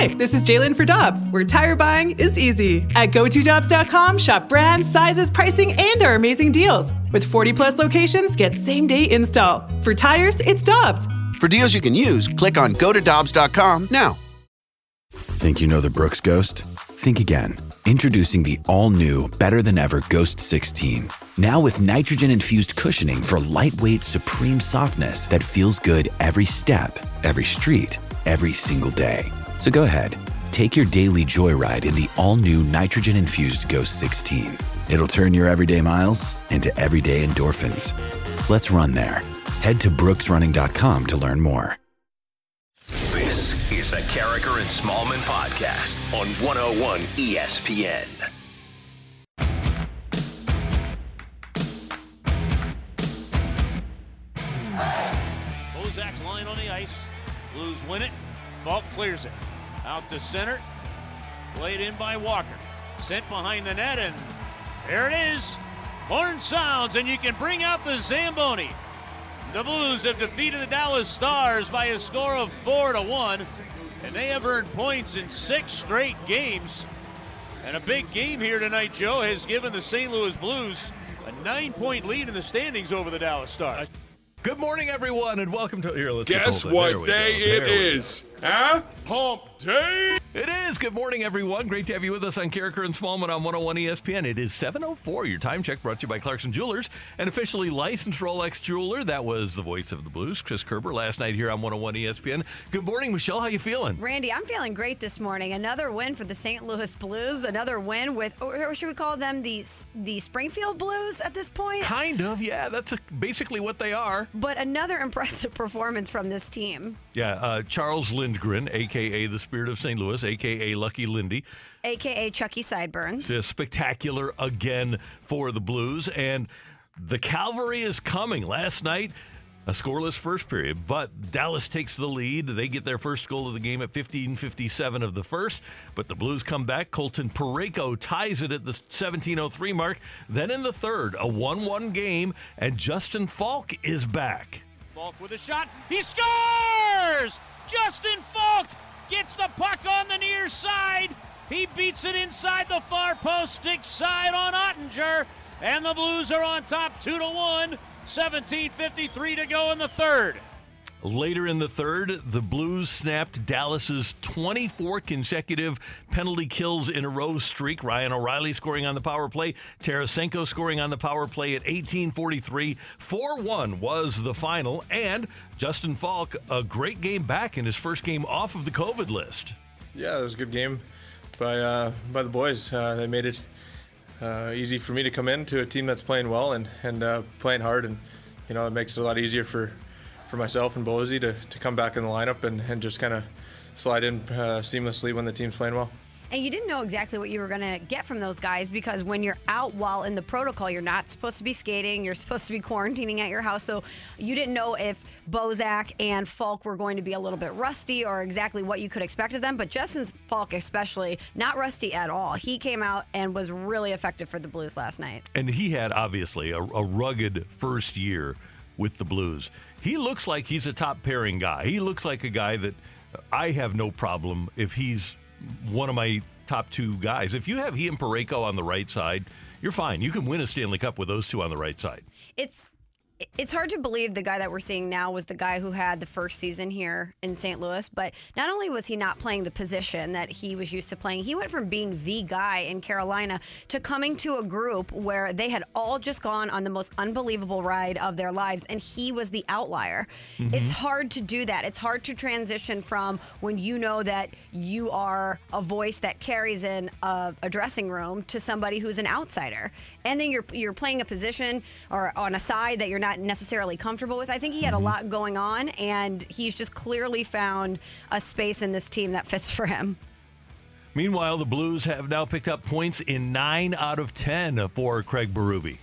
Hi, this is Jalen for Dobbs, where tire buying is easy. At GoToDobbs.com, shop brands, sizes, pricing, and our amazing deals. With 40 plus locations, get same day install. For tires, it's Dobbs. For deals you can use, click on GoToDobbs.com now. Think you know the Brooks Ghost? Think again. Introducing the all new, better than ever Ghost 16. Now with nitrogen infused cushioning for lightweight, supreme softness that feels good every step, every street, every single day. So go ahead, take your daily joyride in the all new nitrogen infused Ghost 16. It'll turn your everyday miles into everyday endorphins. Let's run there. Head to brooksrunning.com to learn more. This is the Karraker and Smallman podcast on 101 ESPN. Bozak's line on the ice. Blues win it. Faulk clears it. Out to center. Played in by Walker. Sent behind the net, and there it is. Horn sounds, and you can bring out the Zamboni. The Blues have defeated the Dallas Stars by a score of four to one, and they have earned points in six straight games. And a big game here tonight, Joe, has given the St. Louis Blues a nine-point lead in the standings over the Dallas Stars. Good morning, everyone, and welcome to here. Let's get Guess both in. There what we day go. It we is? Huh? Hump day? It is. Good morning, everyone. Great to have you with us on Karraker and Smallman on 101 ESPN. It is 7.04. Your time check brought to you by Clarkson Jewelers, an officially licensed Rolex jeweler. That was the voice of the Blues, Chris Kerber, last night here on 101 ESPN. Good morning, Michelle. How are you feeling? Randy, I'm feeling great this morning. Another win for the St. Louis Blues. Another win with, or should we call them the the Springfield Blues at this point? Kind of, yeah. That's a, basically what they are. But another impressive performance from this team, Yeah, uh, Charles Lindgren, a.k.a. the Spirit of St. Louis, a.k.a. Lucky Lindy, aka Chucky Sideburns. Just spectacular again for the Blues. And the cavalry is coming. Last night, a scoreless first period, but Dallas takes the lead. They get their first goal of the game at 15:57 of the first, but the Blues come back. Colton Parayko ties it at the 17:03 mark. Then in the third, a 1-1 game, and Justin Faulk is back. Faulk with a shot. He scores! Justin Faulk gets the puck on the near side. He beats it inside the far post, stick side on Oettinger, and the Blues are on top 2 to 1. 17:53 to go in the third. Later in the third, the Blues snapped Dallas's 24 consecutive penalty kills in a row streak. Ryan O'Reilly scoring on the power play, Tarasenko scoring on the power play at 18:43. 4-1 was the final, and Justin Faulk a great game back in his first game off of the COVID list. Yeah, it was a good game by uh, by the boys. Uh, they made it uh, easy for me to come in to a team that's playing well and and uh, playing hard, and you know it makes it a lot easier for for myself and Bozy to, to come back in the lineup and, and just kind of slide in uh, seamlessly when the team's playing well. And you didn't know exactly what you were going to get from those guys because when you're out while in the protocol, you're not supposed to be skating. You're supposed to be quarantining at your house. So you didn't know if Bozak and Faulk were going to be a little bit rusty or exactly what you could expect of them. But Justin Faulk, especially, not rusty at all. He came out and was really effective for the Blues last night. And he had obviously a, a rugged first year with the Blues. He looks like he's a top pairing guy. He looks like a guy that I have no problem if he's one of my top two guys. If you have he and Parayko on the right side, you're fine. You can win a Stanley Cup with those two on the right side. It's it's hard to believe the guy that we're seeing now was the guy who had the first season here in St. Louis, but not only was he not playing the position that he was used to playing, he went from being the guy in Carolina to coming to a group where they had all just gone on the most unbelievable ride of their lives, and he was the outlier. Mhm. It's hard to do that. It's hard to transition from when you know that you are a voice that carries in a, a dressing room to somebody who's an outsider. And then you're you're playing a position or on a side that you're not necessarily comfortable with. I think he had a lot going on, and he's just clearly found a space in this team that fits for him. Meanwhile, the Blues have now picked up points in nine out of 10 for Craig Berube.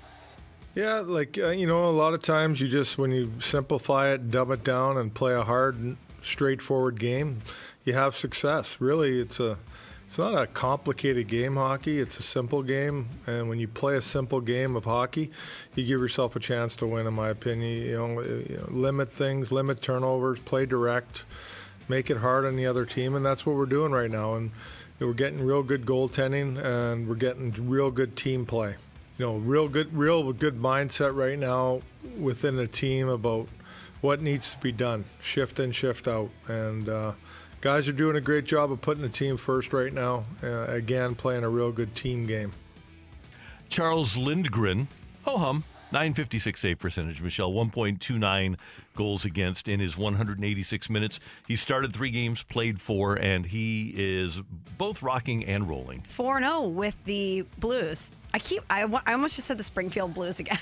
Yeah, like uh, you know, a lot of times you just when you simplify it, dumb it down, and play a hard, straightforward game, you have success. Really, it's a it's not a complicated game hockey. It's a simple game, and when you play a simple game of hockey, you give yourself a chance to win. In my opinion, you know, you know limit things, limit turnovers, play direct, make it hard on the other team, and that's what we're doing right now. And we're getting real good goaltending, and we're getting real good team play. You know, real good, real good mindset right now within the team about what needs to be done, shift in, shift out, and. Uh, guys are doing a great job of putting the team first right now. Uh, again, playing a real good team game. Charles Lindgren, ho hum, 956 save percentage, Michelle, 1.29 goals against in his 186 minutes. He started three games, played four, and he is both rocking and rolling. 4 0 with the Blues. I keep, I, I almost just said the Springfield Blues again.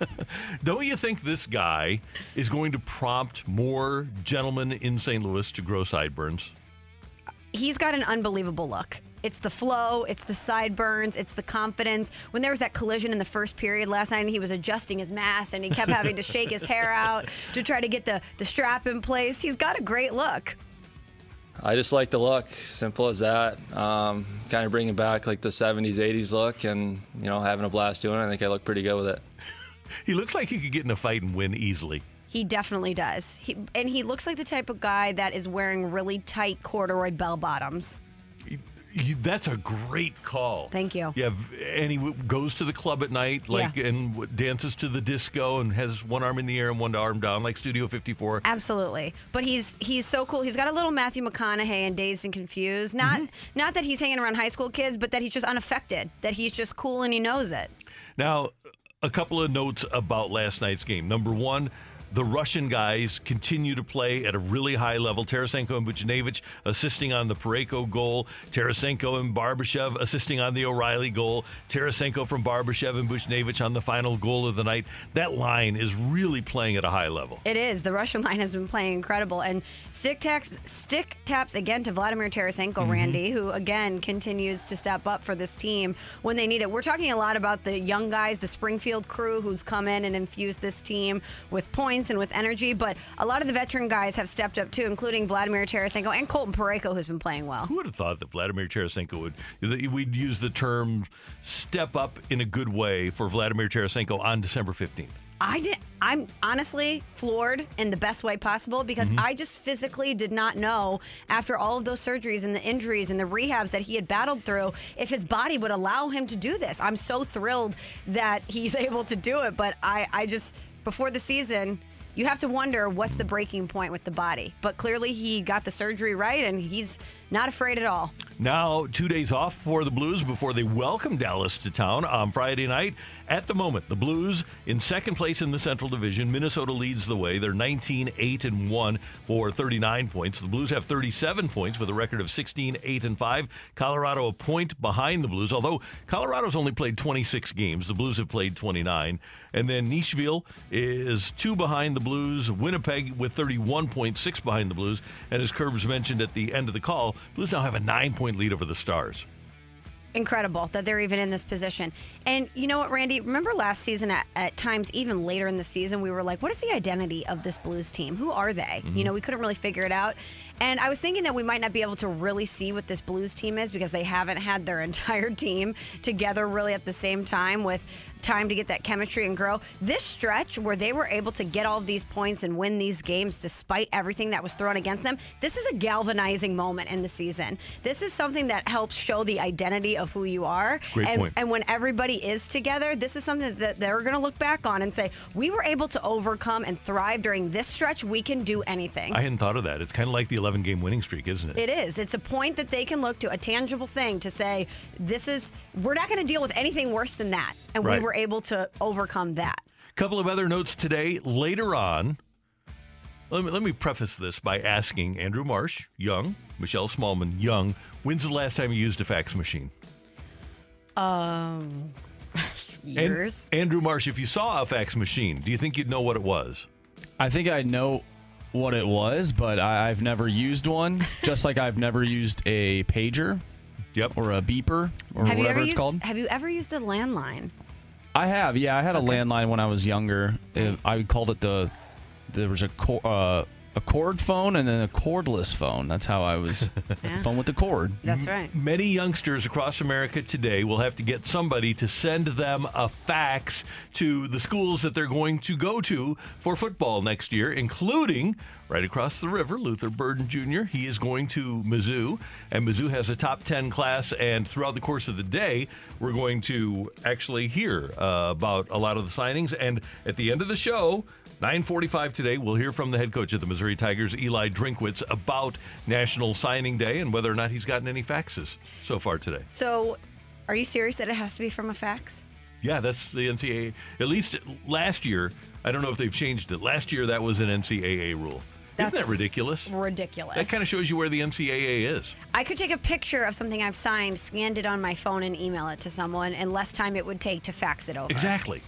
Don't you think this guy is going to prompt more gentlemen in St. Louis to grow sideburns? He's got an unbelievable look. It's the flow, it's the sideburns, it's the confidence. When there was that collision in the first period last night and he was adjusting his mask and he kept having to shake his hair out to try to get the, the strap in place, he's got a great look. I just like the look, simple as that. Um, kind of bringing back like the 70s, 80s look, and you know, having a blast doing it. I think I look pretty good with it. He looks like he could get in a fight and win easily. He definitely does. He, and he looks like the type of guy that is wearing really tight corduroy bell bottoms. You, that's a great call. Thank you. Yeah, and he w- goes to the club at night, like, Yeah. and w- dances to the disco, and has one arm in the air and one arm down, like Studio 54. Absolutely. But he's he's so cool. He's got a little Matthew McConaughey and Dazed and Confused. Not mm-hmm. not that he's hanging around high school kids, but that he's just unaffected. That he's just cool and he knows it. Now, a couple of notes about last night's game. Number one, the Russian guys continue to play at a really high level. Tarasenko and Buchnevich assisting on the Parayko goal. Tarasenko and Barbashev assisting on the O'Reilly goal. Tarasenko from Barbashev and Buchnevich on the final goal of the night. That line is really playing at a high level. It is. The Russian line has been playing incredible. And stick taps stick taps again to Vladimir Tarasenko, mm-hmm. Randy, who again continues to step up for this team when they need it. We're talking a lot about the young guys, the Springfield crew who's come in and infused this team with points and with energy, but a lot of the veteran guys have stepped up too, including Vladimir Tarasenko and Colton Parayko, who's been playing well. Who would have thought that Vladimir Tarasenko would, that we'd use the term step up in a good way for Vladimir Tarasenko on December 15th? I did. I'm honestly floored in the best way possible because mm-hmm. I just physically did not know after all of those surgeries and the injuries and the rehabs that he had battled through if his body would allow him to do this. I'm so thrilled that he's able to do it, but I, I just before the season. You have to wonder what's the breaking point with the body. But clearly, he got the surgery right and he's not afraid at all. Now, two days off for the Blues before they welcome Dallas to town on Friday night. At the moment, the Blues in second place in the Central Division. Minnesota leads the way. They're 19 8 and 1 for 39 points. The Blues have 37 points with a record of 16 8 and 5. Colorado a point behind the Blues, although Colorado's only played 26 games. The Blues have played 29. And then Nashville is two behind the Blues. Winnipeg with 31.6 behind the Blues. And as Curbs mentioned at the end of the call, Blues now have a nine point lead over the Stars. incredible that they're even in this position. And you know what, Randy? Remember last season, at, at times, even later in the season, we were like, what is the identity of this Blues team? Who are they? You mm-hmm. know, we couldn't really figure it out. And I was thinking that we might not be able to really see what this Blues team is because they haven't had their entire team together really at the same time with time to get that chemistry and grow. This stretch where they were able to get all of these points and win these games despite everything that was thrown against them, this is a galvanizing moment in the season. This is something that helps show the identity of who you are. Great and, point. and when everybody is together, this is something that they're going to look back on and say, we were able to overcome and thrive during this stretch. We can do anything. I hadn't thought of that. It's kind of like the 11 game winning streak, isn't it? It is. It's a point that they can look to, a tangible thing to say, this is, we're not going to deal with anything worse than that. And Right. we were able to overcome that. couple of other notes today. Later on, let me, let me preface this by asking Andrew Marsh, young, Michelle Smallman, young, when's the last time you used a fax machine? Um, And- years. Andrew Marsh, if you saw a fax machine, do you think you'd know what it was? I think I know what it was, but I, I've never used one. just like I've never used a pager. Yep. Or a beeper or have you whatever ever it's used, called. Have you ever used a landline? I have. Yeah, I had a landline when I was younger. Uh, I called it the. There was a co- uh, a cord phone and then a cordless phone. That's how I was. phone with the cord. That's right. Many youngsters across America today will have to get somebody to send them a fax to the schools that they're going to go to for football next year, including right across the river, Luther Burden Jr. He is going to Mizzou, and Mizzou has a top 10 class. And throughout the course of the day, we're going to actually hear uh, about a lot of the signings. And at the end of the show, 9:45 today, we'll hear from the head coach of the Missouri Tigers, Eli Drinkwitz, about National Signing Day and whether or not he's gotten any faxes so far today. So, are you serious that it has to be from a fax? Yeah, that's the NCAA. At least last year, I don't know if they've changed it. Last year, that was an NCAA rule. Isn't that ridiculous? Ridiculous. That kind of shows you where the NCAA is. I could take a picture of something I've signed, scanned it on my phone, and email it to someone, and less time it would take to fax it over. Exactly.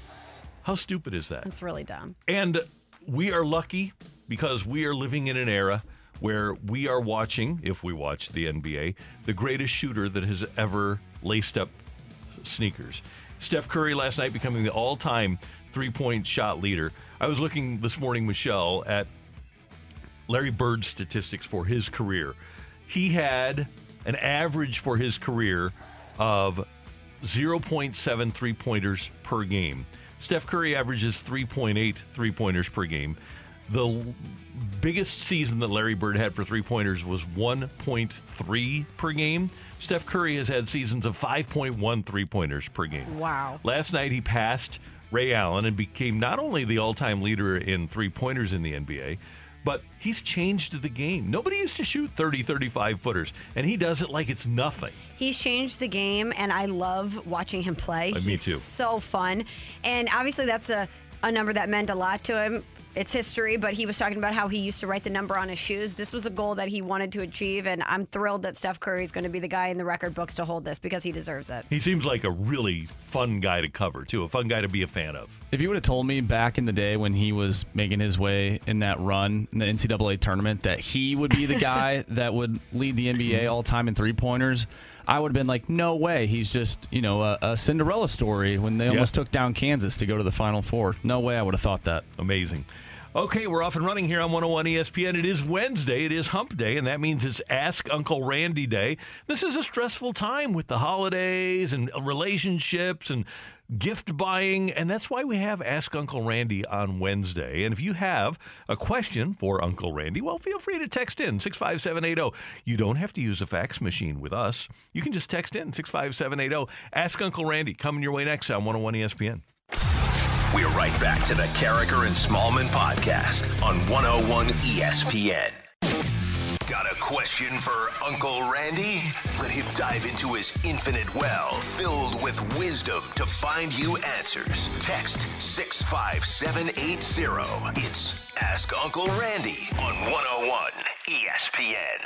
How stupid is that? That's really dumb. And we are lucky because we are living in an era where we are watching, if we watch the NBA, the greatest shooter that has ever laced up sneakers. Steph Curry last night becoming the all time three point shot leader. I was looking this morning, Michelle, at Larry Bird's statistics for his career. He had an average for his career of 0.7 three pointers per game. Steph Curry averages 3.8 three pointers per game. The biggest season that Larry Bird had for three pointers was 1.3 per game. Steph Curry has had seasons of 5.1 three pointers per game. Wow. Last night he passed Ray Allen and became not only the all time leader in three pointers in the NBA, but he's changed the game. Nobody used to shoot 30, 35 footers, and he does it like it's nothing. He's changed the game, and I love watching him play. Uh, me He's too. So fun, and obviously that's a, a number that meant a lot to him. It's history, but he was talking about how he used to write the number on his shoes. This was a goal that he wanted to achieve, and I'm thrilled that Steph Curry is going to be the guy in the record books to hold this because he deserves it. He seems like a really fun guy to cover, too, a fun guy to be a fan of. If you would have told me back in the day when he was making his way in that run in the NCAA tournament that he would be the guy that would lead the NBA all time in three pointers, I would have been like, no way. He's just, you know, a, a Cinderella story when they Yeah. almost took down Kansas to go to the Final Four. No way I would have thought that. Amazing. Okay, we're off and running here on 101 ESPN. It is Wednesday. It is Hump Day, and that means it's Ask Uncle Randy Day. This is a stressful time with the holidays and relationships and gift buying, and that's why we have Ask Uncle Randy on Wednesday. And if you have a question for Uncle Randy, well, feel free to text in 65780. You don't have to use a fax machine with us. You can just text in 65780. Ask Uncle Randy coming your way next on 101 ESPN. We're right back to the Karraker and Smallman podcast on 101 ESPN. Got a question for Uncle Randy? Let him dive into his infinite well filled with wisdom to find you answers. Text 65780. It's Ask Uncle Randy on 101 ESPN.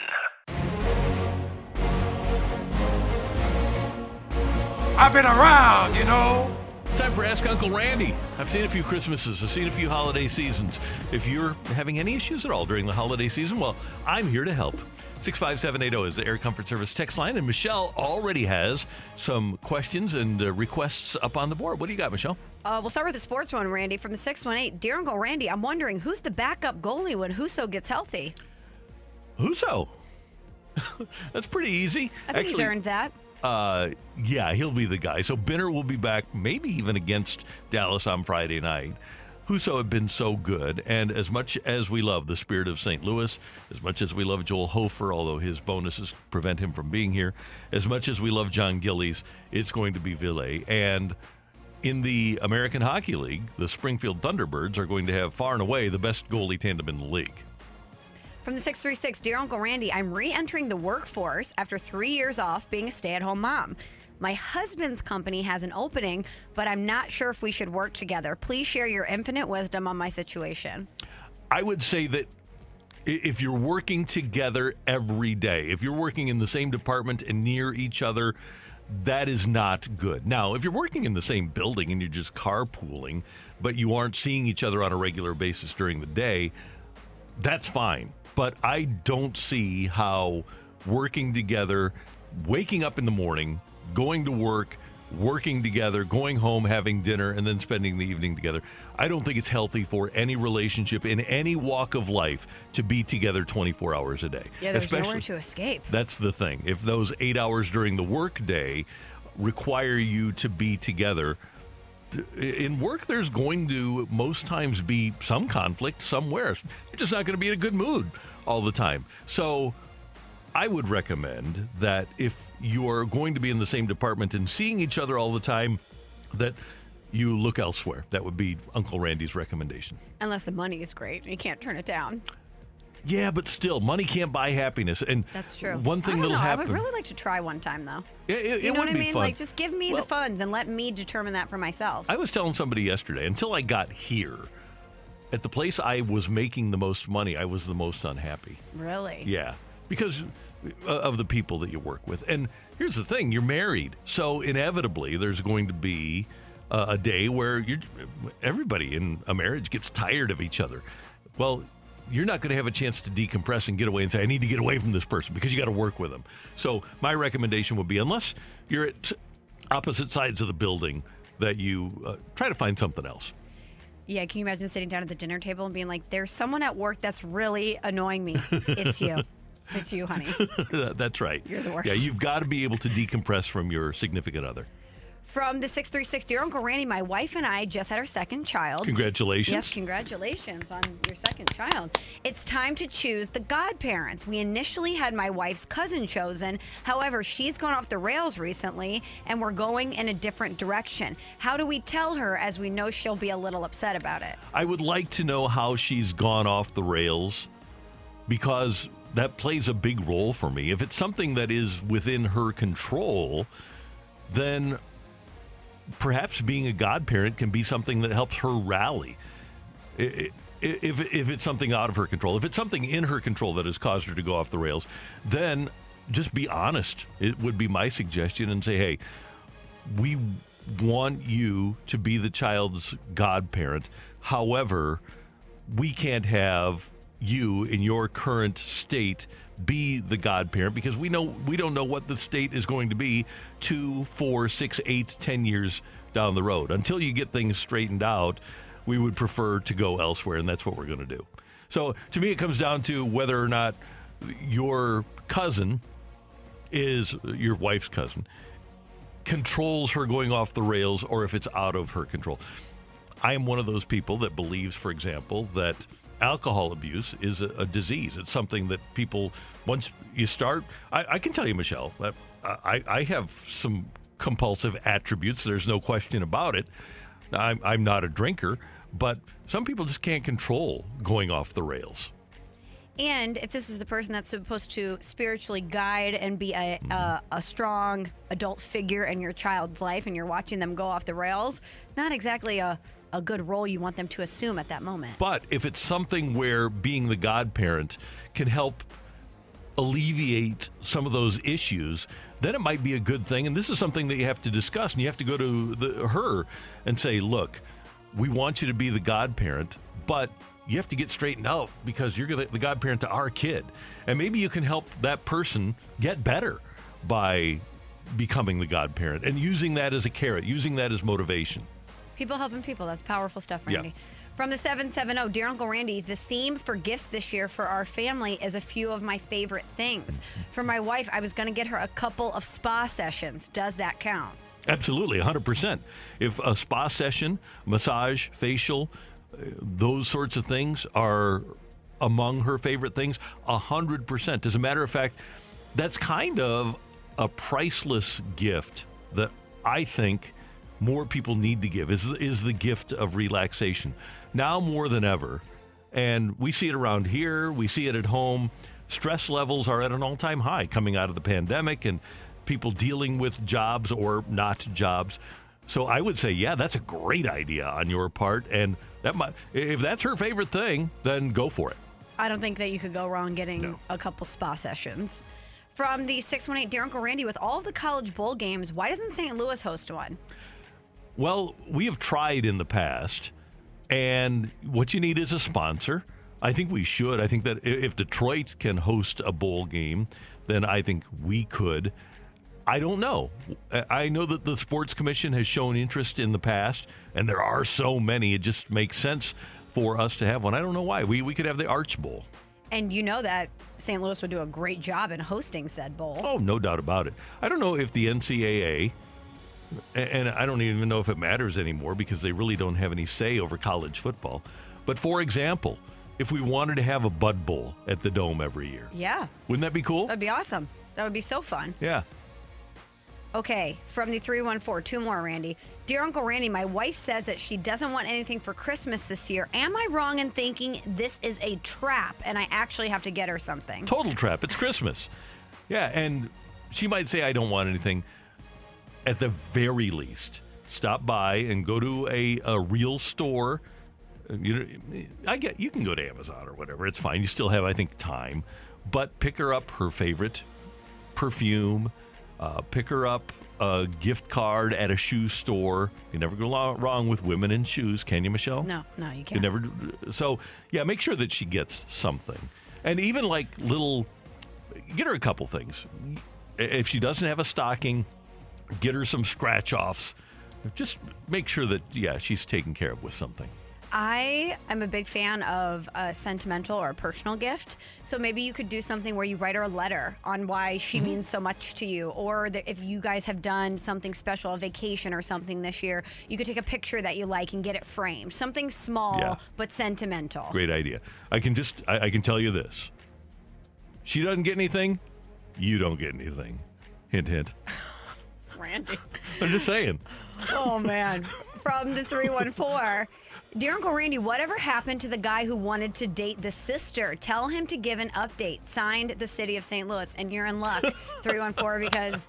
I've been around, you know. It's time for Ask Uncle Randy. I've seen a few Christmases. I've seen a few holiday seasons. If you're having any issues at all during the holiday season, well, I'm here to help. 65780 is the Air Comfort Service text line, and Michelle already has some questions and uh, requests up on the board. What do you got, Michelle? Uh, we'll start with the sports one, Randy, from the 618. Dear Uncle Randy, I'm wondering who's the backup goalie when Husso gets healthy? Husso. That's pretty easy. I think he's Actually, earned that. Uh, yeah, he'll be the guy. So Binner will be back, maybe even against Dallas on Friday night. Husso have been so good, and as much as we love the spirit of St. Louis, as much as we love Joel Hofer, although his bonuses prevent him from being here, as much as we love John Gillies, it's going to be Ville. And in the American Hockey League, the Springfield Thunderbirds are going to have far and away the best goalie tandem in the league. From the 636, Dear Uncle Randy, I'm re entering the workforce after three years off being a stay at home mom. My husband's company has an opening, but I'm not sure if we should work together. Please share your infinite wisdom on my situation. I would say that if you're working together every day, if you're working in the same department and near each other, that is not good. Now, if you're working in the same building and you're just carpooling, but you aren't seeing each other on a regular basis during the day, that's fine. But I don't see how working together, waking up in the morning, going to work, working together, going home, having dinner, and then spending the evening together. I don't think it's healthy for any relationship in any walk of life to be together 24 hours a day. Yeah, there's Especially- nowhere to escape. that's the thing. If those eight hours during the workday require you to be together, in work, there's going to most times be some conflict somewhere. You're just not going to be in a good mood all the time. So I would recommend that if you're going to be in the same department and seeing each other all the time, that you look elsewhere. That would be Uncle Randy's recommendation. Unless the money is great, you can't turn it down. Yeah, but still, money can't buy happiness. And That's true. One thing that'll know. happen. I would really like to try one time though. Yeah, it, you it know would what I be mean? fun. Like, just give me Well- the funds and let me determine that for myself. I was telling somebody yesterday, until I got here, at the place I was making the most money, I was the most unhappy. really? Yeah, because uh, of the people that you work with. And here's the thing you're married. So inevitably, there's going to be uh, a day where you're, everybody in a marriage gets tired of each other. Well, you're not going to have a chance to decompress and get away and say, I need to get away from this person because you got to work with them. So, my recommendation would be unless you're at opposite sides of the building, that you uh, try to find something else. Yeah, can you imagine sitting down at the dinner table and being like, there's someone at work that's really annoying me. It's you. it's you, honey. That's right. You're the worst. Yeah, you've got to be able to decompress from your significant other. From the 636, Dear Uncle Randy, my wife and I just had our second child. Congratulations. Yes, congratulations on your second child. It's time to choose the godparents. We initially had my wife's cousin chosen. However, she's gone off the rails recently and we're going in a different direction. How do we tell her as we know she'll be a little upset about it? I would like to know how she's gone off the rails because that plays a big role for me. If it's something that is within her control, then perhaps being a godparent can be something that helps her rally. I- I- If, if it's something out of her control, if it's something in her control that has caused her to go off the rails, then just be honest. It would be my suggestion and say, hey, we want you to be the child's godparent. However, we can't have you in your current state be the godparent because we know we don't know what the state is going to be two, four, six, eight, ten years down the road. Until you get things straightened out, we would prefer to go elsewhere, and that's what we're going to do. So to me, it comes down to whether or not your cousin is your wife's cousin controls her going off the rails or if it's out of her control. I am one of those people that believes, for example, that alcohol abuse is a, a disease. It's something that people, once you start, I, I can tell you, Michelle, that I, I have some compulsive attributes. There's no question about it. I'm, I'm not a drinker, but some people just can't control going off the rails. And if this is the person that's supposed to spiritually guide and be a, mm-hmm. a, a strong adult figure in your child's life and you're watching them go off the rails, not exactly a, a good role you want them to assume at that moment. But if it's something where being the godparent can help alleviate some of those issues, then it might be a good thing. And this is something that you have to discuss, and you have to go to the, her and say, "Look, we want you to be the godparent, but you have to get straightened out because you're the the godparent to our kid, and maybe you can help that person get better by becoming the godparent and using that as a carrot, using that as motivation." People helping people, that's powerful stuff, Yeah. From the 770, Dear Uncle Randy, the theme for gifts this year for our family is a few of my favorite things. For my wife, I was going to get her a couple of spa sessions. Does that count? Absolutely, 100%. If a spa session, massage, facial, those sorts of things are among her favorite things, 100%. As a matter of fact, that's kind of a priceless gift that I think more people need to give is, is the gift of relaxation. Now more than ever, and we see it around here, we see it at home. Stress levels are at an all time high coming out of the pandemic and people dealing with jobs or not jobs. So I would say, yeah, that's a great idea on your part. And that might, if that's her favorite thing, then go for it. I don't think that you could go wrong getting a couple spa sessions. From the 618, Dear Uncle Randy, with all of the college bowl games, why doesn't St. Louis host one? Well, we have tried in the past, and what you need is a sponsor. I think we should. I think that if Detroit can host a bowl game, then I think we could. I don't know. I- know that the Sports Commission has shown interest in the past, and there are so many. It just makes sense for us to have one. I don't know why. We, we could have the Arch Bowl. And you know that St. Louis would do a great job in hosting said bowl. Oh, no doubt about it. I don't know if the NCAA And I don't even know if it matters anymore because they really don't have any say over college football. But for example, if we wanted to have a Bud Bowl at the Dome every year, Yeah. wouldn't that be cool? That'd be awesome. That would be so fun. Yeah. Okay, from the 314, two more, Randy. Dear Uncle Randy, my wife says that she doesn't want anything for Christmas this year. Am I wrong in thinking this is a trap and I actually have to get her something? Total trap. It's Christmas. Yeah, and she might say, I don't want anything. At the very least, stop by and go to a, a real store. You know, I get you can go to Amazon or whatever. It's fine. You still have, I think, time. But pick her up her favorite perfume. Uh, pick her up a gift card at a shoe store. You never go wrong with women in shoes, can you, Michelle? No, no, you You can't. You never. So yeah, make sure that she gets something, and even like little, get her a couple things. If she doesn't have a stocking, get her some scratch offs. Just make sure that yeah, she's taken care of with something. I am a big fan of a sentimental or a personal gift. So maybe you could do something where you write her a letter on why she Mm-hmm. means so much to you. Or that if you guys have done something special, a vacation or something this year, you could take a picture that you like and get it framed. Something small Yeah. but sentimental. Great idea. I can just I, I can tell you this. She doesn't get anything, you don't get anything. Hint hint. Randy. I'm just saying. oh man. From the 314. Dear Uncle Randy, whatever happened to the guy who wanted to date the sister? Tell him to give an update. Signed the city of St. Louis. And you're in luck, 314, because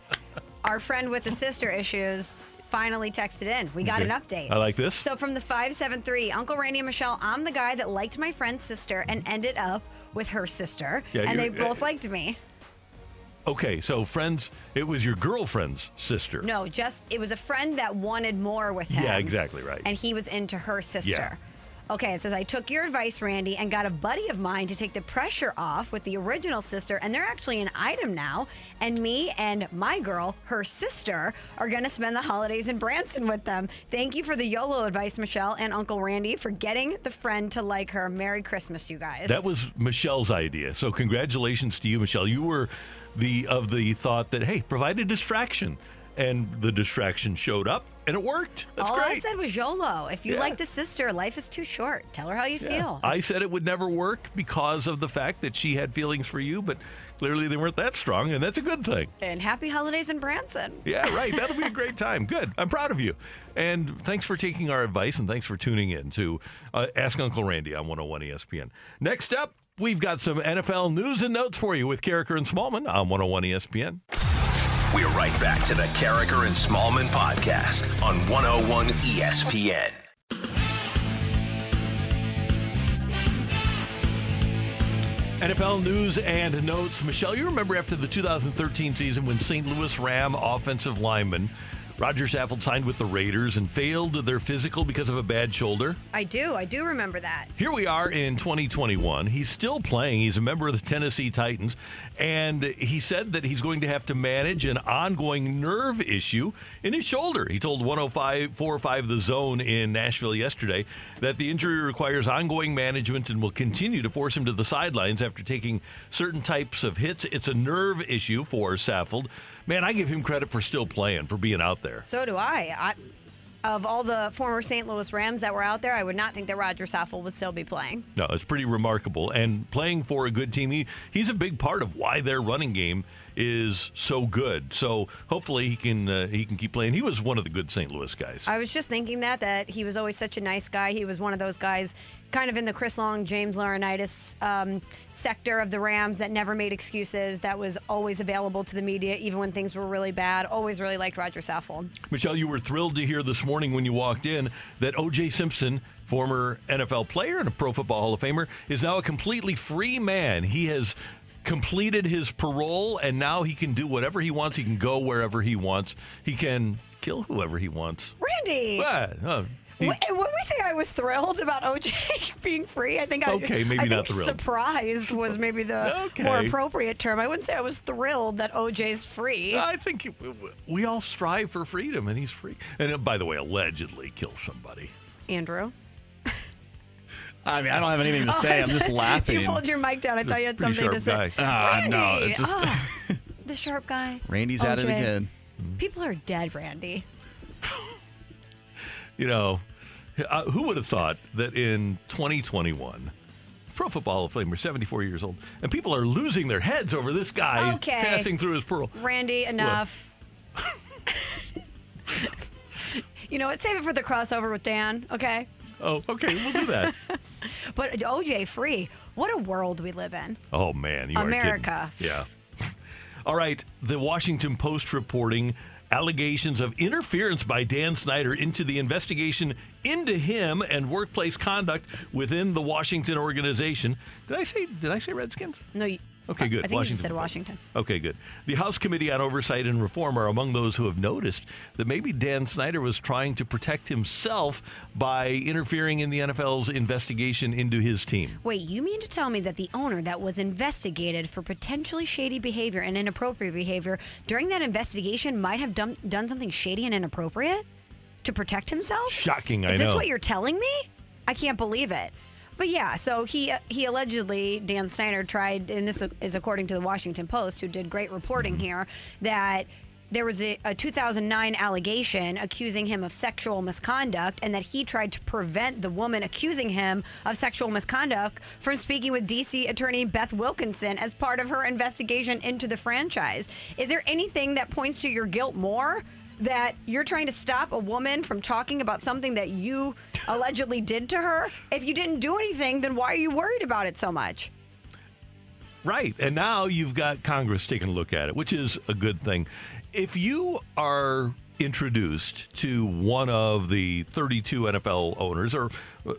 our friend with the sister issues finally texted in. We got Okay. an update. I like this. So from the 573, Uncle Randy and Michelle, I'm the guy that liked my friend's sister and ended up with her sister. Yeah, and they you're- both liked me. Okay, so friends, it was your girlfriend's sister. No, just it was a friend that wanted more with him. Yeah, exactly right. And he was into her sister. Yeah. Okay, it says I took your advice, Randy, and got a buddy of mine to take the pressure off with the original sister, and they're actually an item now. And me and my girl, her sister, are gonna spend the holidays in Branson with them. Thank you for the YOLO advice, Michelle and Uncle Randy, for getting the friend to like her. Merry Christmas, you guys. That was Michelle's idea. So congratulations to you, Michelle. You were the of the thought that hey, provide a distraction, and the distraction showed up, and it worked. That's All I said was YOLO. If you Yeah. like the sister, life is too short. Tell her how you Yeah. feel. I said it would never work because of the fact that she had feelings for you, but clearly they weren't that strong, and that's a good thing. and happy holidays in Branson. Yeah, right. That'll be a great time. Good. I'm proud of you. And thanks for taking our advice and thanks for tuning in to uh, Ask Uncle Randy on 101 ESPN. Next up, we've got some NFL news and notes for you with Karraker and Smallman on 101 ESPN. We're right back to the Karraker and Smallman podcast on 101 ESPN. NFL news and notes. Michelle, you remember after the 2013 season when St. Louis Ram offensive lineman Roger Saffold signed with the Raiders and failed their physical because of a bad shoulder? I do. I do remember that. Here we are in 2021. He's still playing. He's a member of the Tennessee Titans. And he said that he's going to have to manage an ongoing nerve issue in his shoulder. He told 105 405 The Zone in Nashville yesterday that the injury requires ongoing management and will continue to force him to the sidelines after taking certain types of hits. It's a nerve issue for Saffold. Man, I give him credit for still playing, for being out there. So do I. I of all the former St. Louis Rams that were out there, I would not think that Roger Saffold would still be playing. No, it's pretty remarkable. And playing for a good team, he, he's a big part of why their running game is so good. So hopefully he can uh, he can keep playing. He was one of the good St. Louis guys. I was just thinking that that he was always such a nice guy. He was one of those guys, kind of in the Chris Long, James Laurinaitis um, sector of the Rams that never made excuses. That was always available to the media, even when things were really bad. Always really liked Roger Saffold. Michelle, you were thrilled to hear this morning when you walked in that O.J. Simpson, former NFL player and a Pro Football Hall of Famer, is now a completely free man. He has completed his parole and now he can do whatever he wants. He can go wherever he wants. He can kill whoever he wants. Randy. What? Oh, he- Wh- When we say I was thrilled about OJ being free, I think I Okay, maybe I not think thrilled. surprised was maybe the Okay. more appropriate term. I wouldn't say I was thrilled that OJ's free. I think we all strive for freedom, and he's free. And uh, by the way, allegedly killed somebody. Andrew. I mean, I don't have anything to say. I'm just laughing. you pulled your mic down. I He's thought you had pretty something to say. sharp Ah, no, it's just ah, the sharp guy. Randy's at it again. People are dead, Randy. you know, uh, who would have thought that in 2021, Pro Football Hall of Famer, 74 years old, and people are losing their heads over this guy Okay. passing through his pearl. Randy, enough. you know what? Save it for the crossover with Dan, okay? Oh, okay, we'll do that. But OJ free. What a world we live in. Oh man, you America. are kidding. Yeah. All right, the Washington Post reporting allegations of interference by Dan Snyder into the investigation into him and workplace conduct within the Washington organization. Did I say did I say Redskins? No, Okay, good. I think you Washington just said Washington. Okay, good. The House Committee on Oversight and Reform are among those who have noticed that maybe Dan Snyder was trying to protect himself by interfering in the NFL's investigation into his team. Wait, you mean to tell me that the owner that was investigated for potentially shady behavior and inappropriate behavior during that investigation might have done, done something shady and inappropriate to protect himself? Shocking, I Is this what you're telling me? I can't believe it. But yeah, so he he allegedly Dan Snyder tried, and this is according to the Washington Post, who did great reporting mm-hmm. here, that there was a, a 2009 allegation accusing him of sexual misconduct, and that he tried to prevent the woman accusing him of sexual misconduct from speaking with DC attorney Beth Wilkinson as part of her investigation into the franchise. Is there anything that points to your guilt more? That you're trying to stop a woman from talking about something that you allegedly did to her. If you didn't do anything, then why are you worried about it so much? Right. And now you've got Congress taking a look at it, which is a good thing. If you are introduced to one of the 32 NFL owners or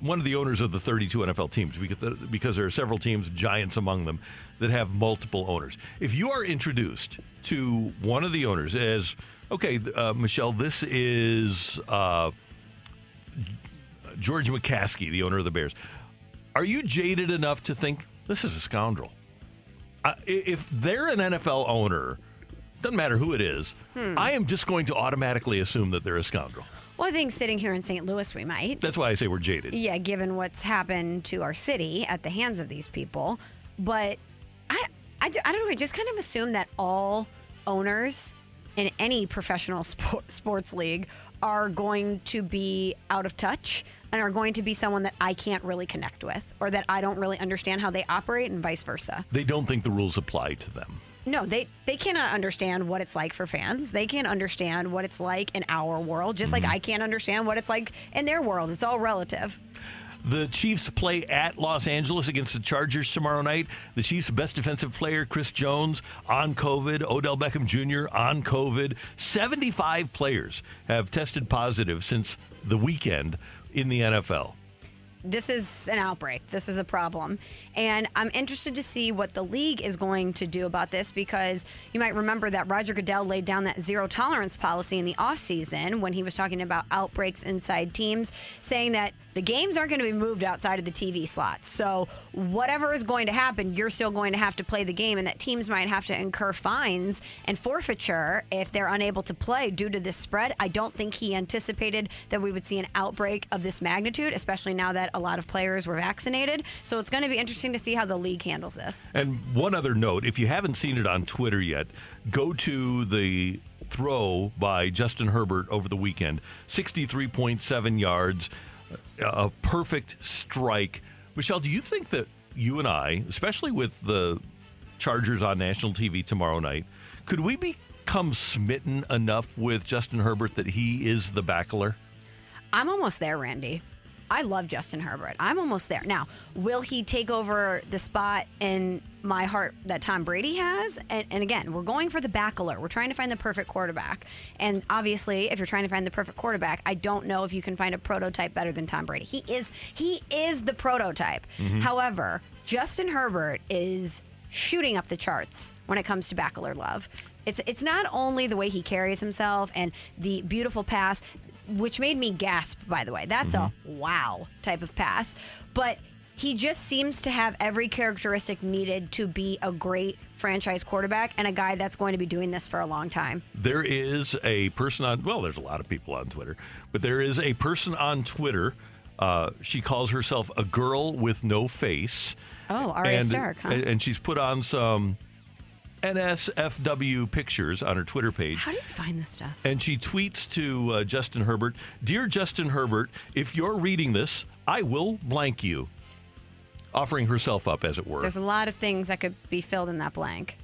one of the owners of the 32 NFL teams because because there are several teams giants among them that have multiple owners. If you are introduced to one of the owners as okay, uh, Michelle, this is uh, George McCaskey, the owner of the Bears. Are you jaded enough to think this is a scoundrel? I- if they're an NFL owner, doesn't matter who it is, Hmm. I am just going to automatically assume that they're a scoundrel. Well, I think sitting here in St. Louis, we might. That's why I say we're jaded. Yeah, given what's happened to our city at the hands of these people. But I, I don't know. I just kind of assume that all owners in any professional sport, sports league are going to be out of touch and are going to be someone that I can't really connect with or that I don't really understand how they operate and vice versa. They don't think the rules apply to them. No, they they cannot understand what it's like for fans. They can't understand what it's like in our world, just like mm-hmm. I can't understand what it's like in their world. It's all relative. The Chiefs play at Los Angeles against the Chargers tomorrow night. The Chiefs' best defensive player, Chris Jones, on COVID. Odell Beckham Jr. on COVID. 75 players have tested positive since the weekend in the NFL. This is an outbreak. This is a problem. And I'm interested to see what the league is going to do about this because you might remember that Roger Goodell laid down that zero tolerance policy in the offseason when he was talking about outbreaks inside teams, saying that the games aren't going to be moved outside of the TV slots. So, whatever is going to happen, you're still going to have to play the game, and that teams might have to incur fines and forfeiture if they're unable to play due to this spread. I don't think he anticipated that we would see an outbreak of this magnitude, especially now that a lot of players were vaccinated. So, it's going to be interesting to see how the league handles this. And one other note if you haven't seen it on Twitter yet, go to the throw by Justin Herbert over the weekend 63.7 yards, a perfect strike. Michelle, do you think that you and I, especially with the Chargers on national TV tomorrow night, could we become smitten enough with Justin Herbert that he is the backler? I'm almost there, Randy. I love Justin Herbert. I'm almost there. Now, will he take over the spot in my heart that Tom Brady has? And, and again, we're going for the backler. We're trying to find the perfect quarterback. And obviously, if you're trying to find the perfect quarterback, I don't know if you can find a prototype better than Tom Brady. He is he is the prototype. Mhm. However, Justin Herbert is shooting up the charts when it comes to backler love. It's it's not only the way he carries himself and the beautiful pass, which made me gasp. By the way, that's a wow type of pass, but. He just seems to have every characteristic needed to be a great franchise quarterback and a guy that's going to be doing this for a long time. There is a person on, well, there's a lot of people on Twitter, but there is a person on Twitter. Uh, she calls herself a girl with no face. Oh, Arya and, Stark, huh? and she's put on some NSFW Pictures on her Twitter page. How do you find this stuff? And she tweets to uh, Justin Herbert Dear Justin Herbert, if you're reading this, I will blank you. Offering herself up, as it were. There's a lot of things that could be filled in that blank.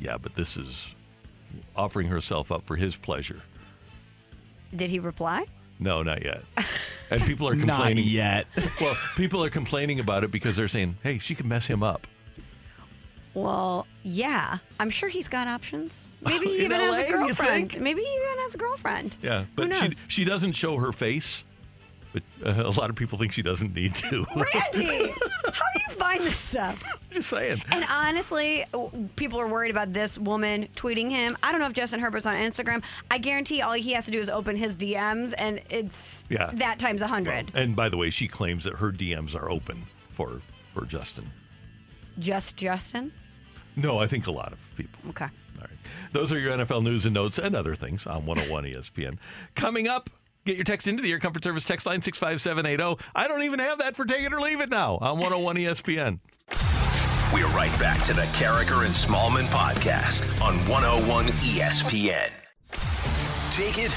yeah, but this is offering herself up for his pleasure. Did he reply? No, not yet. And people are Not complaining. yet. well, people are complaining about it because they're saying, hey, she can mess him up. Well, yeah. I'm sure he's got options. Maybe he even has a girlfriend. Maybe he even has a girlfriend. Yeah, but she she doesn't show her face. But uh, a lot of people think she doesn't need to. Randy, how do you find this stuff? Just saying. And honestly, people are worried about this woman tweeting him. I don't know if Justin Herbert's on Instagram. I guarantee all he has to do is open his DMs, and it's Yeah. that times a hundred. And by the way, she claims that her DMs are open for for Justin. Just Justin. No, I think a lot of people. Okay. All right. Those are your NFL news and notes and other things on 101 ESPN. Coming up, get your text into the Air Comfort Service text line 65780. I don't even have that for take it or leave it now on 101 ESPN. We're right back to the Karraker and Smallman podcast on 101 ESPN. Take it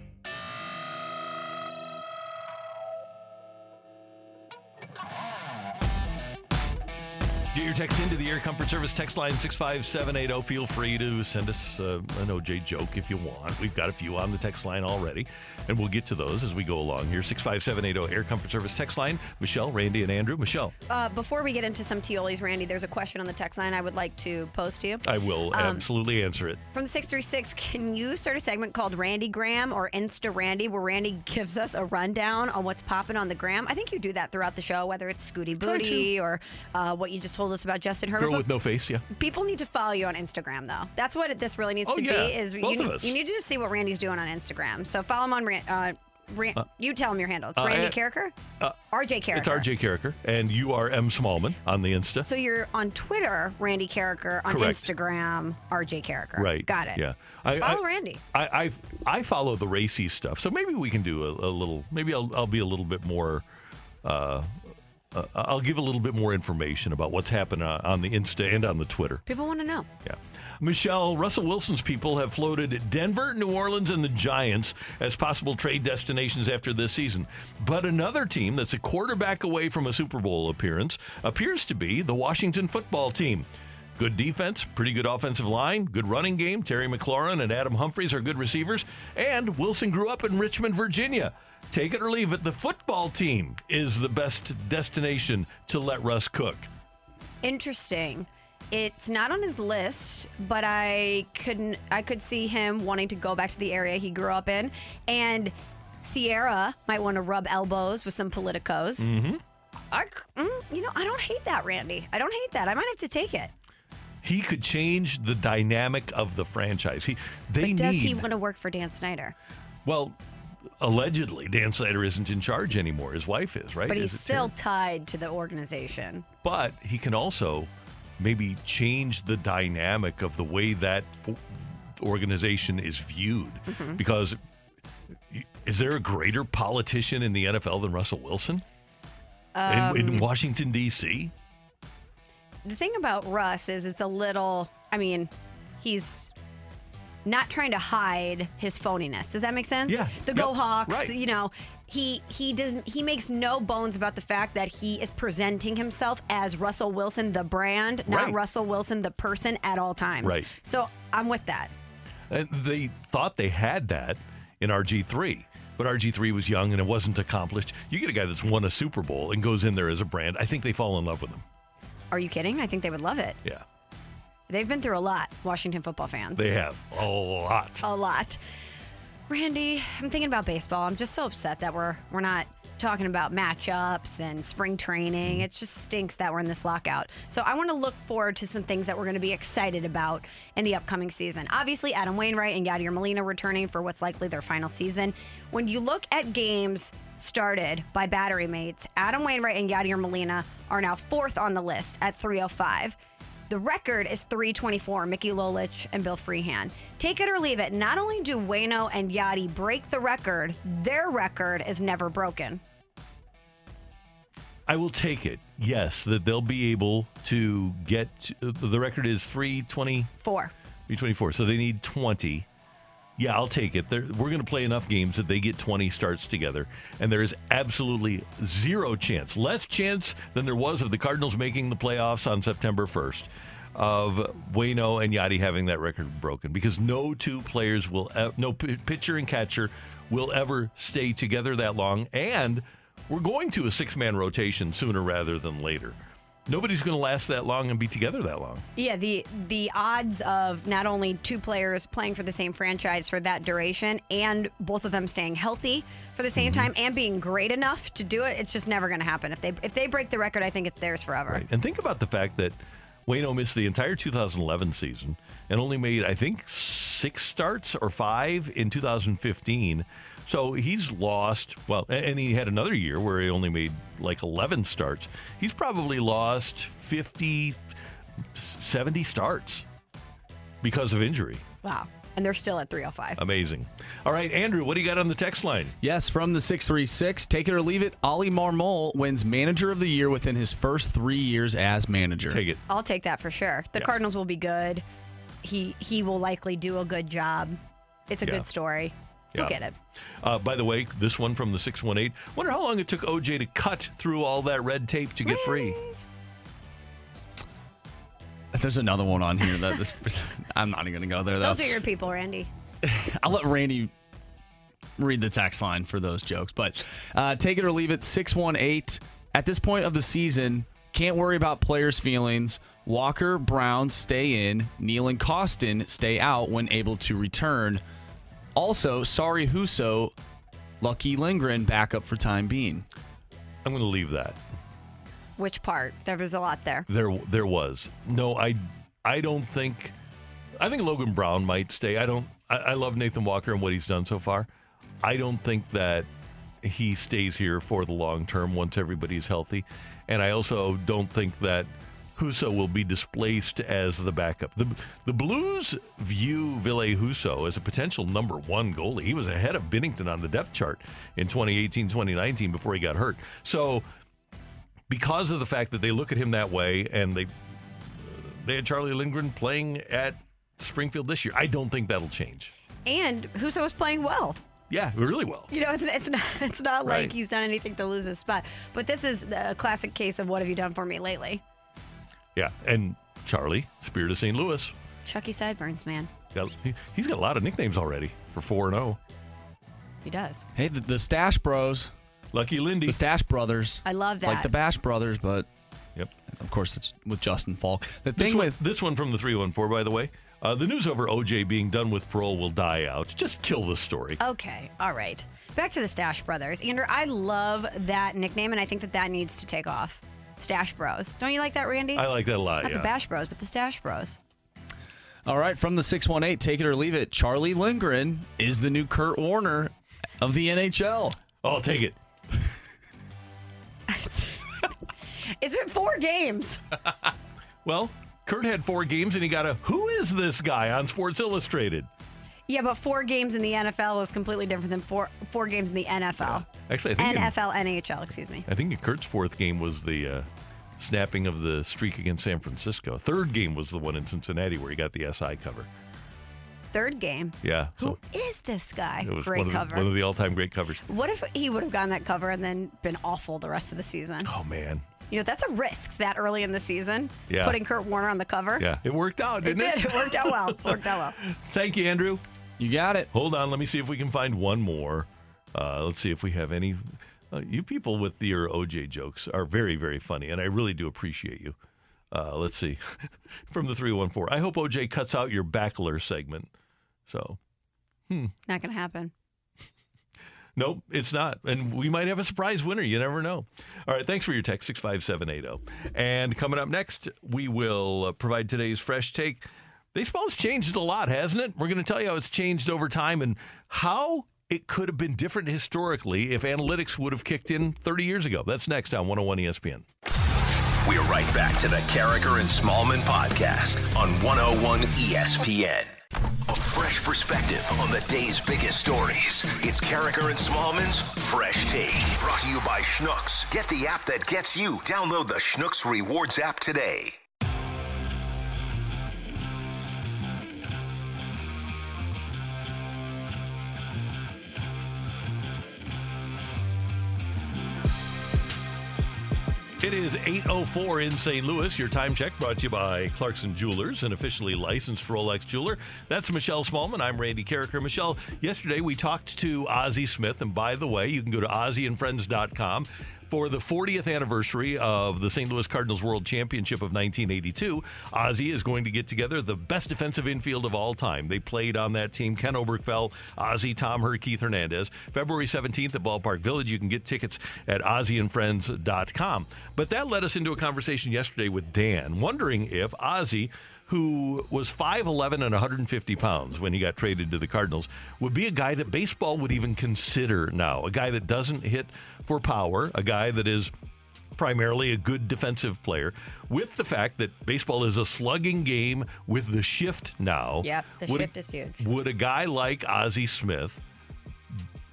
Get your text into the Air Comfort Service text line 65780. Feel free to send us uh, an OJ joke if you want. We've got a few on the text line already, and we'll get to those as we go along here. 65780 Air Comfort Service text line. Michelle, Randy, and Andrew. Michelle, Uh, before we get into some Tiolis, Randy, there's a question on the text line I would like to pose to you. I will Um, absolutely answer it. From the 636, can you start a segment called Randy Graham or Insta Randy where Randy gives us a rundown on what's popping on the gram? I think you do that throughout the show, whether it's Scooty Booty or uh, what you just told us about Justin Herbert. Girl with no face, yeah. People need to follow you on Instagram, though. That's what this really needs Oh, to yeah. be. Is Both you, of us. you need to just see what Randy's doing on Instagram. So follow him on. Uh, Ran- Uh, you tell him your handle. It's uh, Randy and- Karraker. Uh, RJ Karraker. It's RJ Karraker, and you are M. Smallman on the Insta. So you're on Twitter, Randy Karraker. On Correct. Instagram, RJ Karraker. Right. Got it. Yeah. I, Follow I, Randy. I, I I follow the racy stuff, so maybe we can do a, a little. Maybe I'll I'll be a little bit more. Uh, uh, I'll give a little bit more information about what's happened uh, on the Insta and on the Twitter. People want to know. Yeah. Michelle, Russell Wilson's people have floated Denver, New Orleans, and the Giants as possible trade destinations after this season. But another team that's a quarterback away from a Super Bowl appearance appears to be the Washington football team. Good defense, pretty good offensive line, good running game. Terry McLaurin and Adam Humphries are good receivers. And Wilson grew up in Richmond, Virginia. Take it or leave it, the football team is the best destination to let Russ cook. Interesting. It's not on his list, but I couldn't. I could see him wanting to go back to the area he grew up in, and Ciara might want to rub elbows with some politicos. Mm-hmm. I, mm, you know, I don't hate that, Randy. I don't hate that. I might have to take it. he could change the dynamic of the franchise. He they but does need he want to work for Dan Snyder? well, allegedly Dan Snyder isn't in charge anymore. His wife is, right? But he's still Terry? tied to the organization. But he can also maybe change the dynamic of the way that fo- organization is viewed Mhm. because is there a greater politician in the NFL than Russell Wilson in, in Um, Washington D.C.? The thing about Russ is it's a little, I mean, he's not trying to hide his phoniness. Does that make sense? Yeah. The Yep. Go Hawks, Right. you know, he he doesn't he makes no bones about the fact that he is presenting himself as Russell Wilson the brand, not Right. Russell Wilson the person at all times. Right. So I'm with that. And they thought they had that in RG3, but RG3 was young and it wasn't accomplished. You get a guy that's won a Super Bowl and goes in there as a brand. I think they fall in love with him. Are you kidding? I think they would love it. Yeah, They've been through a lot, Washington football fans. they have a lot. a lot. Randy, I'm thinking about baseball. I'm just so upset that we're we're not talking about matchups and spring training. Mm. It just stinks that we're in this lockout. So I want to look forward to some things that we're going to be excited about in the upcoming season. Obviously, Adam Wainwright and Yadier Molina returning for what's likely their final season. When you look at games started by battery mates, Adam Wainwright and Yadier Molina are now fourth on the list at 305. The record is 324, Mickey Lolich and Bill Freehan. Take it or leave it. Not only do Wayno and Yadi break the record, their record is never broken. I will take it. Yes, that they'll be able to get to, the record is 324. Four. 324. So they need 20. Yeah, I'll take it. They're, we're going to play enough games that they get 20 starts together. And there is absolutely zero chance, less chance than there was of the Cardinals making the playoffs on September 1st, of Wayno and Yadi having that record broken because no two players will, no pitcher and catcher will ever stay together that long. And we're going to a six man rotation sooner rather than later. Nobody's going to last that long and be together that long. Yeah, the the odds of not only two players playing for the same franchise for that duration and both of them staying healthy for the same Mm-hmm. time and being great enough to do it, it's just never going to happen. If they if they break the record, I think it's theirs forever. Right. And think about the fact that Wayno missed the entire 2011 season and only made, I think, six starts or five in 2015. So he's lost, well, and he had another year where he only made like 11 starts. He's probably lost 50, 70 starts because of injury. Wow. And they're still at 305. Amazing. All right, Andrew, what do you got on the text line? Yes, from the 636, take it or leave it, Ollie Marmol wins Manager of the Year within his first three years as manager. Take it. I'll take that for sure. The Yeah. Cardinals will be good. He he will likely do a good job. It's a Yeah. good story. You'll Yeah. get it. Uh, by the way, this one from the 618. Wonder how long it took OJ to cut through all that red tape to get free. There's another one on here that this, I'm not even going to go there. Those That's, are your people, Randy. I'll let Randy read the text line for those jokes. But uh, take it or leave it. 618. At this point of the season, can't worry about players' feelings. Walker, Brown stay in. Neal and Kostin stay out when able to return. Also, sorry, Husso. Lucky Lindgren back up for time being. I'm going to leave that. Which part? There was a lot there. There, there was no. I, I don't think. I think Logan Brown might stay. I don't. I, I love Nathan Walker and what he's done so far. I don't think that he stays here for the long term once everybody's healthy, and I also don't think that Husso will be displaced as the backup. The the Blues view Ville Husso as a potential number one goalie. He was ahead of Binnington on the depth chart in 2018, 2019 before he got hurt. So because of the fact that they look at him that way and they they had Charlie Lindgren playing at Springfield this year. I don't think that'll change. And Husso was playing well. Yeah, really well. You know, it's, it's not it's not Right. like he's done anything to lose his spot. But this is a classic case of what have you done for me lately? Yeah, and Charlie, Spirit of St. Louis, Chucky Sideburns, man. got, he, he's got a lot of nicknames already for four and oh. zero. He does. Hey, the, the Stash Bros. Lucky Lindy. The Stash Brothers. I love It's like the Bash Brothers, but Yep. of course it's with Justin Faulk. The This thing one, with this one from the three one four, by the way. Uh, the news over OJ being done with parole will die out. Just kill the story. Okay, all right. Back to the Stash Brothers. Andrew, I love that nickname, and I think that that needs to take off. Stash Bros. Don't you like that, Randy? I like that a lot. Not yeah. the Bash Bros, but the Stash Bros. All right, from the 618, take it or leave it. Charlie Lindgren is the new Kurt Warner of the NHL. Oh, I'll take it. It's been four games. Well, Kurt had four games and he got a "Who is this guy?" on Sports Illustrated. Yeah, but four games in the NFL is completely different than four four games in the NFL. Actually, I think in- NFL, NHL, excuse me. I think Kurt's fourth game was the uh, snapping of the streak against San Francisco. Third game was the one in Cincinnati where he got the SI cover. Third game. Yeah, Who is this guy? it was Great one of, cover. The, one of the all-time great covers. What if he would have gotten that cover and then been awful the rest of the season? Oh man, You know, that's a risk that early in the season. Yeah. Putting Kurt Warner on the cover. yeah, it worked out, didn't it? did. It worked out well. Worked out well. Thank you, Andrew. You got it. Hold on, let me see if we can find one more. Uh, let's see if we have any. Uh, you people with your OJ jokes are very, very funny, and I really do appreciate you. Uh, let's see. From the 314. I hope OJ cuts out your backler segment. So, Not going to happen. Nope, it's not. And we might have a surprise winner. You never know. All right, thanks for your text, 65780. And coming up next, we will uh, provide today's fresh take. Baseball's changed a lot, hasn't it? We're going to tell you how it's changed over time and how it could have been different historically if analytics would have kicked in 30 years ago. That's next on 101 ESPN. We're right back to the Karraker and Smallman podcast on 101 ESPN. A fresh perspective on the day's biggest stories. It's Karraker and Smallman's Fresh Take. Brought to you by Schnucks. Get the app that gets you. Download the Schnucks Rewards app today. It is 8.04 in St. Louis. Your time check brought to you by Clarkson Jewelers, an officially licensed Rolex jeweler. That's Michelle Smallman. I'm Randy Karraker. Michelle, yesterday we talked to Ozzie Smith. And by the way, you can go to OzzieandFriends.com for the 40th anniversary of the St. Louis Cardinals World Championship of 1982, Ozzie is going to get together the best defensive infield of all time. They played on that team Ken Oberkfell, Ozzie, Tom Herr, Keith Hernandez. February 17th at Ballpark Village. You can get tickets at OzzieandFriends.com. But that led us into a conversation yesterday with Dan, wondering if Ozzie who was 5'11 and 150 pounds when he got traded to the Cardinals, would be a guy that baseball would even consider now. A guy that doesn't hit for power, a guy that is primarily a good defensive player, with the fact that baseball is a slugging game with the shift now. Yep, the would, shift is huge. Would a guy like Ozzie Smith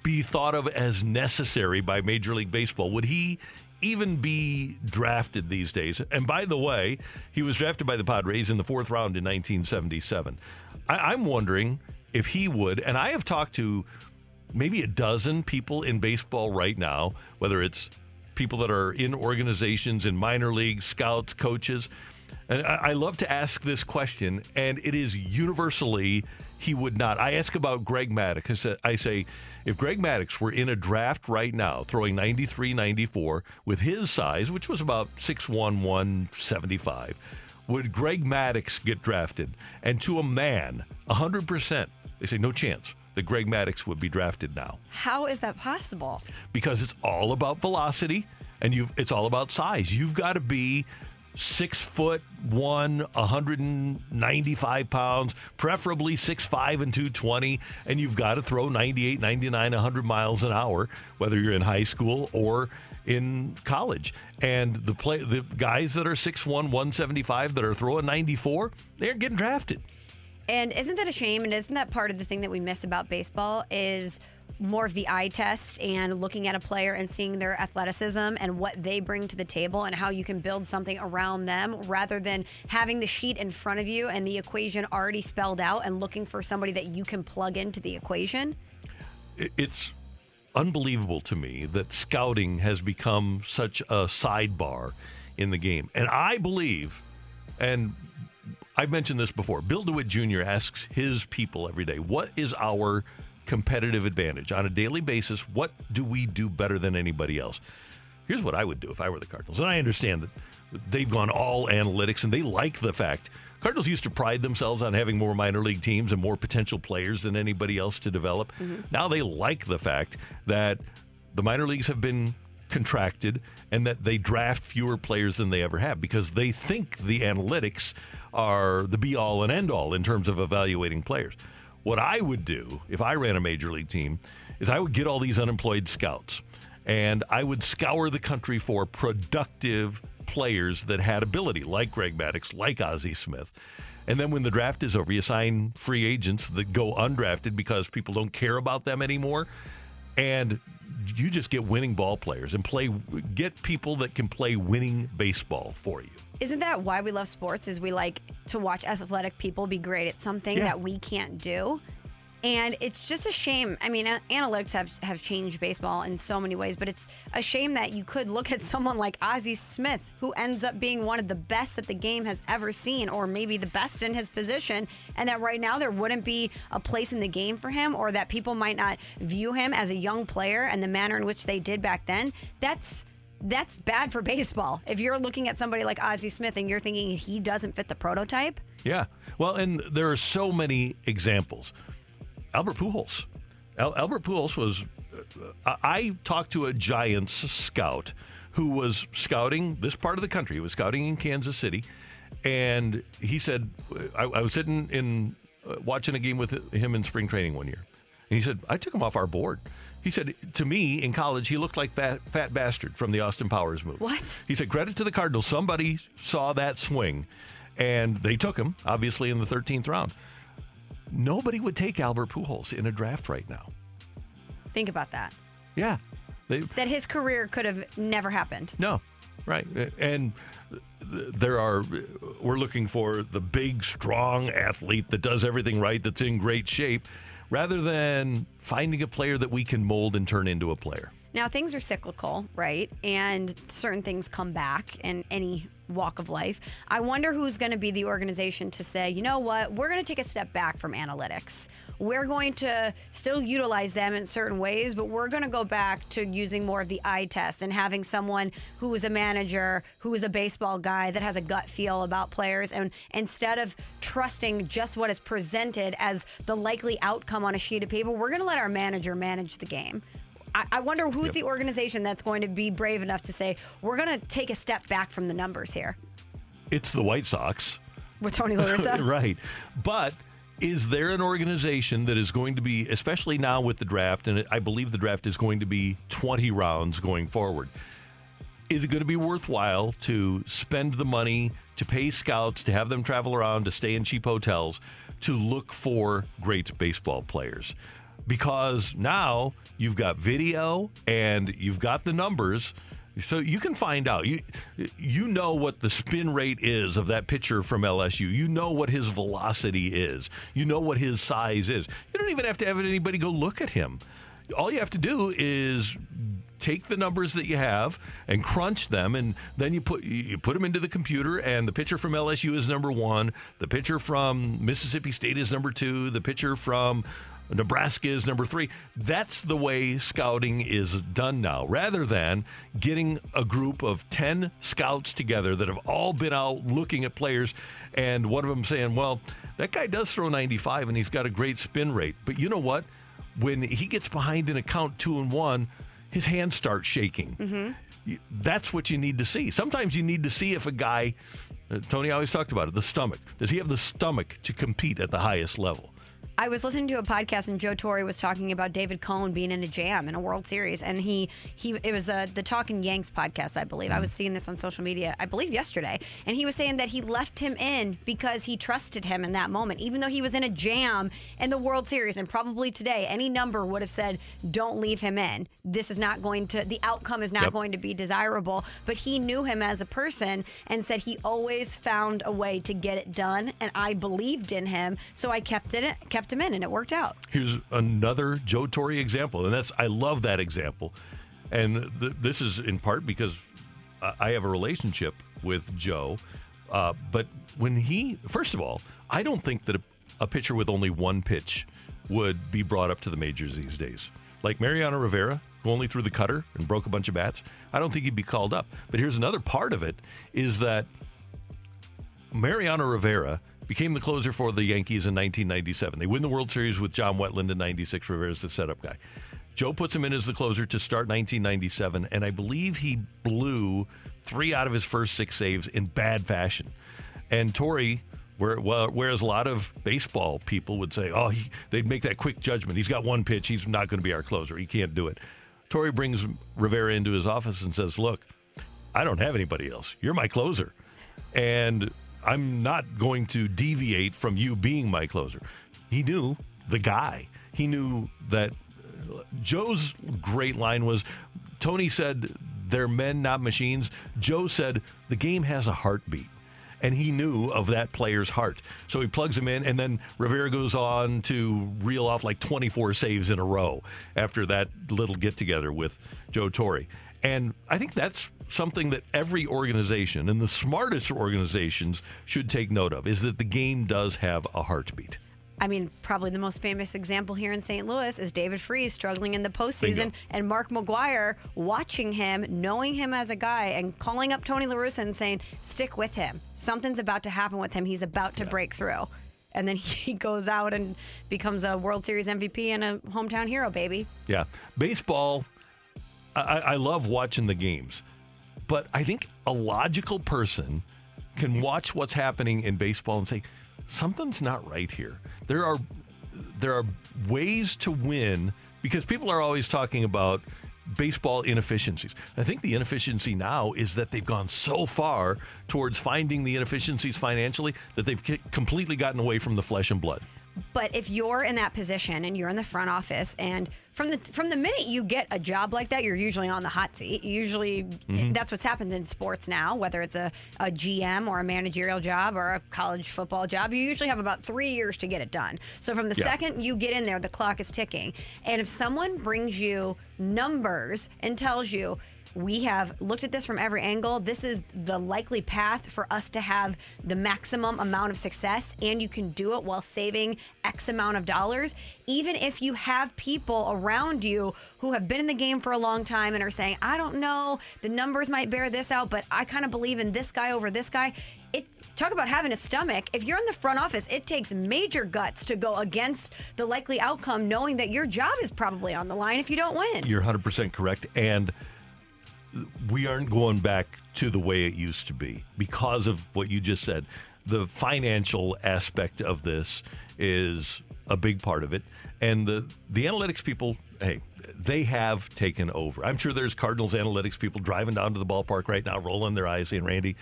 be thought of as necessary by Major League Baseball? Would he even be drafted these days? And by the way, he was drafted by the Padres in the fourth round in 1977. I, am wondering if he would, and I have talked to maybe a dozen people in baseball right now, whether it's people that are in organizations in minor leagues, scouts, coaches. And I, I love to ask this question, and it is universally he would not. I ask about Greg Maddux. I say, I say, if Greg Maddux were in a draft right now, throwing 93, 94, with his size, which was about 6'1, 175, would Greg Maddux get drafted? And to a man, 100%, they say no chance that Greg Maddux would be drafted now. How is that possible? Because it's all about velocity and it's all about size. You've got to be six foot one, 195 pounds, preferably six five and 220, and you've got to throw 98, 99, 100 miles an hour, whether you're in high school or in college. And the play the guys that are 6'1, 175 that are throwing 94, they're getting drafted. And isn't that a shame? And isn't that part of the thing that we miss about baseball is more of the eye test and looking at a player and seeing their athleticism and what they bring to the table and how you can build something around them rather than having the sheet in front of you and the equation already spelled out and looking for somebody that you can plug into the equation? It's unbelievable to me that scouting has become such a sidebar in the game. And I believe, and I've mentioned this before, Bill DeWitt Jr. asks his people every day, what is our competitive advantage on a daily basis. What do we do better than anybody else? Here's what I would do if I were the Cardinals. And I understand that they've gone all analytics and they like the fact Cardinals used to pride themselves on having more minor league teams and more potential players than anybody else to develop. Mm-hmm. Now they like the fact that the minor leagues have been contracted and that they draft fewer players than they ever have because they think the analytics are the be all and end all in terms of evaluating players. What I would do if I ran a major league team is I would get all these unemployed scouts and I would scour the country for productive players that had ability, like Greg Maddux, like Ozzie Smith. And then when the draft is over, you sign free agents that go undrafted because people don't care about them anymore. And you just get winning ball players and play get people that can play winning baseball for you. Isn't that why we love sports? Is we like to watch athletic people be great at something Yeah. that we can't do. And it's just a shame. I mean, analytics have, have changed baseball in so many ways, but it's a shame that you could look at someone like Ozzie Smith, who ends up being one of the best that the game has ever seen, or maybe the best in his position, and that right now there wouldn't be a place in the game for him, or that people might not view him as a young player and the manner in which they did back then. That's that's bad for baseball. If you're looking at somebody like Ozzie Smith and you're thinking he doesn't fit the prototype, Yeah. Well, and there are so many examples. Albert Pujols. Al- Albert Pujols was. Uh, I talked to a Giants scout who was scouting this part of the country. He was scouting in Kansas City, and he said, I, I was sitting in uh, watching a game with him in spring training one year, And he said, I took him off our board. He said, to me in college, he looked like Fat, fat Bastard from the Austin Powers movie. What? He said, credit to the Cardinals. Somebody saw that swing and they took him, obviously, in the 13th round. Nobody would take Albert Pujols in a draft right now. Think about that. Yeah. They, That his career could have never happened. no, right. And there are, we're looking for the big, strong athlete that does everything right, that's in great shape, rather than finding a player that we can mold and turn into a player. Now, things are cyclical, right? And certain things come back in any walk of life. I wonder who's going to be the organization to say, you know what, we're going to take a step back from analytics. We're going to still utilize them in certain ways, but we're going to go back to using more of the eye test and having someone who is a manager, who is a baseball guy that has a gut feel about players. And instead of trusting just what is presented as the likely outcome on a sheet of paper, we're going to let our manager manage the game. I, I wonder who's Yep. the organization that's going to be brave enough to say, we're going to take a step back from the numbers here It's the White Sox. with Tony La Russa. right. But is there an organization that is going to be, especially now with the draft, and I believe the draft is going to be 20 rounds going forward? Is it going to be worthwhile to spend the money to pay scouts, to have them travel around, to stay in cheap hotels, to look for great baseball players? Because now you've got video and you've got the numbers. So you can find out. You you know what the spin rate is of that pitcher from LSU. You know what his velocity is. You know what his size is. You don't even have to have anybody go look at him. All you have to do is take the numbers that you have and crunch them and then you put you put them into the computer and the pitcher from LSU is number 1, the pitcher from Mississippi State is number 2, the pitcher from Nebraska is number three. That's the way scouting is done now, rather than getting a group of 10 scouts together that have all been out looking at players and one of them saying, Well, that guy does throw 95 and he's got a great spin rate. But you know what? When he gets behind in a count two and one, his hands start shaking. Mm-hmm. That's what you need to see. Sometimes you need to see if a guy, uh, Tony always talked about it, the stomach. Does he have the stomach to compete at the highest level? I was listening to a podcast and Joe Torre was talking about David Cone being in a jam in a World Series, and he he it was uh, the Talking Yanks podcast, I believe. I was seeing this on social media, I believe yesterday, and he was saying that he left him in because he trusted him in that moment, even though he was in a jam in the World Series, and probably today any number would have said, "Don't leave him in. This is not going to the outcome is not Yep. going to be desirable." But he knew him as a person and said he always found a way to get it done, and I believed in him, so I kept it kept him in, and it worked out. Here's another Joe Torre example, and that's I love that example, and th- this is in part because I have a relationship with Joe. Uh, but when he, first of all, I don't think that a, a pitcher with only one pitch would be brought up to the majors these days. Like Mariano Rivera, who only threw the cutter and broke a bunch of bats, I don't think he'd be called up. But here's another part of it: is that Mariano Rivera became the closer for the Yankees in 1997. They win the World Series with John Wetteland in 96. Rivera's the setup guy. Joe puts him in as the closer to start 1997, and I believe he blew three out of his first six saves in bad fashion. And Torre, where, whereas a lot of baseball people would say, oh, he, they'd make that quick judgment. He's got one pitch. He's not going to be our closer. He can't do it. Torre brings Rivera into his office and says, look, I don't have anybody else. You're my closer. And I'm not going to deviate from you being my closer. He knew the guy. He knew that uh, Joe's great line was Tony said, they're men, not machines. Joe said, the game has a heartbeat. And he knew of that player's heart. So he plugs him in, and then Rivera goes on to reel off like 24 saves in a row after that little get together with Joe Torre. And I think that's something that every organization and the smartest organizations should take note of is that the game does have a heartbeat. I mean, probably the most famous example here in St. Louis is David Freese struggling in the postseason, and Mark McGwire watching him, knowing him as a guy, and calling up Tony La Russa and saying, "Stick with him. Something's about to happen with him. He's about to break through." And then he goes out and becomes a World Series MVP and a hometown hero, baby. Yeah. Baseball, I, I love watching the games, but I think a logical person can mm-hmm. watch what's happening in baseball and say, something's not right here. There are there are ways to win because people are always talking about baseball inefficiencies. I think the inefficiency now is that they've gone so far towards finding the inefficiencies financially that they've completely gotten away from the flesh and blood. But if you're in that position and you're in the front office, and from the from the minute you get a job like that, you're usually on the hot seat. Usually, Mhm. that's what's happened in sports now. Whether it's a, a GM or a managerial job or a college football job, you usually have about three years to get it done. So from the Yeah. second you get in there, the clock is ticking. And if someone brings you numbers and tells you we have looked at this from every angle. This is the likely path for us to have the maximum amount of success, and you can do it while saving X amount of dollars. Even if you have people around you who have been in the game for a long time and are saying, I don't know, the numbers might bear this out, but I kind of believe in this guy over this guy. It talk about having a stomach. If you're in the front office, it takes major guts to go against the likely outcome, knowing that your job is probably on the line if you don't win. You're 100% correct. And we aren't going back to the way it used to be because of what you just said. The financial aspect of this is a big part of it. And the, the analytics people, hey, they have taken over. I'm sure there's Cardinals analytics people driving down to the ballpark right now, rolling their eyes, saying, Randy,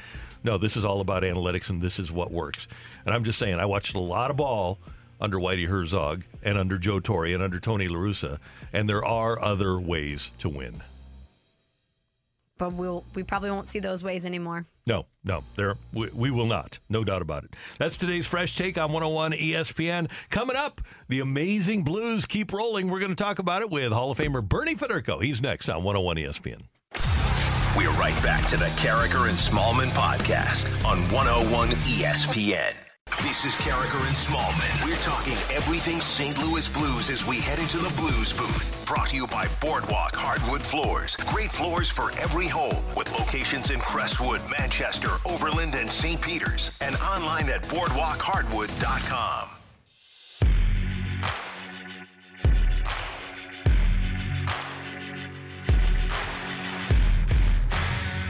no, this is all about analytics and this is what works. And I'm just saying, I watched a lot of ball under Whitey Herzog and under Joe Torre and under Tony La Russa, and there are other ways to win. But we'll we probably won't see those ways anymore. No, no, there we, we will not. No doubt about it. That's today's fresh take on 101 ESPN. Coming up, the amazing Blues keep rolling. We're going to talk about it with Hall of Famer Bernie Federko. He's next on 101 ESPN. We're right back to the Karraker and Smallman podcast on 101 ESPN. This is Karraker and Smallman. We're talking everything St. Louis Blues as we head into the Blues booth. Brought to you by Boardwalk Hardwood Floors. Great floors for every home with locations in Crestwood, Manchester, Overland, and St. Peters. And online at boardwalkhardwood.com.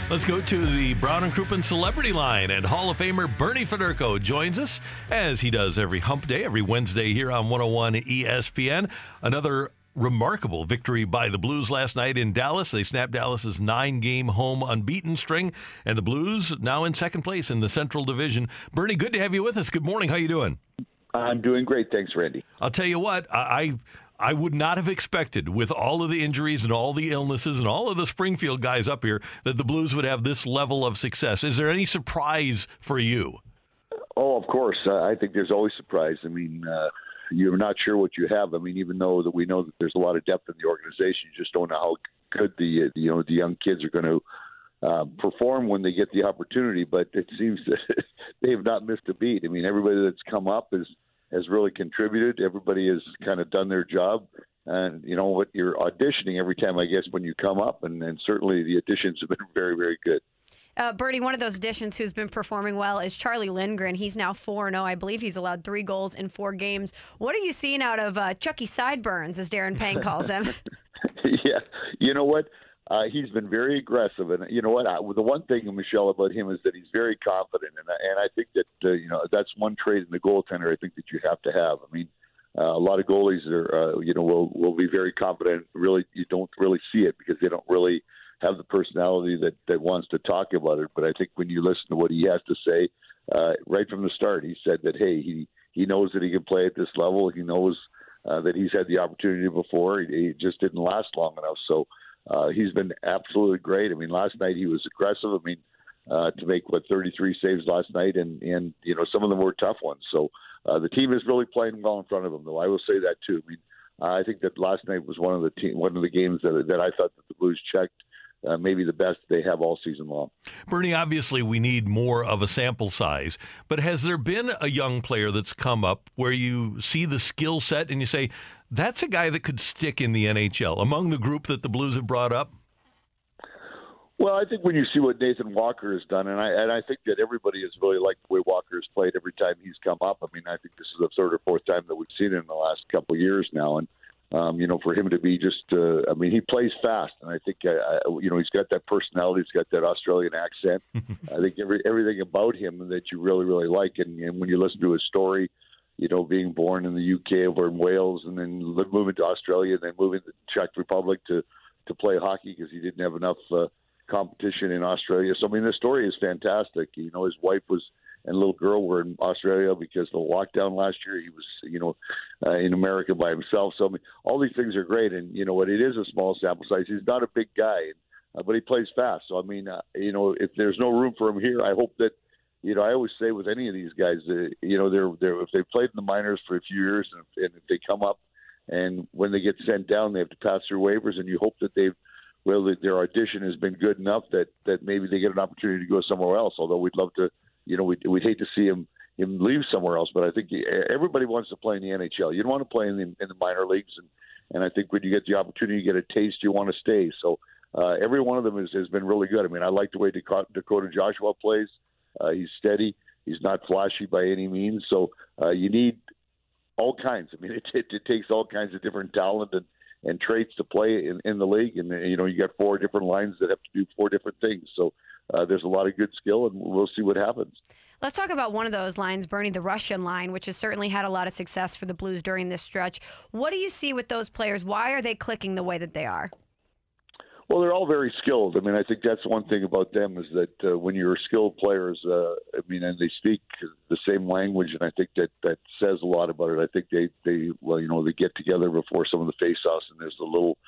Let's go to the Brown and Crouppen Celebrity Line, and Hall of Famer Bernie Federko joins us as he does every hump day, every Wednesday here on 101 ESPN. Another remarkable victory by the Blues last night in Dallas. They snapped Dallas's nine-game home unbeaten string, and the Blues now in second place in the Central Division. Bernie, good to have you with us. Good morning. How you doing? I'm doing great, thanks, Randy. I'll tell you what, I, I would not have expected, with all of the injuries and all the illnesses and all of the Springfield guys up here, that the Blues would have this level of success. Is there any surprise for you? Oh, of course. I think there's always surprise. I mean, uh, you're not sure what you have. I mean, even though that we know that there's a lot of depth in the organization, you just don't know how good the you know the young kids are going to uh, perform when they get the opportunity. But it seems that they have not missed a beat. I mean, everybody that's come up is has really contributed. Everybody has kind of done their job. And you know what? You're auditioning every time, I guess, when you come up, and, and certainly the auditions have been very, very good. Uh, Bernie, one of those additions who's been performing well is Charlie Lindgren. He's now 4 0. I believe he's allowed three goals in four games. What are you seeing out of uh, Chucky Sideburns, as Darren Pang calls him? yeah, you know what? Uh, he's been very aggressive, and you know what? I, the one thing, Michelle, about him is that he's very confident, and and I think that uh, you know that's one trait in the goaltender. I think that you have to have. I mean, uh, a lot of goalies are, uh, you know, will will be very confident. Really, you don't really see it because they don't really have the personality that that wants to talk about it. But I think when you listen to what he has to say, uh, right from the start, he said that hey, he he knows that he can play at this level. He knows uh, that he's had the opportunity before. He just didn't last long enough. So uh, he's been absolutely great. I mean, last night he was aggressive. I mean, uh, to make what 33 saves last night, and and you know some of them were tough ones. So uh, the team is really playing well in front of them, though. I will say that too. I mean, I think that last night was one of the team, one of the games that that I thought that the Blues checked. Uh, maybe the best they have all season long. Bernie, obviously, we need more of a sample size, but has there been a young player that's come up where you see the skill set and you say, that's a guy that could stick in the NHL among the group that the Blues have brought up? Well, I think when you see what Nathan Walker has done, and I and I think that everybody has really liked the way Walker has played every time he's come up. I mean, I think this is the third or fourth time that we've seen it in the last couple of years now, and um, you know, for him to be just, uh, I mean, he plays fast, and I think, uh, you know, he's got that personality, he's got that Australian accent. I think every everything about him that you really, really like, and, and when you listen to his story, you know, being born in the UK over in Wales, and then moving to Australia, and then moving to the Czech Republic to to play hockey because he didn't have enough uh, competition in Australia. So I mean, the story is fantastic. You know, his wife was and little girl were in Australia because the lockdown last year. He was, you know, uh, in America by himself. So I mean, all these things are great, and you know what? It is a small sample size. He's not a big guy, uh, but he plays fast. So I mean, uh, you know, if there's no room for him here, I hope that. You know, I always say with any of these guys, uh, you know, they're they're if they played in the minors for a few years and, and if they come up, and when they get sent down, they have to pass through waivers, and you hope that they've well, their audition has been good enough that that maybe they get an opportunity to go somewhere else. Although we'd love to, you know, we'd, we'd hate to see him him leave somewhere else. But I think everybody wants to play in the NHL. You don't want to play in the, in the minor leagues, and and I think when you get the opportunity, you get a taste, you want to stay. So uh, every one of them has, has been really good. I mean, I like the way Dakota, Dakota Joshua plays. Uh, he's steady. He's not flashy by any means. So uh, you need all kinds. I mean, it, it, it takes all kinds of different talent and and traits to play in, in the league. And you know, you got four different lines that have to do four different things. So uh, there's a lot of good skill, and we'll see what happens. Let's talk about one of those lines, Bernie, the Russian line, which has certainly had a lot of success for the Blues during this stretch. What do you see with those players? Why are they clicking the way that they are? Well, they're all very skilled. I mean, I think that's one thing about them is that uh, when you're skilled players, uh, I mean, and they speak the same language, and I think that that says a lot about it. I think they they well, you know, they get together before some of the face-offs, and there's a little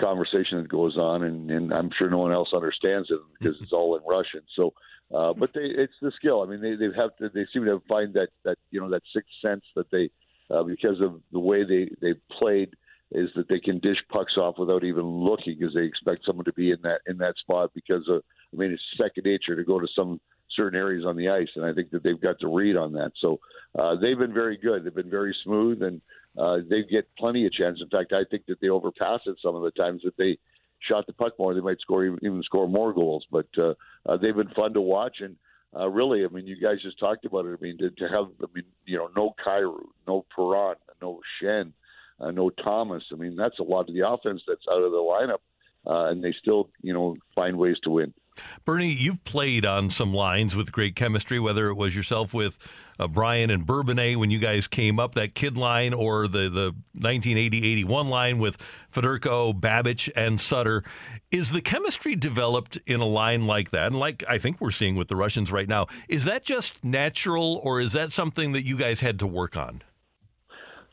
conversation that goes on, and, and I'm sure no one else understands it because it's all in Russian. So, uh, but they it's the skill. I mean, they they have to they seem to find that that you know that sixth sense that they uh, because of the way they they played is that they can dish pucks off without even looking because they expect someone to be in that in that spot because of I mean it's second nature to go to some certain areas on the ice and I think that they've got to read on that. So uh, they've been very good. They've been very smooth and uh, they get plenty of chances. In fact, I think that they overpass it some of the times that they shot the puck more, they might score even, even score more goals. But uh, uh, they've been fun to watch and. Uh, really, I mean, you guys just talked about it. I mean, to, to have, I mean, you know, no Kyrou, no Perron, no Schenn, uh, no Thomas. I mean, that's a lot of the offense that's out of the lineup, uh, and they still, you know, find ways to win. Bernie, you've played on some lines with great chemistry, whether it was yourself with uh, Brian and Bourbonnais when you guys came up, that kid line, or the, the 1980-81 line with Federko, Babych, and Sutter. Is the chemistry developed in a line like that, and like I think we're seeing with the Russians right now, is that just natural, or is that something that you guys had to work on?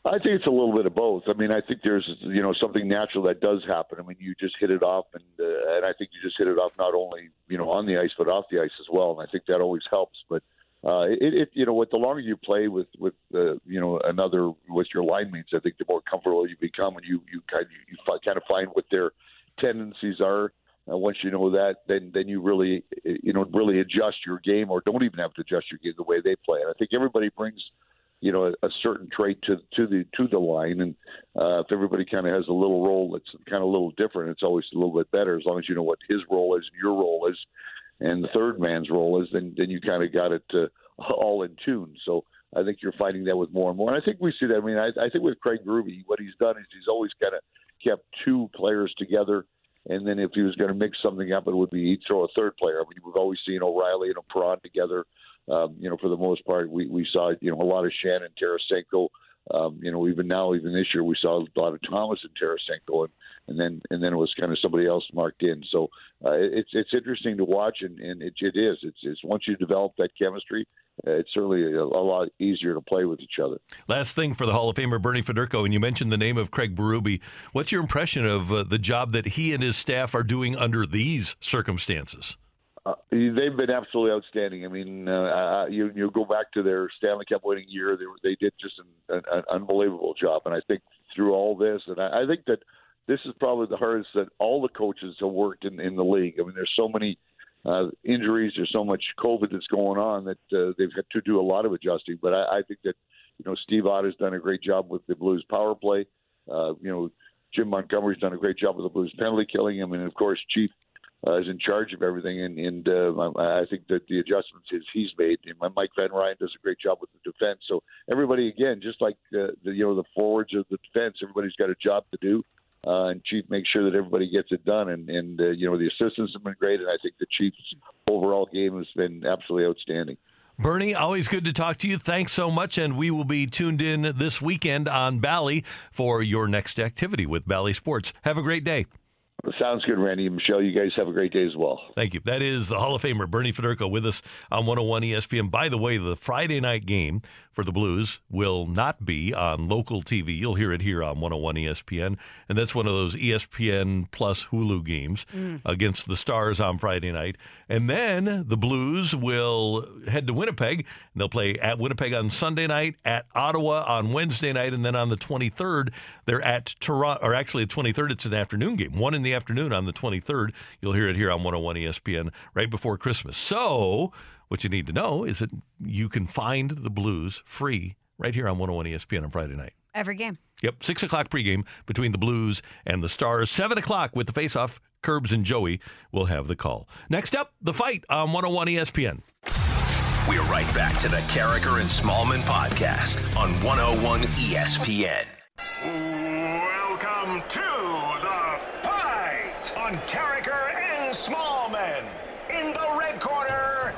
I think it's a little bit of both. I mean, I think there's you know something natural that does happen. I mean, you just hit it off, and uh, and I think you just hit it off not only you know on the ice but off the ice as well. And I think that always helps. But uh, it, it you know what the longer you play with with uh, you know another with your line mates, I think the more comfortable you become, and you you kind of, you kind of find what their tendencies are. Uh, once you know that, then then you really you know really adjust your game, or don't even have to adjust your game the way they play. And I think everybody brings you know a, a certain trait to to the to the line, and uh, if everybody kind of has a little role that's kind of a little different, it's always a little bit better as long as you know what his role is, and your role is, and the third man's role is. Then then you kind of got it uh, all in tune. So. I think you're finding that with more and more, and I think we see that. I mean, I, I think with Craig Berube, what he's done is he's always kind of kept two players together, and then if he was going to mix something up, it would be he'd throw a third player. I mean, we've always seen O'Reilly and Perron together um, you know, for the most part, we, we saw, you know, a lot of Shannon Tarasenko. Um, you know, even now, even this year, we saw a lot of Thomas and Tarasenko, and, and then and then it was kind of somebody else marked in. So uh, it's it's interesting to watch, and, and it, it is. It's, it's once you develop that chemistry, uh, it's certainly a, a, lot easier to play with each other. Last thing for the Hall of Famer Bernie Federko, and you mentioned the name of Craig Berube. What's your impression of uh, the job that he and his staff are doing under these circumstances? Uh, they've been absolutely outstanding. I mean, uh, you you go back to their Stanley Cup winning year; they they did just an, an, unbelievable job. And I think through all this, and I, I think that this is probably the hardest that all the coaches have worked in in the league. I mean, there's so many uh, injuries, there's so much COVID that's going on that uh, they've had to do a lot of adjusting. But I, I think that you know Steve Ott has done a great job with the Blues power play. Uh, you know, Jim Montgomery's done a great job with the Blues penalty killing. I mean, of course, Chief uh, is in charge of everything, and, and uh, I think that the adjustments is he's made. And Mike Van Ryn does a great job with the defense. So everybody, again, just like uh, the you know the forwards of the defense, everybody's got a job to do. Uh, and Chief makes sure that everybody gets it done. And, and uh, you know, the assistants have been great, and I think the Chief's overall game has been absolutely outstanding. Bernie, always good to talk to you. Thanks so much. And we will be tuned in this weekend on Bally for your next activity with Bally Sports. Have a great day. Sounds good, Randy and Michelle. You guys have a great day as well. Thank you. That is the Hall of Famer Bernie Federko with us on 101 ESPN. By the way, the Friday night game for the Blues will not be on local TV. You'll hear it here on 101 ESPN. And that's one of those ESPN plus Hulu games Mm. against the Stars on Friday night. And then the Blues will head to Winnipeg. And they'll play at Winnipeg on Sunday night, at Ottawa on Wednesday night, and then on the 23rd, they're at Toronto, or actually the 23rd, it's an afternoon game, one in the afternoon on the 23rd. You'll hear it here on 101 ESPN right before Christmas. So, what you need to know is that you can find the Blues free right here on 101 ESPN on Friday night. Every game. Yep, six o'clock pregame between the Blues and the Stars. Seven o'clock with the face-off. Curbs and Joey will have the call. Next up, the fight on 101 ESPN. We're right back to the Karraker and Smallman podcast on 101 ESPN. Welcome to the fight on Karraker and Smallman. In the red corner,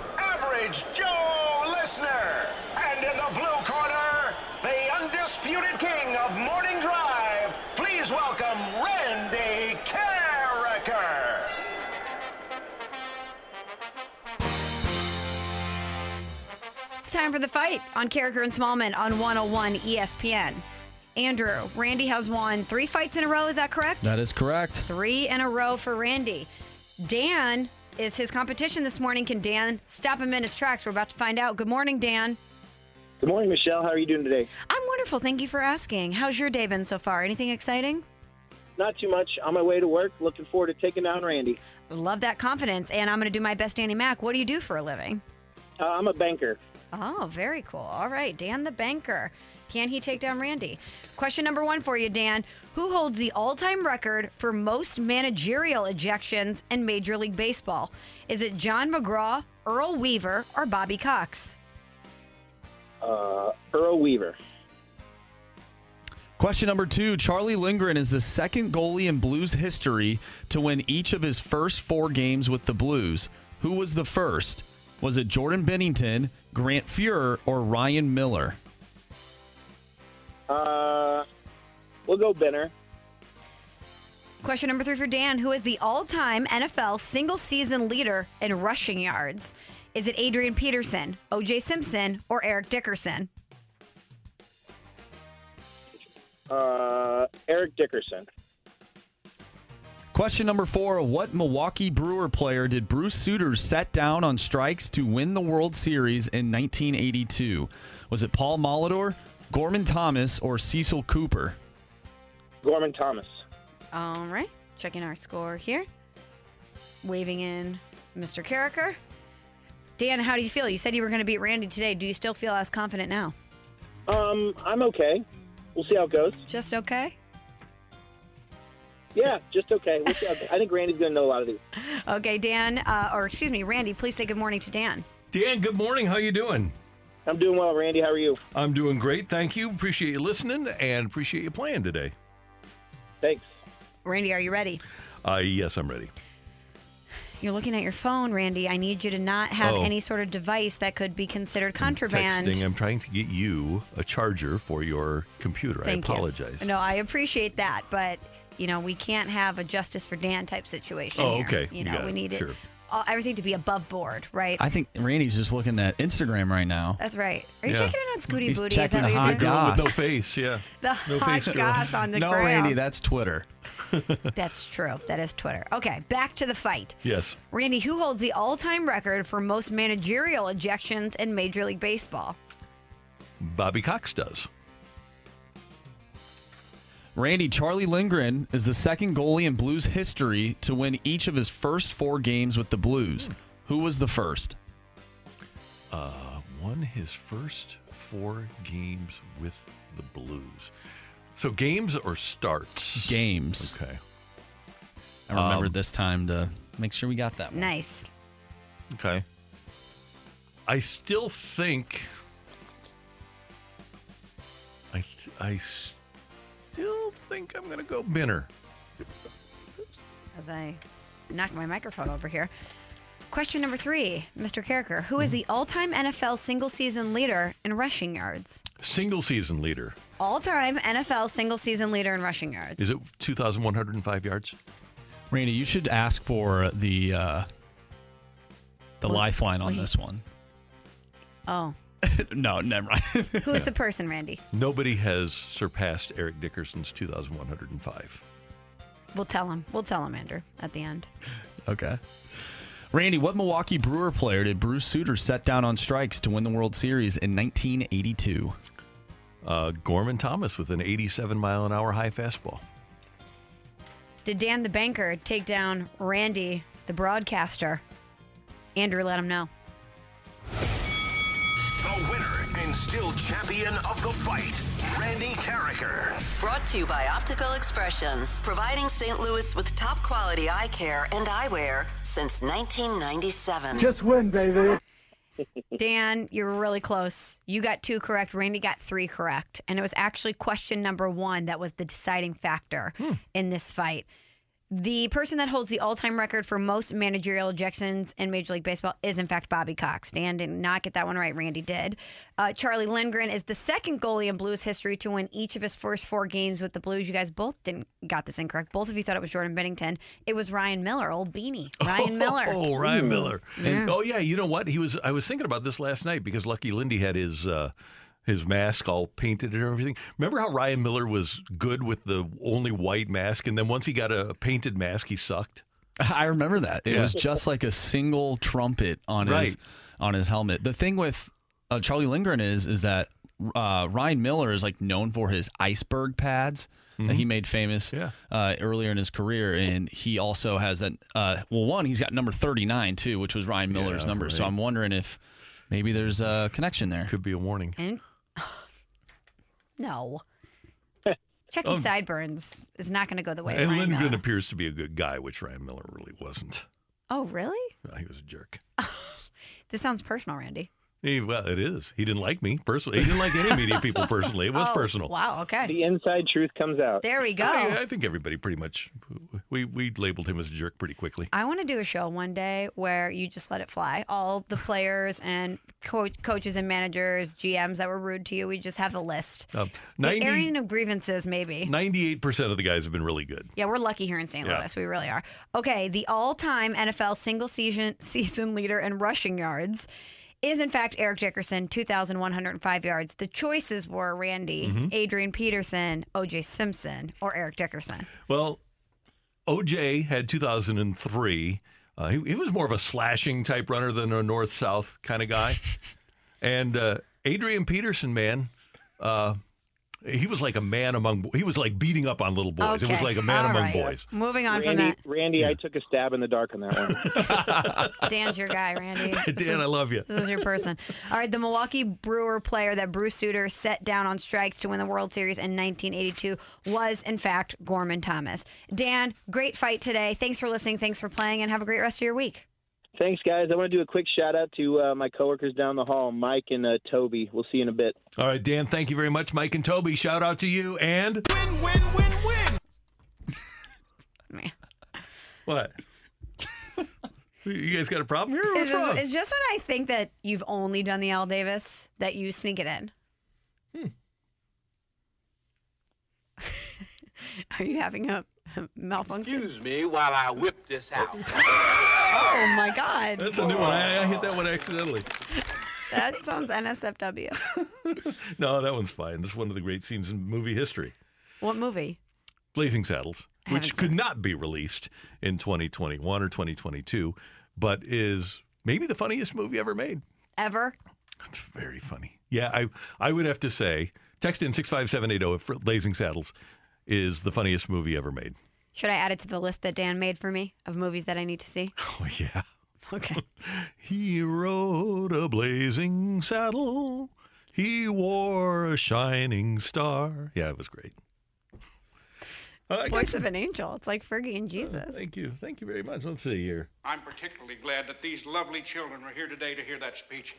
Average Joe Listener. And in the blue corner, the undisputed king of morning drive. Please welcome Randy Karraker. It's time for the fight on Karraker and Smallman on 101 ESPN. Andrew, Randy has won three fights in a row. Is that correct? That is correct. Three in a row for Randy. Dan is his competition this morning. Can Dan stop him in his tracks? We're about to find out. Good morning, Dan. Good morning, Michelle. How are you doing today? I'm wonderful. Thank you for asking. How's your day been so far? Anything exciting? Not too much. On my way to work. Looking forward to taking down Randy. Love that confidence. And I'm going to do my best, Danny Mac. What do you do for a living? Uh, I'm a banker. Oh, very cool. All right, Dan the banker. Can he take down Randy? Question number one for you, Dan. Who holds the all time record for most managerial ejections in Major League Baseball? Is it John McGraw, Earl Weaver, or Bobby Cox? Uh, Earl Weaver. Question number two Charlie Lindgren is the second goalie in Blues history to win each of his first four games with the Blues. Who was the first? Was it Jordan Binnington, Grant Fuhr, or Ryan Miller? Uh, we'll go Benner. Question number three for Dan. Who is the all time NFL single season leader in rushing yards? Is it Adrian Peterson, OJ Simpson, or Eric Dickerson? Uh, Eric Dickerson. Question number four What Milwaukee Brewer player did Bruce Sutters set down on strikes to win the World Series in 1982? Was it Paul Molitor, Gorman Thomas, or Cecil Cooper? Gorman Thomas. All right, checking our score here. Waving in Mr. Karraker. Dan, how do you feel? You said you were going to beat Randy today. Do you still feel as confident now? Um, I'm okay. We'll see how it goes. Just okay? Yeah, just okay. We'll see how. I think Randy's going to know a lot of these. Okay, Dan, uh, or excuse me, Randy, please say good morning to Dan. Dan, good morning. How you doing? I'm doing well, Randy. How are you? I'm doing great. Thank you. Appreciate you listening and appreciate you playing today. Thanks. Randy, are you ready? Uh, yes, I'm ready. You're looking at your phone, Randy. I need you to not have Oh. any sort of device that could be considered contraband. Texting. I'm trying to get you a charger for your computer. Thank I you. apologize. No, I appreciate that, but you know we can't have a justice for Dan type situation. Oh, here. okay. You You know got we it. need it, Sure. All, everything to be above board, right? I think Randy's just looking at Instagram right now. That's right. Are you Yeah. checking in on Scooty He's Booty? Is checking that what the you're hot doing? goss. With no face, yeah. The no hot face girl. goss on the no, gram. Randy, that's Twitter. That's true. That is Twitter. Okay, back to the fight. Yes. Randy, who holds the all-time record for most managerial ejections in Major League Baseball? Bobby Cox does. Randy, Charlie Lindgren is the second goalie in Blues history to win each of his first four games with the Blues. Who was the first? Uh, won his first four games with the Blues. So games or starts? Games. Okay. I remember Um, this time to make sure we got that one. Nice. Okay. I still think. I I still think I'm gonna go Binner. As I knock my microphone over here. question number three, Mr. Karraker. Who is the all-time NFL single-season leader in rushing yards? Single season leader. All-time NFL single-season leader in rushing yards. Is it 2,105 yards? Randy, you should ask for the uh, the lifeline on this one. Oh, no, never mind. who is the person, Randy? Nobody has surpassed Eric Dickerson's 2,105. We'll tell him. We'll tell him, Andrew, at the end. Okay. Randy, what Milwaukee Brewer player did Bruce Sutter set down on strikes to win the World Series in 1982? Uh, Gorman Thomas with an 87 mile an hour high fastball. Did Dan the banker take down Randy the broadcaster? Andrew, let him know. The winner and still champion of the fight, Randy Karraker. Brought to you by Optical Expressions, providing St. Louis with top quality eye care and eyewear since 1997. Just win, baby. Dan, you're really close. You got two correct. Randy got three correct. And it was actually question number one that was the deciding factor hmm. in this fight. The person that holds the all time record for most managerial ejections in Major League Baseball is, in fact, Bobby Cox. Dan did not get that one right. Randy did. Uh, Charlie Lindgren is the second goalie in Blues history to win each of his first four games with the Blues. You guys both didn't got this incorrect. Both of you thought it was Jordan Binnington. It was Ryan Miller, old beanie. Ryan Miller. Oh, Ryan Miller. Yeah. Oh yeah, you know what? He was. I was thinking about this last night because Lucky Lindy had his uh, his mask all painted and everything. Remember how Ryan Miller was good with the only white mask, and then once he got a painted mask, he sucked. I remember that. It Yeah. was just like a single trumpet on his on his helmet. The thing with uh, Charlie Lindgren is is that uh, Ryan Miller is like known for his iceberg pads that he made famous Yeah. uh, earlier in his career, and he also has that. Uh, well, one he's got number thirty nine too, which was Ryan Miller's Yeah, number. So. I'm wondering if maybe there's a connection there. Could be a warning. And no. Chucky um, Sideburns is not going to go the way of and Ryan Lindgren Miller. appears to be a good guy, which Ryan Miller really wasn't. Oh, really? Well, he was a jerk. This sounds personal, Randy. He, well, it is. He didn't like me personally. He didn't like any media people personally. It was Oh, personal. Wow. Okay. The inside truth comes out. There we go. I, I think everybody pretty much we we labeled him as a jerk pretty quickly. I want to do a show one day where you just let it fly. All the players and co- coaches and managers, GMs that were rude to you, we just have a list. Um, The 90, airing of grievances, maybe. 98% of the guys have been really good. Yeah, we're lucky here in St. Yeah. Louis. We really are. Okay, the all-time NFL single season season leader in rushing yards is in fact Eric Dickerson, 2,105 yards. The choices were Randy, Mm-hmm. Adrian Peterson, O.J. Simpson, or Eric Dickerson. Well, OJ had 2003. Uh, he, he was more of a slashing type runner than a north south kind of guy. and uh, Adrian Peterson, man, uh, he was like a man among. He was like beating up on little boys. It was like a man all among right. boys. Moving on from Randy, that, Randy, I took a stab in the dark on that one. Dan's your guy, Randy. Dan, is- I love you. This is your person. All right, the Milwaukee Brewer player that Bruce Sutter set down on strikes to win the World Series in 1982 was, in fact, Gorman Thomas. Dan, great fight today. Thanks for listening. Thanks for playing, and have a great rest of your week. Thanks, guys. I want to do a quick shout out to uh, my coworkers down the hall, Mike and uh, Toby. We'll see you in a bit. All right, Dan, thank you very much. Mike and Toby, shout out to you. And Win, win, win, win. Man. what? you guys got a problem here? What's It's just, wrong? it's just when I think that you've only done the Al Davis that you sneak it in. Are you having a malfunction? Excuse me while I whip this out. Oh my God. That's a new one. I, I hit that one accidentally. That sounds NSFW. No, that one's fine. This is one of the great scenes in movie history. What movie? Blazing Saddles, which could not be released in 2021 or 2022, but is maybe the funniest movie ever made. Ever? It's very funny. Yeah, I I would have to say, text in 65780 if Blazing Saddles is the funniest movie ever made. Should I add it to the list that Dan made for me of movies that I need to see? Oh, yeah. Okay. He rode a blazing saddle. He wore a shining star. Yeah, it was great. Uh, I got Voice of an angel. It's like Fergie and uh, Jesus. Thank you. Thank you very much. Let's see here. I'm particularly glad that these lovely children are here today to hear that speech.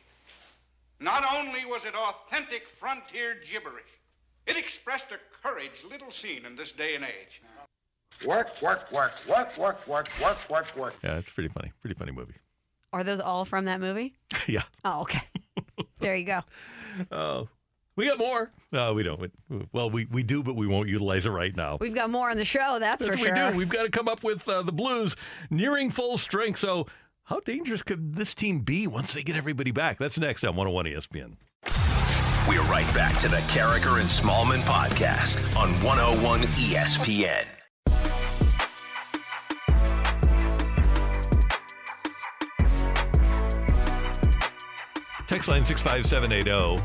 Not only was it authentic frontier gibberish, it expressed a courage little seen in this day and age. Work, work, work, work, work, work, work, work, work. Yeah, it's pretty funny. Pretty funny movie. Are those all from that movie? yeah. Oh, okay. there you go. Oh, we got more. No, we don't. We- Well, we, we do, but we won't utilize it right now. We've got more on the show, that's, for sure. we do. We've got to come up with uh, the Blues nearing full strength. So, how dangerous could this team be once they get everybody back? That's next on 101 ESPN. We're right back to the Karraker and Smallman podcast on 101 ESPN. Text line 65780.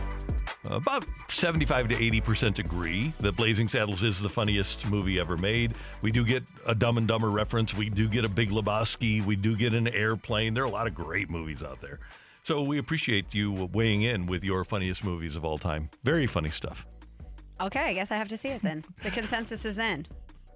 About 75 to 80% agree that Blazing Saddles is the funniest movie ever made. We do get a Dumb and Dumber reference. We do get a Big Lebowski. We do get an airplane. There are a lot of great movies out there. So we appreciate you weighing in with your funniest movies of all time. Very funny stuff. Okay, I guess I have to see it then. The consensus is in.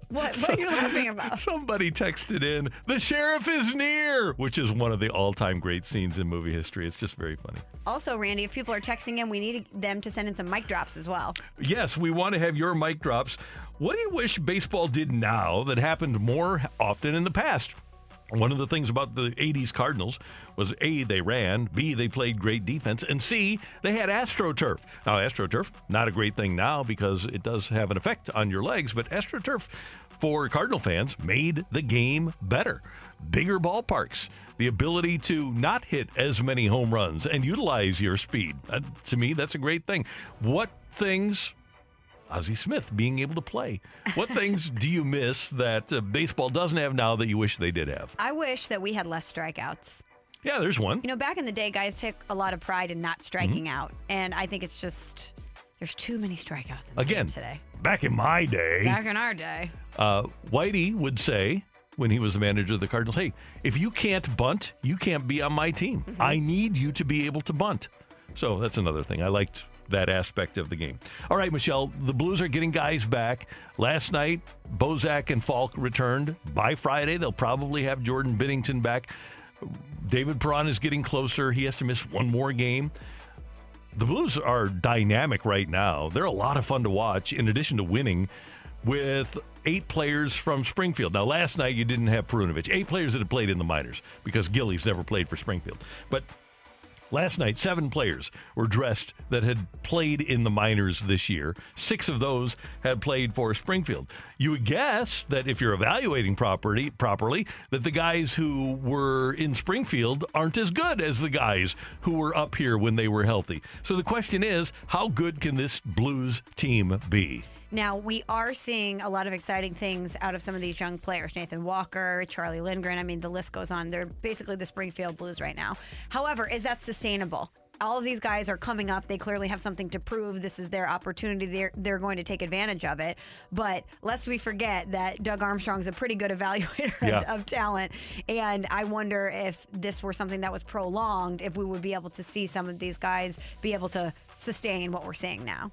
What, what are you laughing about? Somebody texted in, The Sheriff is Near, which is one of the all time great scenes in movie history. It's just very funny. Also, Randy, if people are texting in, we need them to send in some mic drops as well. Yes, we want to have your mic drops. What do you wish baseball did now that happened more often in the past? One of the things about the 80s Cardinals was A, they ran, B, they played great defense, and C, they had AstroTurf. Now, AstroTurf, not a great thing now because it does have an effect on your legs, but AstroTurf for Cardinal fans made the game better. Bigger ballparks, the ability to not hit as many home runs and utilize your speed. Uh, to me, that's a great thing. What things Ozzie Smith being able to play. What things do you miss that uh, baseball doesn't have now that you wish they did have? I wish that we had less strikeouts. Yeah, there's one. You know, back in the day, guys took a lot of pride in not striking Mm-hmm. out. And I think it's just, there's too many strikeouts in the Again, game today. back in my day, Back in our day. uh, Whitey would say when he was the manager of the Cardinals, "Hey, if you can't bunt, you can't be on my team. I need you to be able to bunt." So that's another thing. I liked that aspect of the game. All right, Michelle, the Blues are getting guys back. Last night, Bozak and Faulk returned. By Friday, they'll probably have Jordan Binnington back. David Perron is getting closer. He has to miss one more game. The Blues are dynamic right now. They're a lot of fun to watch, in addition to winning with eight players from Springfield. Now, last night you didn't have Perunovich. Eight players that have played in the minors because Gillies never played for Springfield. But last night, seven players were dressed that had played in the minors this year. Six of those had played for Springfield. You would guess that if you're evaluating property properly, that the guys who were in Springfield aren't as good as the guys who were up here when they were healthy. So the question is, how good can this Blues team be? Now, we are seeing a lot of exciting things out of some of these young players Nathan Walker, Charlie Lindgren. I mean, the list goes on. They're basically the Springfield Blues right now. However, is that sustainable? All of these guys are coming up. They clearly have something to prove. This is their opportunity. They're, they're going to take advantage of it. But lest we forget that Doug Armstrong's a pretty good evaluator Yeah. of, of talent. And I wonder if this were something that was prolonged, if we would be able to see some of these guys be able to sustain what we're seeing now.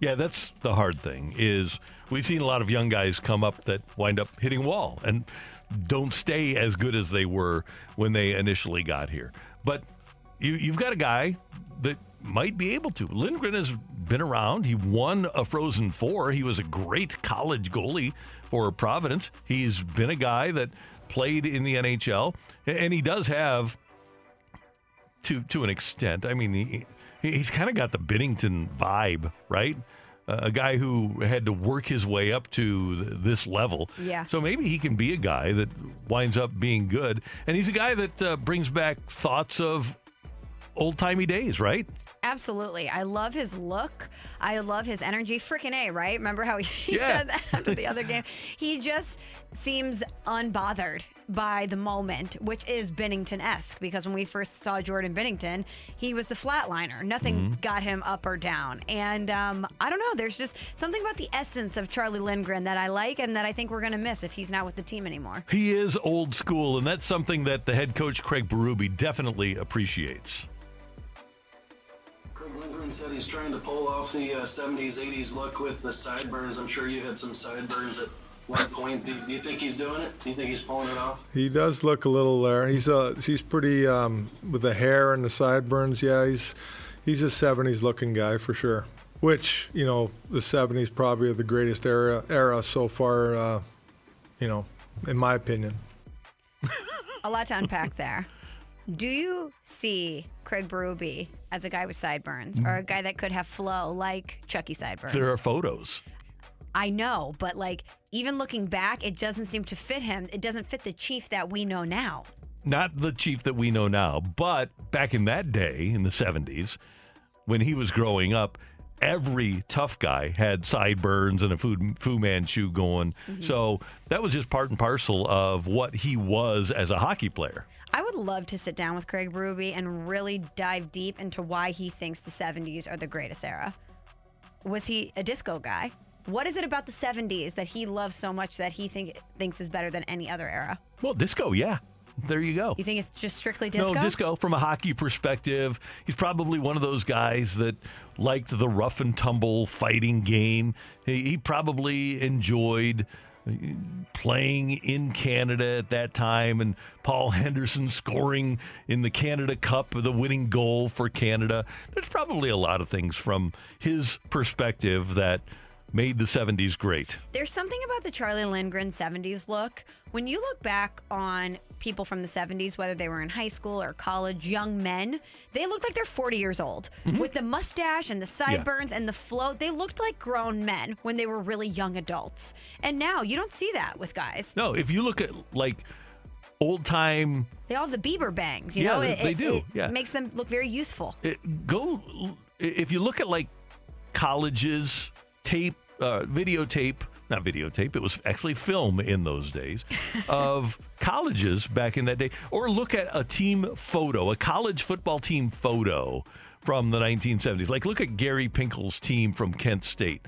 Yeah, that's the hard thing is we've seen a lot of young guys come up that wind up hitting a wall and don't stay as good as they were when they initially got here. But you, you've got a guy that might be able to. Lindgren has been around. He won a Frozen Four. He was a great college goalie for Providence. He's been a guy that played in the NHL, and he does have to to an extent. I mean, he, he's kind of got the Binnington vibe, right? Uh, a guy who had to work his way up to th- this level. Yeah. So maybe he can be a guy that winds up being good, and he's a guy that uh, brings back thoughts of old timey days, right? Absolutely. I love his look. I love his energy. Freaking A, right? Remember how he Yeah. said that after the other game? He just seems unbothered by the moment, which is Binnington esque because when we first saw Jordan Binnington, he was the flatliner. Nothing Mhm. got him up or down. And um, I don't know. There's just something about the essence of Charlie Lindgren that I like and that I think we're going to miss if he's not with the team anymore. He is old school, and that's something that the head coach Craig Berube definitely appreciates. Craig Lindgren said he's trying to pull off the uh, 70s, 80s look with the sideburns. I'm sure you had some sideburns at one point. Do, do you think he's doing it? Do you think he's pulling it off? He does look a little there. He's uh he's pretty um, with the hair and the sideburns. Yeah, he's he's a '70s looking guy for sure. Which you know the '70s probably the greatest era era so far. Uh, you know, in my opinion. A lot to unpack there. Do you see Craig Berube as a guy with sideburns or a guy that could have flow like Chucky sideburns? There are photos. I know, but like even looking back, it doesn't seem to fit him. It doesn't fit the chief that we know now. Not the chief that we know now, but back in that day, in the 70s, when he was growing up, every tough guy had sideburns and a Fu, Fu Manchu going. Mm-hmm. So that was just part and parcel of what he was as a hockey player. I would love to sit down with Craig Berube and really dive deep into why he thinks the 70s are the greatest era. Was he a disco guy? What is it about the 70s that he loves so much that he think, thinks is better than any other era? Well, disco, yeah. There you go. You think it's just strictly disco? No, disco from a hockey perspective. He's probably one of those guys that liked the rough and tumble fighting game. He, he probably enjoyed playing in Canada at that time and Paul Henderson scoring in the Canada Cup, the winning goal for Canada. There's probably a lot of things from his perspective that made the 70s great. There's something about the Charlie Lindgren 70s look. When you look back on people from the 70s, whether they were in high school or college, young men, they look like they're 40 years old. Mm-hmm. With the mustache and the sideburns and the float, they looked like grown men when they were really young adults. And now you don't see that with guys. No, if you look at like old time They all have the Bieber bangs, you Yeah, know? they- It- they it- do, It yeah. makes them look very youthful. it, go if you look at like colleges tape uh, videotape not videotape it was actually film in those days of colleges back in that day. Or look at a team photo a college football team photo from the 1970s like look at gary pinkel's team from kent state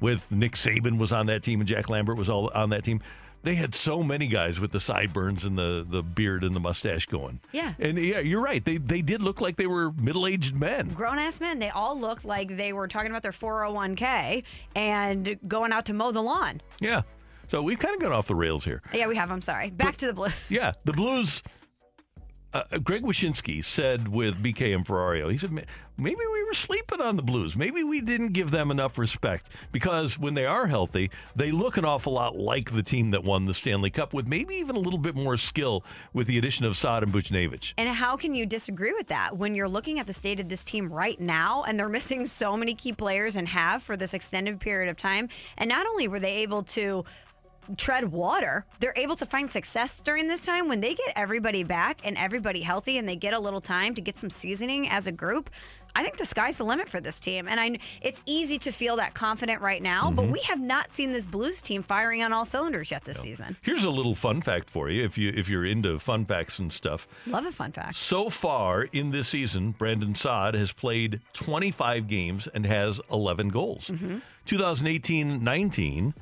with nick saban was on that team and jack lambert was all on that team they had so many guys with the sideburns and the, the beard and the mustache going Yeah. and yeah you're right they, they did look like they were middle-aged men Grown ass men, they all looked like they were talking about their 401k and going out to mow the lawn. Yeah. So we've kind of gone off the rails here. Yeah, we have. I'm sorry. Back to the blues. Yeah. The Blues, uh, Greg Wyshynski said with BK and Ferraro, he said, maybe we were sleeping on the Blues. Maybe we didn't give them enough respect because when they are healthy, they look an awful lot like the team that won the Stanley Cup with maybe even a little bit more skill with the addition of Saad and Buchnevich. And how can you disagree with that when you're looking at the state of this team right now and they're missing so many key players and have for this extended period of time? And not only were they able to tread water, they're able to find success during this time when they get everybody back and everybody healthy and they get a little time to get some seasoning as a group. I think the sky's the limit for this team. And I it's easy to feel that confident right now, but Mhm. we have not seen this Blues team firing on all cylinders yet this season. Here's a little fun fact for you if you if you're into fun facts and stuff. Love a fun fact. So far in this season, Brandon Saad has played 25 games and has 11 goals. 2018-19,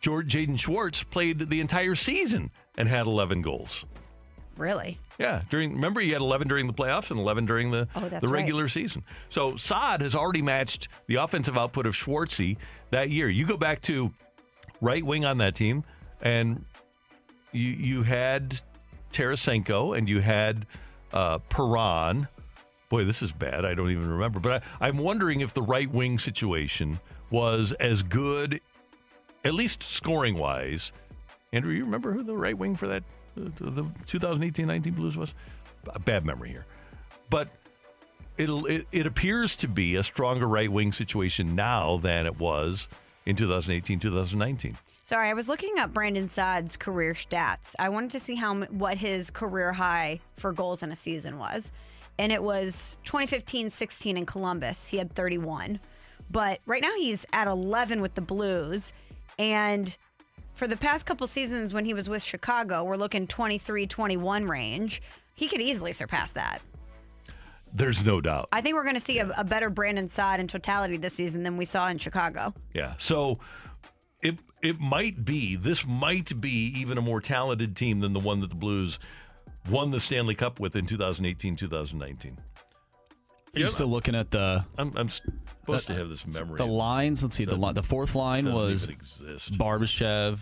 George Jaden Schwartz played the entire season and had 11 goals. Really? Yeah, during remember he had 11 during the playoffs and 11 during the Oh, the right. regular season. So Saad has already matched the offensive output of Schwartzy that year. You go back to right wing on that team, and you you had Tarasenko and you had uh, Perron. Boy, this is bad. I don't even remember. But I, I'm wondering if the right wing situation was as good, at least scoring wise. Andrew, you remember who the right wing for that uh, the 2018-19 Blues was? A bad memory here, but it'll it, it appears to be a stronger right wing situation now than it was in 2018-2019. Sorry, I was looking up Brandon Saad's career stats. I wanted to see how what his career high for goals in a season was. And it was 2015-16 in Columbus. He had 31. But right now he's at 11 with the Blues and for the past couple seasons when he was with Chicago, we're looking 23-21 range. He could easily surpass that. There's no doubt. I think we're going to see a, a better Brandon Saad in totality this season than we saw in Chicago. Yeah. So it it might be this might be even a more talented team than the one that the Blues won the Stanley Cup with in 2018-2019. Are you still looking at the? I'm, I'm supposed to have this memory. The lines. Let's see. The li- the fourth line was even. Barbashev,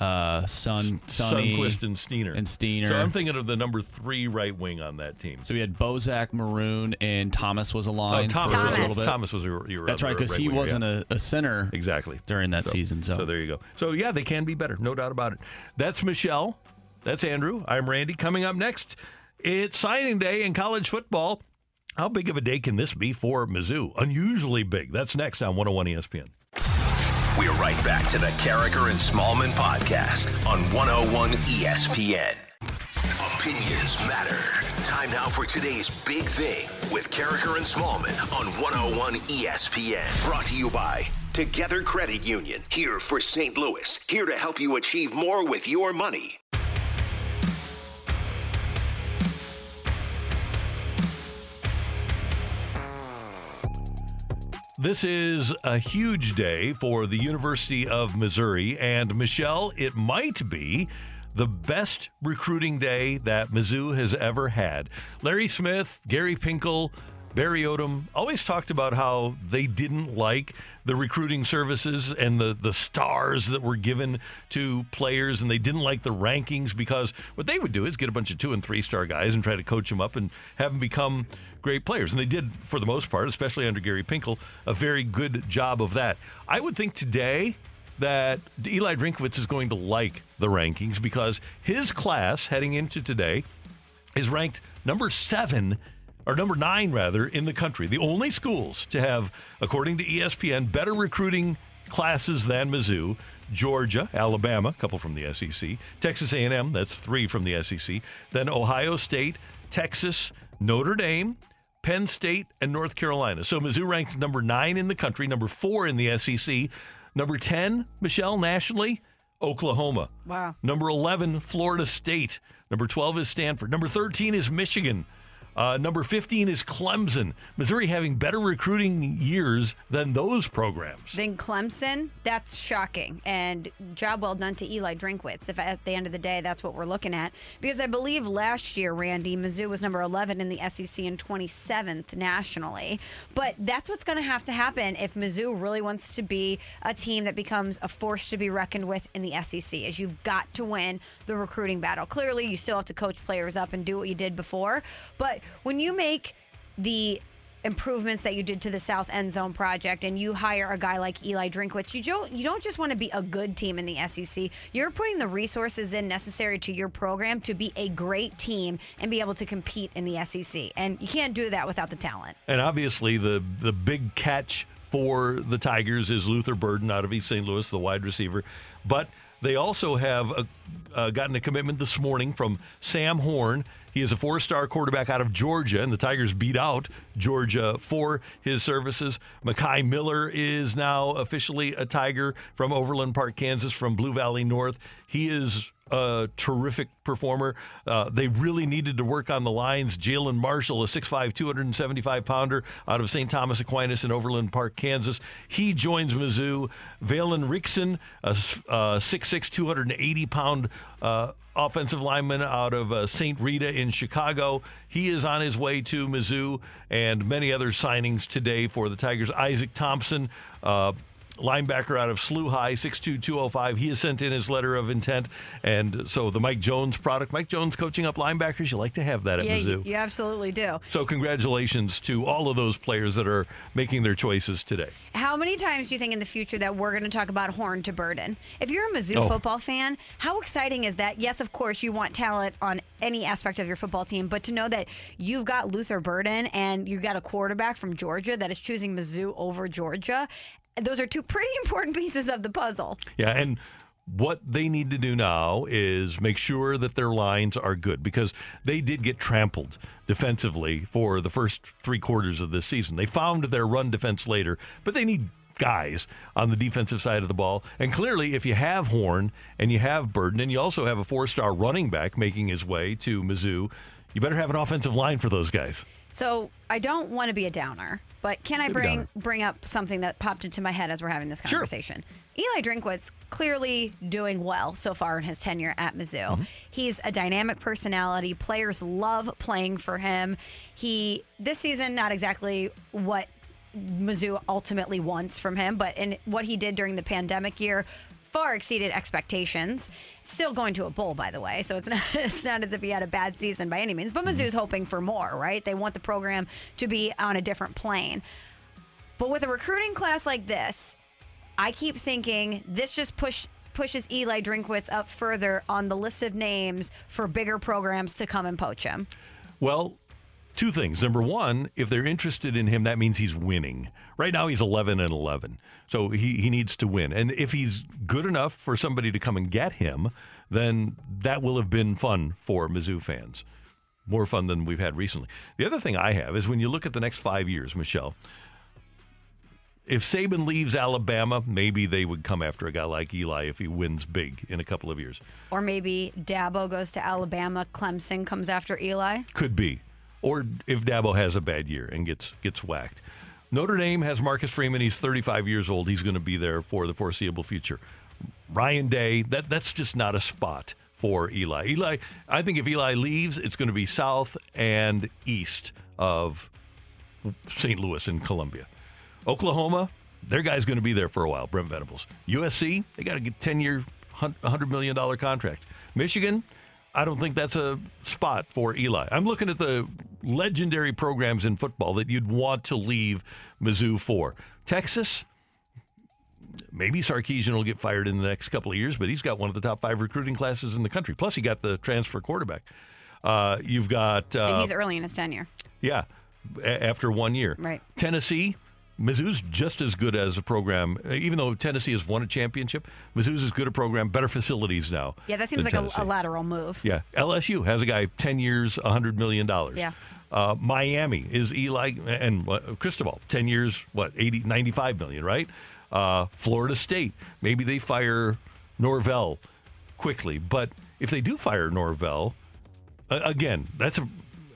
uh, Sun, Sonny, Sundqvist and Steiner. and Steiner. So I'm thinking of the number three right wing on that team. So we had Bozak, Maroon, and Thomas was a line. Oh, Thomas, for a was- little bit. Thomas was your, your That's right, because he wasn't a, a center exactly during that season. So. So there you go. So yeah, they can be better, no doubt about it. That's Michelle. That's Andrew. I'm Randy. Coming up next, It's signing day in college football. How big of a day can this be for Mizzou? Unusually big. That's next on 101 ESPN. We're right back to the Karraker and Smallman podcast on 101 ESPN. Opinions matter. Time now for today's big thing with Karraker and Smallman on 101 ESPN. Brought to you by Together Credit Union, here for St. Louis, here to help you achieve more with your money. This is a huge day for the University of Missouri. And Michelle, it might be the best recruiting day that Mizzou has ever had. Larry Smith, Gary Pinkel, Barry Odom always talked about how they didn't like the recruiting services and the, the stars that were given to players, and they didn't like the rankings because what they would do is get a bunch of two and three star guys and try to coach them up and have them become great players. And they did, for the most part, especially under Gary Pinkel, a very good job of that. I would think today that Eli Drinkwitz is going to like the rankings because his class heading into today is ranked number seven or number nine rather in the country. The only schools to have, according to ESPN, better recruiting classes than Mizzou. Georgia, Alabama, a couple from the SEC, Texas A&M, that's three from the SEC, then Ohio State, Texas, Notre Dame, Penn State, and North Carolina. So Mizzou ranked number nine in the country, number four in the SEC, number 10, Michelle, nationally, Oklahoma. Wow. Number 11, Florida State. Number 12 is Stanford. Number 13 is Michigan. Uh, number 15 is Clemson. Missouri having better recruiting years than those programs. Then Clemson, that's shocking. And job well done to Eli Drinkwitz. If at the end of the day, that's what we're looking at. Because I believe last year, Randy, Mizzou was number 11 in the SEC and 27th nationally. But that's what's going to have to happen if Mizzou really wants to be a team that becomes a force to be reckoned with in the SEC, is you've got to win the recruiting battle. Clearly, you still have to coach players up and do what you did before. But when you make the improvements that you did to the South End Zone project and you hire a guy like Eli Drinkwitz, you don't you don't just want to be a good team in the SEC. You're putting the resources in necessary to your program to be a great team and be able to compete in the SEC. And you can't do that without the talent. And obviously, the the big catch for the Tigers is Luther Burden out of East St. Louis, the wide receiver. But they also have uh uh, gotten a commitment this morning from Sam Horn. He is a four star quarterback out of Georgia, and the Tigers beat out Georgia for his services. Mekhi Miller is now officially a Tiger from Overland Park, Kansas, from Blue Valley North. He is a terrific performer. Uh, they really needed to work on the lines. Jalen Marshall, a 6'5, 275 pounder out of St. Thomas Aquinas in Overland Park, Kansas. He joins Mizzou. Valen Rickson, a, uh, 6'6, 280 pound uh, offensive lineman out of uh, St. Rita in Chicago. He is on his way to Mizzou and many other signings today for the Tigers. Isaac Thompson, uh, linebacker out of SLU High, 62205. He has sent in his letter of intent. And so the Mike Jones product, Mike Jones coaching up linebackers, you like to have that at yeah, Mizzou. you, you absolutely do. So congratulations to all of those players that are making their choices today. How many times do you think in the future that we're going to talk about Horn to Burden? If you're a Mizzou Oh. football fan, how exciting is that? Yes, of course, you want talent on any aspect of your football team, but to know that you've got Luther Burden and you've got a quarterback from Georgia that is choosing Mizzou over Georgia, those are two pretty important pieces of the puzzle. Yeah, and what they need to do now is make sure that their lines are good because they did get trampled defensively for the first three quarters of this season. They found their run defense later, but they need guys on the defensive side of the ball. And clearly, if you have Horn and you have Burden and you also have a four star running back making his way to Mizzou, you better have an offensive line for those guys. So I don't want to be a downer, but can I bring bring up something that popped into my head as we're having this conversation? Eli Drinkwitz clearly doing well so far in his tenure at Mizzou. Mm-hmm. He's a dynamic personality. Players love playing for him. He this season not exactly what Mizzou ultimately wants from him, but in what he did during the pandemic year far exceeded expectations. Still going to a bowl, by the way, so it's not it's not as if he had a bad season by any means. But mm-hmm. Mizzou's hoping for more, right? They want the program to be on a different plane. But with a recruiting class like this, I keep thinking this just push pushes Eli Drinkwitz up further on the list of names for bigger programs to come and poach him? Well, two things. Number one, if they're interested in him, that means he's winning. Right now, he's 11 and 11. So he, he needs to win. And if he's good enough for somebody to come and get him, then that will have been fun for Mizzou fans. More fun than we've had recently. The other thing I have is when you look at the next five years, Michelle, if Saban leaves Alabama, maybe they would come after a guy like Eli if he wins big in a couple of years. Or maybe Dabo goes to Alabama, Clemson comes after Eli. Could be. Or if Dabo has a bad year and gets gets whacked. Notre Dame has Marcus Freeman. He's 35 years old. He's going to be there for the foreseeable future. Ryan Day, that that's just not a spot for Eli. Eli, I think if Eli leaves, it's going to be south and east of St. Louis and Columbia. Oklahoma, their guy's going to be there for a while, Brent Venables. USC, they got a 10 year, $100 million contract. Michigan, I don't think that's a spot for Eli. I'm looking at the legendary programs in football that you'd want to leave Mizzou for. Texas, maybe Sarkisian will get fired in the next couple of years, but he's got one of the top five recruiting classes in the country. Plus, he got the transfer quarterback. Uh, you've got. Uh, and he's early in his tenure. Yeah, a- after one year. Right. Tennessee, Mizzou's just as good as a program, even though Tennessee has won a championship. Mizzou's as good a program, better facilities now. Yeah, that seems like a, a lateral move. Yeah, LSU has a guy ten years, hundred million dollars. Yeah. Uh, Miami is Eli and what, Cristobal, 10 years, what, 80, 95 million, right? Uh, Florida State, maybe they fire Norvell quickly. But if they do fire Norvell, uh, again, that's a,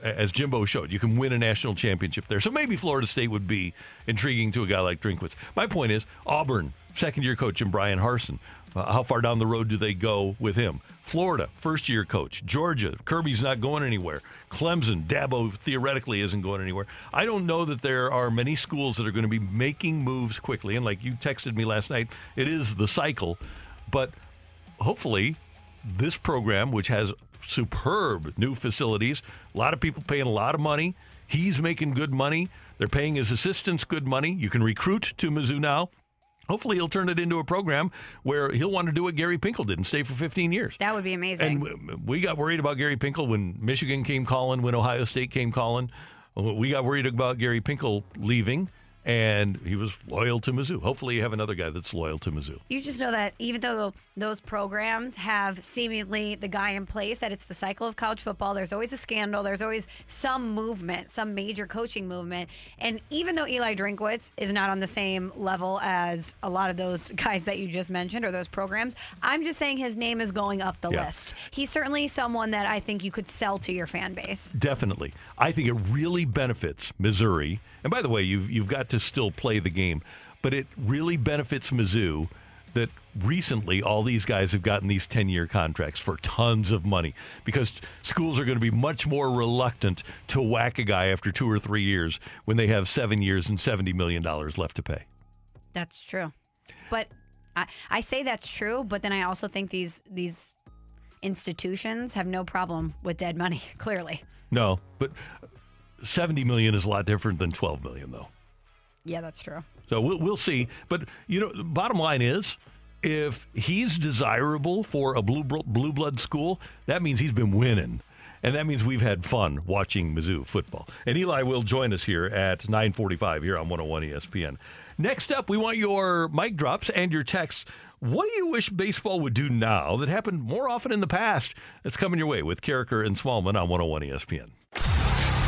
as Jimbo showed, you can win a national championship there. So maybe Florida State would be intriguing to a guy like Drinkwitz. My point is Auburn, second year coach, and Bryan Harsin. Uh, how far down the road do they go with him? Florida, first year coach. Georgia, Kirby's not going anywhere. Clemson, Dabo theoretically isn't going anywhere. I don't know that there are many schools that are going to be making moves quickly. And like you texted me last night, it is the cycle. But hopefully, this program, which has superb new facilities, a lot of people paying a lot of money. He's making good money. They're paying his assistants good money. You can recruit to Mizzou now. Hopefully, he'll turn it into a program where he'll want to do what Gary Pinkel did and stay for 15 years. That would be amazing. And we got worried about Gary Pinkel when Michigan came calling, when Ohio State came calling. We got worried about Gary Pinkel leaving, and he was loyal to Mizzou. Hopefully, you have another guy that's loyal to Mizzou. You just know that even though those programs have seemingly the guy in place, that it's the cycle of college football. There's always a scandal. There's always some movement, some major coaching movement. And even though Eli Drinkwitz is not on the same level as a lot of those guys that you just mentioned or those programs, I'm just saying his name is going up the Yeah. list. He's certainly someone that I think you could sell to your fan base. Definitely. I think it really benefits Missouri. And by the way, you've, you've got to still play the game, but it really benefits Mizzou that recently all these guys have gotten these 10 year contracts for tons of money because schools are going to be much more reluctant to whack a guy after two or three years when they have seven years and $70 million left to pay. That's true. But I, I say that's true, but then I also think these these institutions have no problem with dead money, clearly. No, but 70 million is a lot different than 12 million, though. Yeah, that's true. So we'll, we'll see. But, you know, bottom line is if he's desirable for a blue, blue blood school, that means he's been winning. And that means we've had fun watching Mizzou football. And Eli will join us here at 945 here on 101 ESPN. Next up, we want your mic drops and your texts. What do you wish baseball would do now that happened more often in the past? That's coming your way with Karraker and Smallman on 101 ESPN.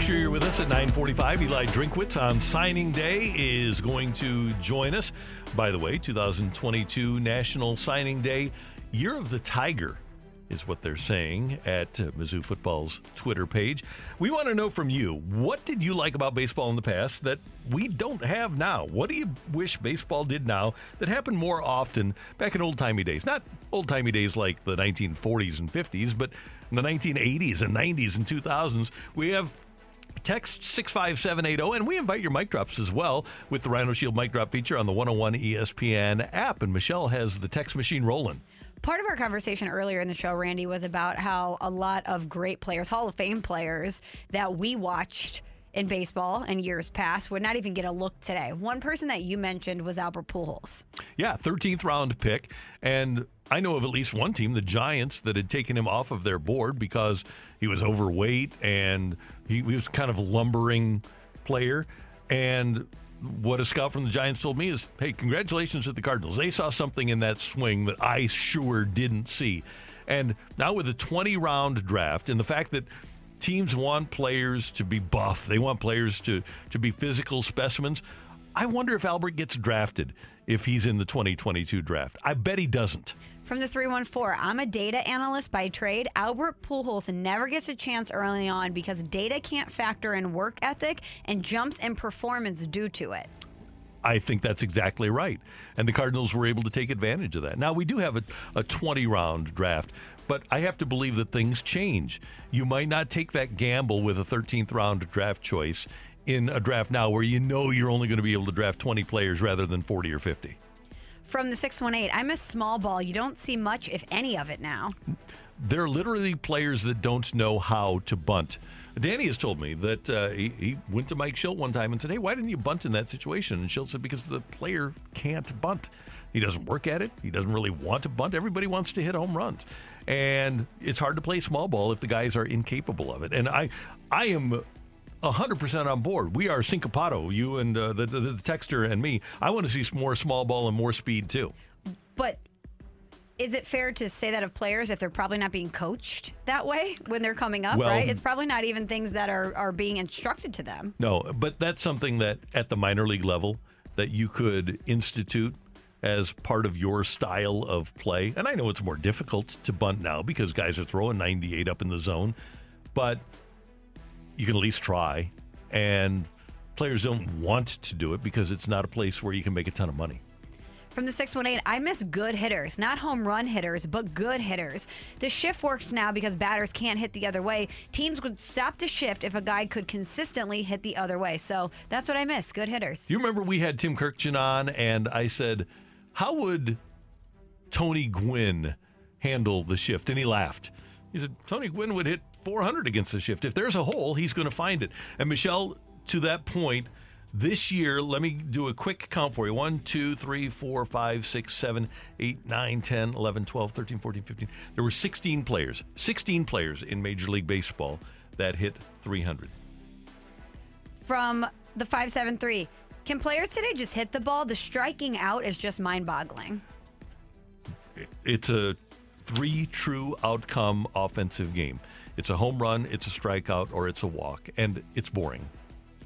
Make sure you're with us at 945. Eli Drinkwitz on signing day is going to join us. By the way, 2022 National Signing Day, Year of the Tiger is what they're saying at Mizzou Football's Twitter page. We want to know from you, what did you like about baseball in the past that we don't have now? What do you wish baseball did now that happened more often back in old-timey days? Not old-timey days like the 1940s and 50s, but in the 1980s and 90s and 2000s. We have Text 65780, and we invite your mic drops as well with the Rhino Shield mic drop feature on the 101 ESPN app. And Michelle has the text machine rolling. Part of our conversation earlier in the show, Randy, was about how a lot of great players, Hall of Fame players that we watched in baseball in years past would not even get a look today. One person that you mentioned was Albert Pujols. Yeah, 13th round pick. And I know of at least one team, the Giants, that had taken him off of their board because he was overweight and he, he was kind of a lumbering player. And what a scout from the Giants told me is, hey, congratulations to the Cardinals. They saw something in that swing that I sure didn't see. And now with a 20 round draft and the fact that teams want players to be buff, they want players to, to be physical specimens. I wonder if Albert gets drafted if he's in the 2022 draft. I bet he doesn't. From the 314, I'm a data analyst by trade. Albert Pujols never gets a chance early on because data can't factor in work ethic and jumps in performance due to it. I think that's exactly right. And the Cardinals were able to take advantage of that. Now, we do have a, a 20 round draft, but I have to believe that things change. You might not take that gamble with a 13th round draft choice in a draft now where you know you're only going to be able to draft 20 players rather than 40 or 50. From the 618, I miss small ball. You don't see much, if any, of it now. There are literally players that don't know how to bunt. Danny has told me that uh, he, he, went to Mike Shildt one time and said, Hey, why didn't you bunt in that situation? And Shildt said, Because the player can't bunt. He doesn't work at it. He doesn't really want to bunt. Everybody wants to hit home runs. And it's hard to play small ball if the guys are incapable of it. And I, I am 100% on board. We are syncopado, you and uh, the, the, the texter and me. I want to see more small ball and more speed too. But is it fair to say that of players if they're probably not being coached that way when they're coming up, Well- right? It's probably not even things that are, are being instructed to them. No, but that's something that at the minor league level that you could institute as part of your style of play. And I know it's more difficult to bunt now because guys are throwing 98 up in the zone, but you can at least try. And players don't want to do it because it's not a place where you can make a ton of money. From the 618, I miss good hitters, not home run hitters, but good hitters. The shift works now because batters can't hit the other way. Teams would stop the shift if a guy could consistently hit the other way. So that's what I miss good hitters. You remember we had Tim Kurkjian on, and I said, How would Tony Gwynn handle the shift? And he laughed. He said, Tony Gwynn would hit 400 against the shift. If there's a hole, he's going to find it. And Michelle, to that point, this year, let me do a quick count for you 1, 2, 3, 4, 5, 6, 7, 8, 9, 10, 11, 12, 13, 14, 15. There were 16 players, 16 players in Major League Baseball that hit 300. From the 573, can players today just hit the ball? The striking out is just mind boggling. it's a three true outcome offensive game. It's a home run, it's a strikeout, or it's a walk, and it's boring.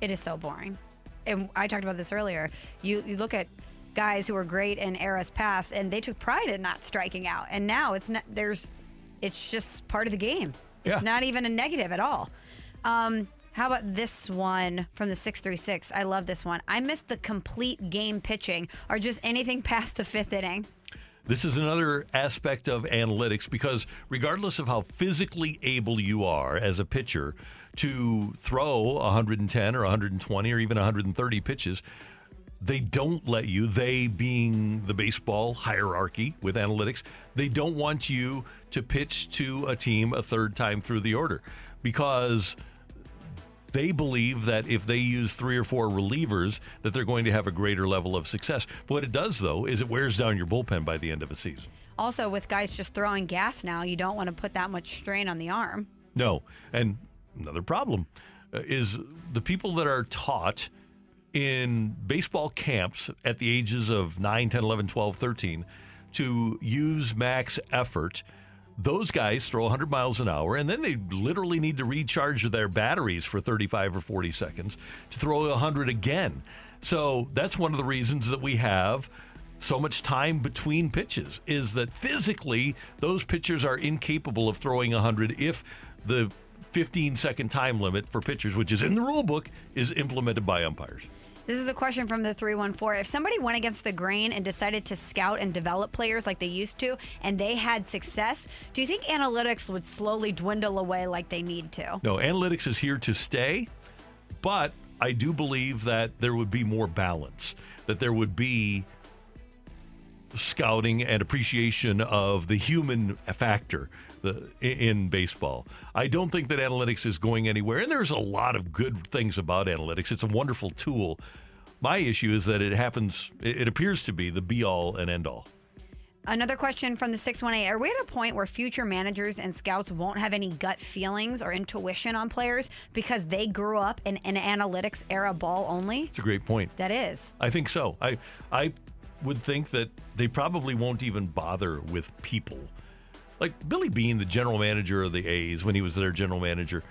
It is so boring. And I talked about this earlier. You, you look at guys who were great in eras past, and they took pride in not striking out. And now it's not. There's, it's just part of the game. It's Yeah. not even a negative at all. Um, how about this one from the 636? I love this one. I missed the complete game pitching or just anything past the fifth inning. This is another aspect of analytics because regardless of how physically able you are as a pitcher to throw 110 or 120 or even 130 pitches, they don't let you, they being the baseball hierarchy with analytics, they don't want you to pitch to a team a third time through the order because they believe that if they use three or four relievers that they're going to have a greater level of success. What it does though is it wears down your bullpen by the end of a season. Also, with guys just throwing gas now, you don't want to put that much strain on the arm. No. And another problem uh, is the people that are taught in baseball camps at the ages of 9, 10, 11, 12, 13 to use max effort. Those guys throw 100 miles an hour and then they literally need to recharge their batteries for 35 or 40 seconds to throw 100 again. So that's one of the reasons that we have so much time between pitches is that physically those pitchers are incapable of throwing 100 if the 15 second time limit for pitchers, which is in the rule book, is implemented by umpires. This is a question from the 314. If somebody went against the grain and decided to scout and develop players like they used to, and they had success, do you think analytics would slowly dwindle away like they need to? No, analytics is here to stay. But I do believe that there would be more balance, that there would be scouting and appreciation of the human factor the, in baseball. I don't think that analytics is going anywhere, and there's a lot of good things about analytics. It's a wonderful tool. My issue is that it happens, it appears to be the be all and end all. Another question from the 618 Are we at a point where future managers and scouts won't have any gut feelings or intuition on players because they grew up in an analytics era ball only? It's a great point. That is. I think so. I I would think that they probably won't even bother with people. Like Billy Beane, the general manager of the A's, when he was their general manager,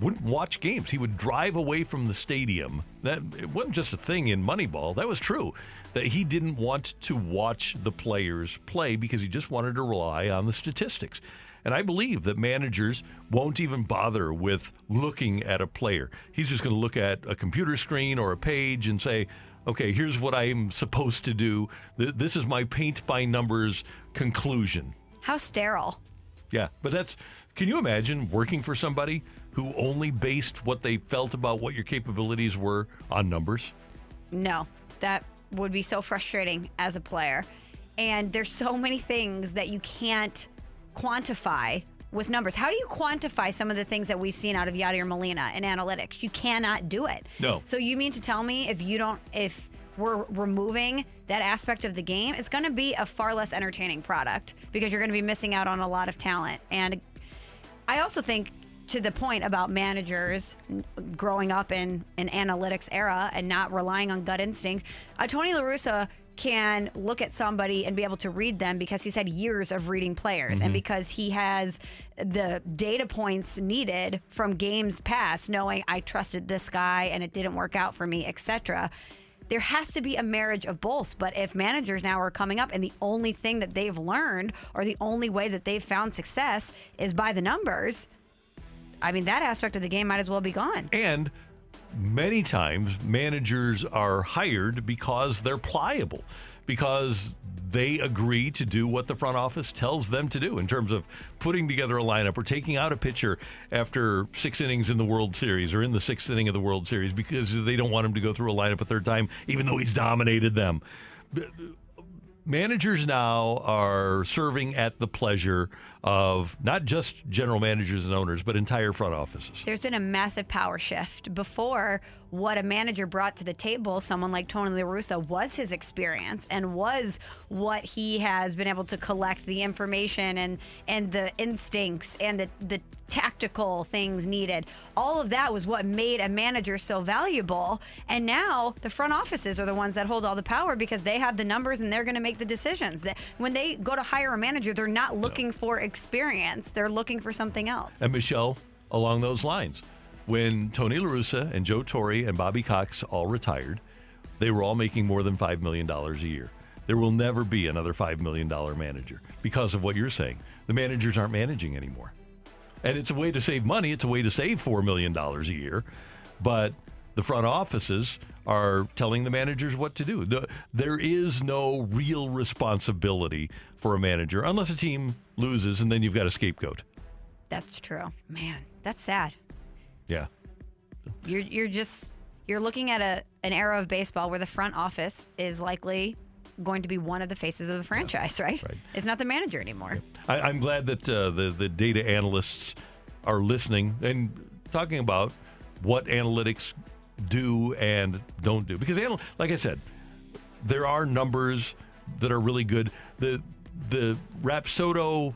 wouldn't watch games. He would drive away from the stadium. That it wasn't just a thing in Moneyball. That was true. That he didn't want to watch the players play because he just wanted to rely on the statistics. And I believe that managers won't even bother with looking at a player. He's just going to look at a computer screen or a page and say, okay, here's what I'm supposed to do. This is my paint by numbers conclusion. How sterile. Yeah, but that's, can you imagine working for somebody who only based what they felt about what your capabilities were on numbers? No, that would be so frustrating as a player. And there's so many things that you can't quantify with numbers. How do you quantify some of the things that we've seen out of Yadier Molina in analytics? You cannot do it. No. So you mean to tell me if you don't if we're removing that aspect of the game, it's going to be a far less entertaining product because you're going to be missing out on a lot of talent. And I also think to the point about managers growing up in an analytics era and not relying on gut instinct, uh, Tony La Russa can look at somebody and be able to read them because he's had years of reading players Mhm. and because he has the data points needed from games past knowing I trusted this guy and it didn't work out for me, etc. There has to be a marriage of both, but if managers now are coming up and the only thing that they've learned or the only way that they've found success is by the numbers, I mean that aspect of the game might as well be gone. And many times managers are hired because they're pliable, because they agree to do what the front office tells them to do in terms of putting together a lineup or taking out a pitcher after six innings in the World Series or in the sixth inning of the World Series because they don't want him to go through a lineup a third time, even though he's dominated them. Managers now are serving at the pleasure of not just general managers and owners, but entire front offices. There's been a massive power shift. Before, what a manager brought to the table, someone like Tony La Russa, was his experience and was what he has been able to collect the information and and the instincts and the the tactical things needed. All of that was what made a manager so valuable. And now the front offices are the ones that hold all the power because they have the numbers and they're going to make the decisions. That when they go to hire a manager, they're not looking for experience. They're looking for something else. And Michelle, along those lines, when Tony La Russa and Joe Torre and Bobby Cox all retired, they were all making more than $5 million a year. There will never be another $5 million manager because of what you're saying. The managers aren't managing anymore. And it's a way to save money. It's a way to save $4 million a year. But the front offices are telling the managers what to do. The- There is no real responsibility for a manager unless a team loses and then you've got a scapegoat. That's true. Man, that's sad. Yeah. You're you're just you're looking at a an era of baseball where the front office is likely going to be one of the faces of the franchise, right? right. It's not the manager anymore. I, I'm glad that uh, the the data analysts are listening and talking about what analytics do and don't do. Because, anal- like I said, there are numbers that are really good. The the Rapsodo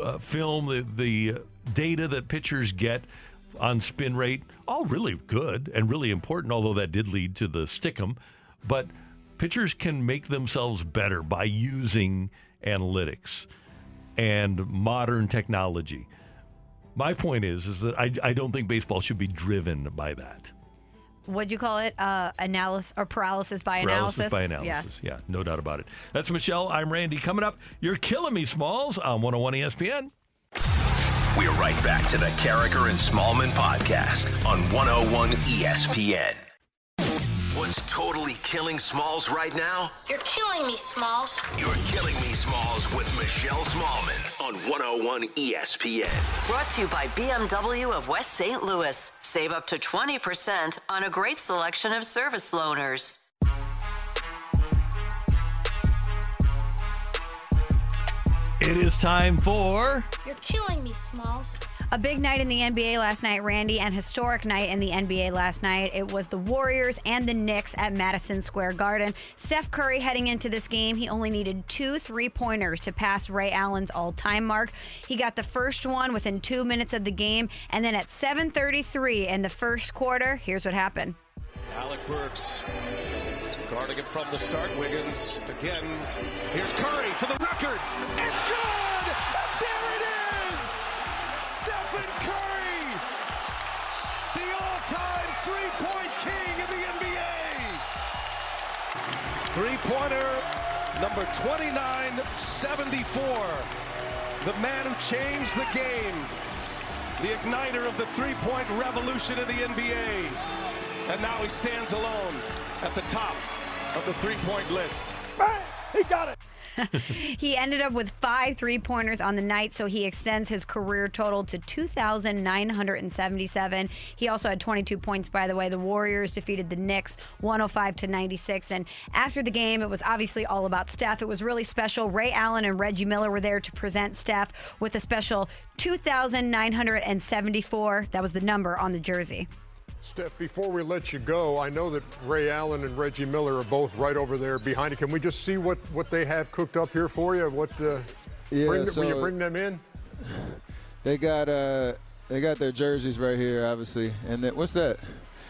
uh, film, the the data that pitchers get on spin rate, all really good and really important. Although that did lead to the stickum, but pitchers can make themselves better by using analytics and modern technology. My point is, is that I, I don't think baseball should be driven by that. What'd you call it? Uh, analysis or paralysis by analysis? Paralysis analysis? by analysis. Yes. Yeah, no doubt about it. That's Michelle. I'm Randy. Coming up, you're killing me, Smalls, on 101 ESPN. We're right back to the Karraker and Smallman podcast on 101 ESPN. What's totally killing Smalls right now? You're killing me, Smalls. You're killing me, Smalls, with Michelle Smallman on 101 ESPN. Brought to you by BMW of West St. Louis. Save up to 20% on a great selection of service loaners. It is time for. You're killing me, Smalls. A big night in the NBA last night, Randy, and historic night in the NBA last night. It was the Warriors and the Knicks at Madison Square Garden. Steph Curry heading into this game, he only needed two three pointers to pass Ray Allen's all time mark. He got the first one within two minutes of the game, and then at 7:33 in the first quarter, here's what happened. Alec Burks guarding from the start. Wiggins again. Here's Curry for the record. It's good! All-time three-point king in the NBA! Three-pointer number 2974. The man who changed the game. The igniter of the three-point revolution in the NBA. And now he stands alone at the top of the three-point list. Bang! He got it! he ended up with five three pointers on the night, so he extends his career total to 2,977. He also had 22 points, by the way. The Warriors defeated the Knicks 105 to 96. And after the game, it was obviously all about Steph. It was really special. Ray Allen and Reggie Miller were there to present Steph with a special 2,974. That was the number on the jersey. Steph, before we let you go, I know that Ray Allen and Reggie Miller are both right over there behind you. Can we just see what, what they have cooked up here for you? What uh, Yeah, bring, so- will you bring them in? They got uh, they got their jerseys right here, obviously. And then, what's that?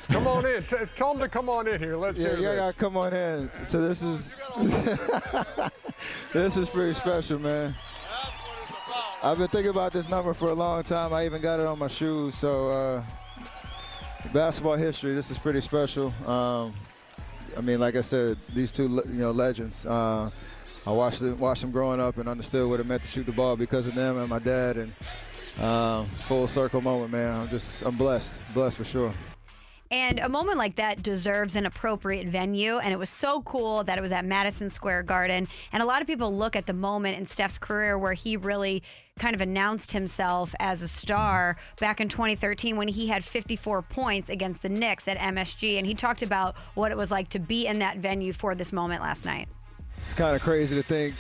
Come on in. T- tell them to come on in here. Let's Yeah, hear gotta come on in. So this is this is pretty special, man. I've been thinking about this number for a long time. I even got it on my shoes. So uh, basketball history, this is pretty special. Um, I mean, like I said, these two, you know legends. Uh, I watched them, watched them growing up and understood what it meant to shoot the ball because of them and my dad. And um, full circle moment, man. I'm just I'm blessed, blessed for sure. And a moment like that deserves an appropriate venue. And it was so cool that it was at Madison Square Garden. And a lot of people look at the moment in Steph's career where he really kind of announced himself as a star back in 2013 when he had 54 points against the Knicks at MSG. And he talked about what it was like to be in that venue for this moment last night. It's kind of crazy to think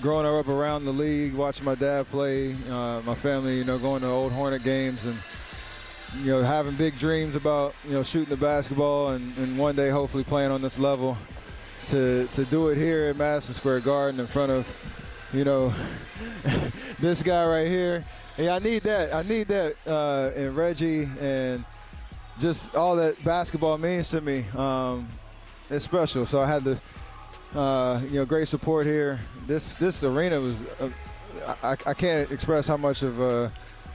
growing up around the league, watching my dad play, uh, my family, you know, going to old Hornet games and, you know, having big dreams about, you know, shooting the basketball and, and one day hopefully playing on this level. To, to do it here at Madison Square Garden in front of, you know, this guy right here. Yeah, I need that. I need that. Uh, and Reggie and just all that basketball means to me. Um, it's special. So I had the, uh, you know, great support here. This this arena was, uh, I, I can't express how much of uh,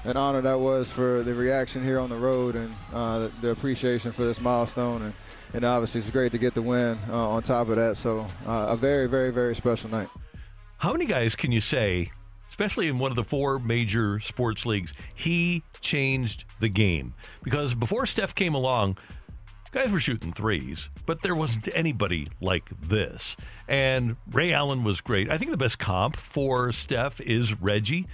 an honor that was for the reaction here on the road and uh, the, the appreciation for this milestone. And, and obviously, it's great to get the win uh, on top of that. So uh, a very, very, very special night. How many guys can you say, especially in one of the four major sports leagues, he changed the game? Because before Steph came along, guys were shooting threes, but there wasn't anybody like this. And Ray Allen was great. I think the best comp for Steph is Reggie,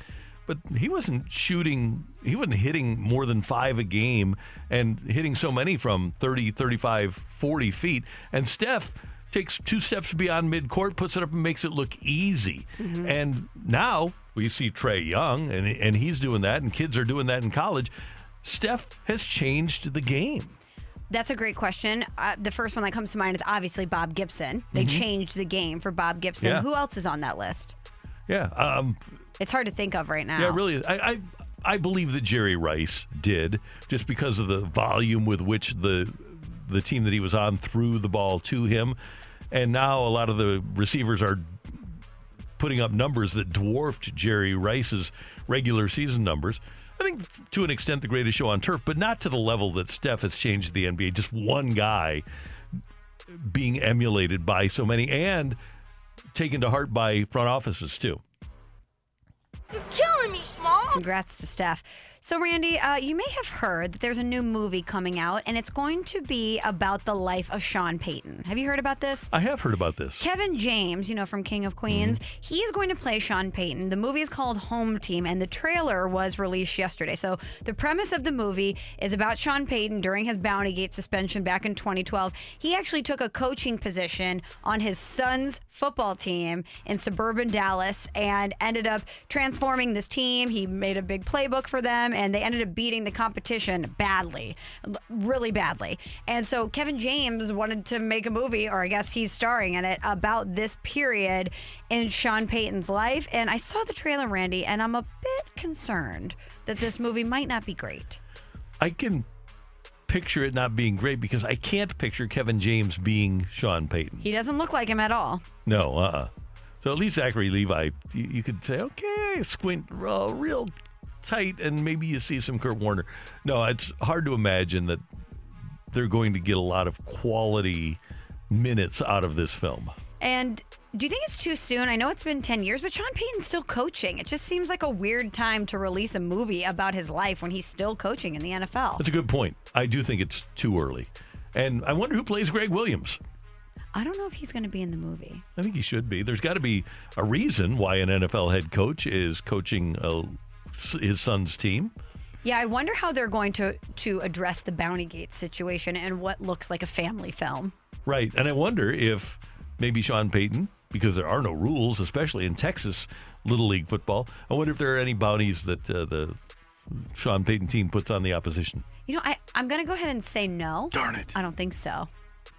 but he wasn't shooting, he wasn't hitting more than five a game and hitting so many from 30, 35, 40 feet. And Steph takes two steps beyond midcourt, puts it up and makes it look easy. And now we see Trae Young, and, and he's doing that, and kids are doing that in college. Steph has changed the game. That's a great question. Uh, the first one that comes to mind is obviously Bob Gibson. They Mhm. changed the game for Bob Gibson. Yeah. Who else is on that list? Yeah. Um, It's hard to think of right now. Yeah, really. I, I I believe that Jerry Rice did just because of the volume with which the the team that he was on threw the ball to him, and now a lot of the receivers are putting up numbers that dwarfed Jerry Rice's regular season numbers. I think to an extent the greatest show on turf, but not to the level that Steph has changed the NBA. Just one guy being emulated by so many and taken to heart by front offices too. You're killing me, Small. Congrats to Steph. So, Randy, uh, you may have heard that there's a new movie coming out, and it's going to be about the life of Sean Payton. Have you heard about this? I have heard about this. Kevin James, you know, from King of Queens, he is going to play Sean Payton. The movie is called Home Team, and the trailer was released yesterday. So, the premise of the movie is about Sean Payton during his Bounty Gate suspension back in 2012. He actually took a coaching position on his son's football team in suburban Dallas and ended up transforming this team. He made a big playbook for them, and they ended up beating the competition badly, really badly. And so Kevin James wanted to make a movie, or I guess he's starring in it, about this period in Sean Payton's life. And I saw the trailer, Randy, and I'm a bit concerned that this movie might not be great. I can picture it not being great because I can't picture Kevin James being Sean Payton. He doesn't look like him at all. No, uh uh So at least Zachary Levi, you, you could say, okay, squint uh, real tight, and maybe you see some Kurt Warner. No, it's hard to imagine that they're going to get a lot of quality minutes out of this film. And do you think it's too soon? I know it's been 10 years, but Sean Payton's still coaching. It just seems like a weird time to release a movie about his life when he's still coaching in the NFL. That's a good point. I do think it's too early. And I wonder who plays Gregg Williams. I don't know if he's going to be in the movie. I think he should be. There's got to be a reason why an NFL head coach is coaching uh, his son's team. Yeah, I wonder how they're going to to address the Bounty Gate situation and what looks like a family film. Right. And I wonder if maybe Sean Payton, because there are no rules, especially in Texas Little League football, I wonder if there are any bounties that uh, the Sean Payton team puts on the opposition. You know, I, I'm going to go ahead and say no. Darn it. I don't think so.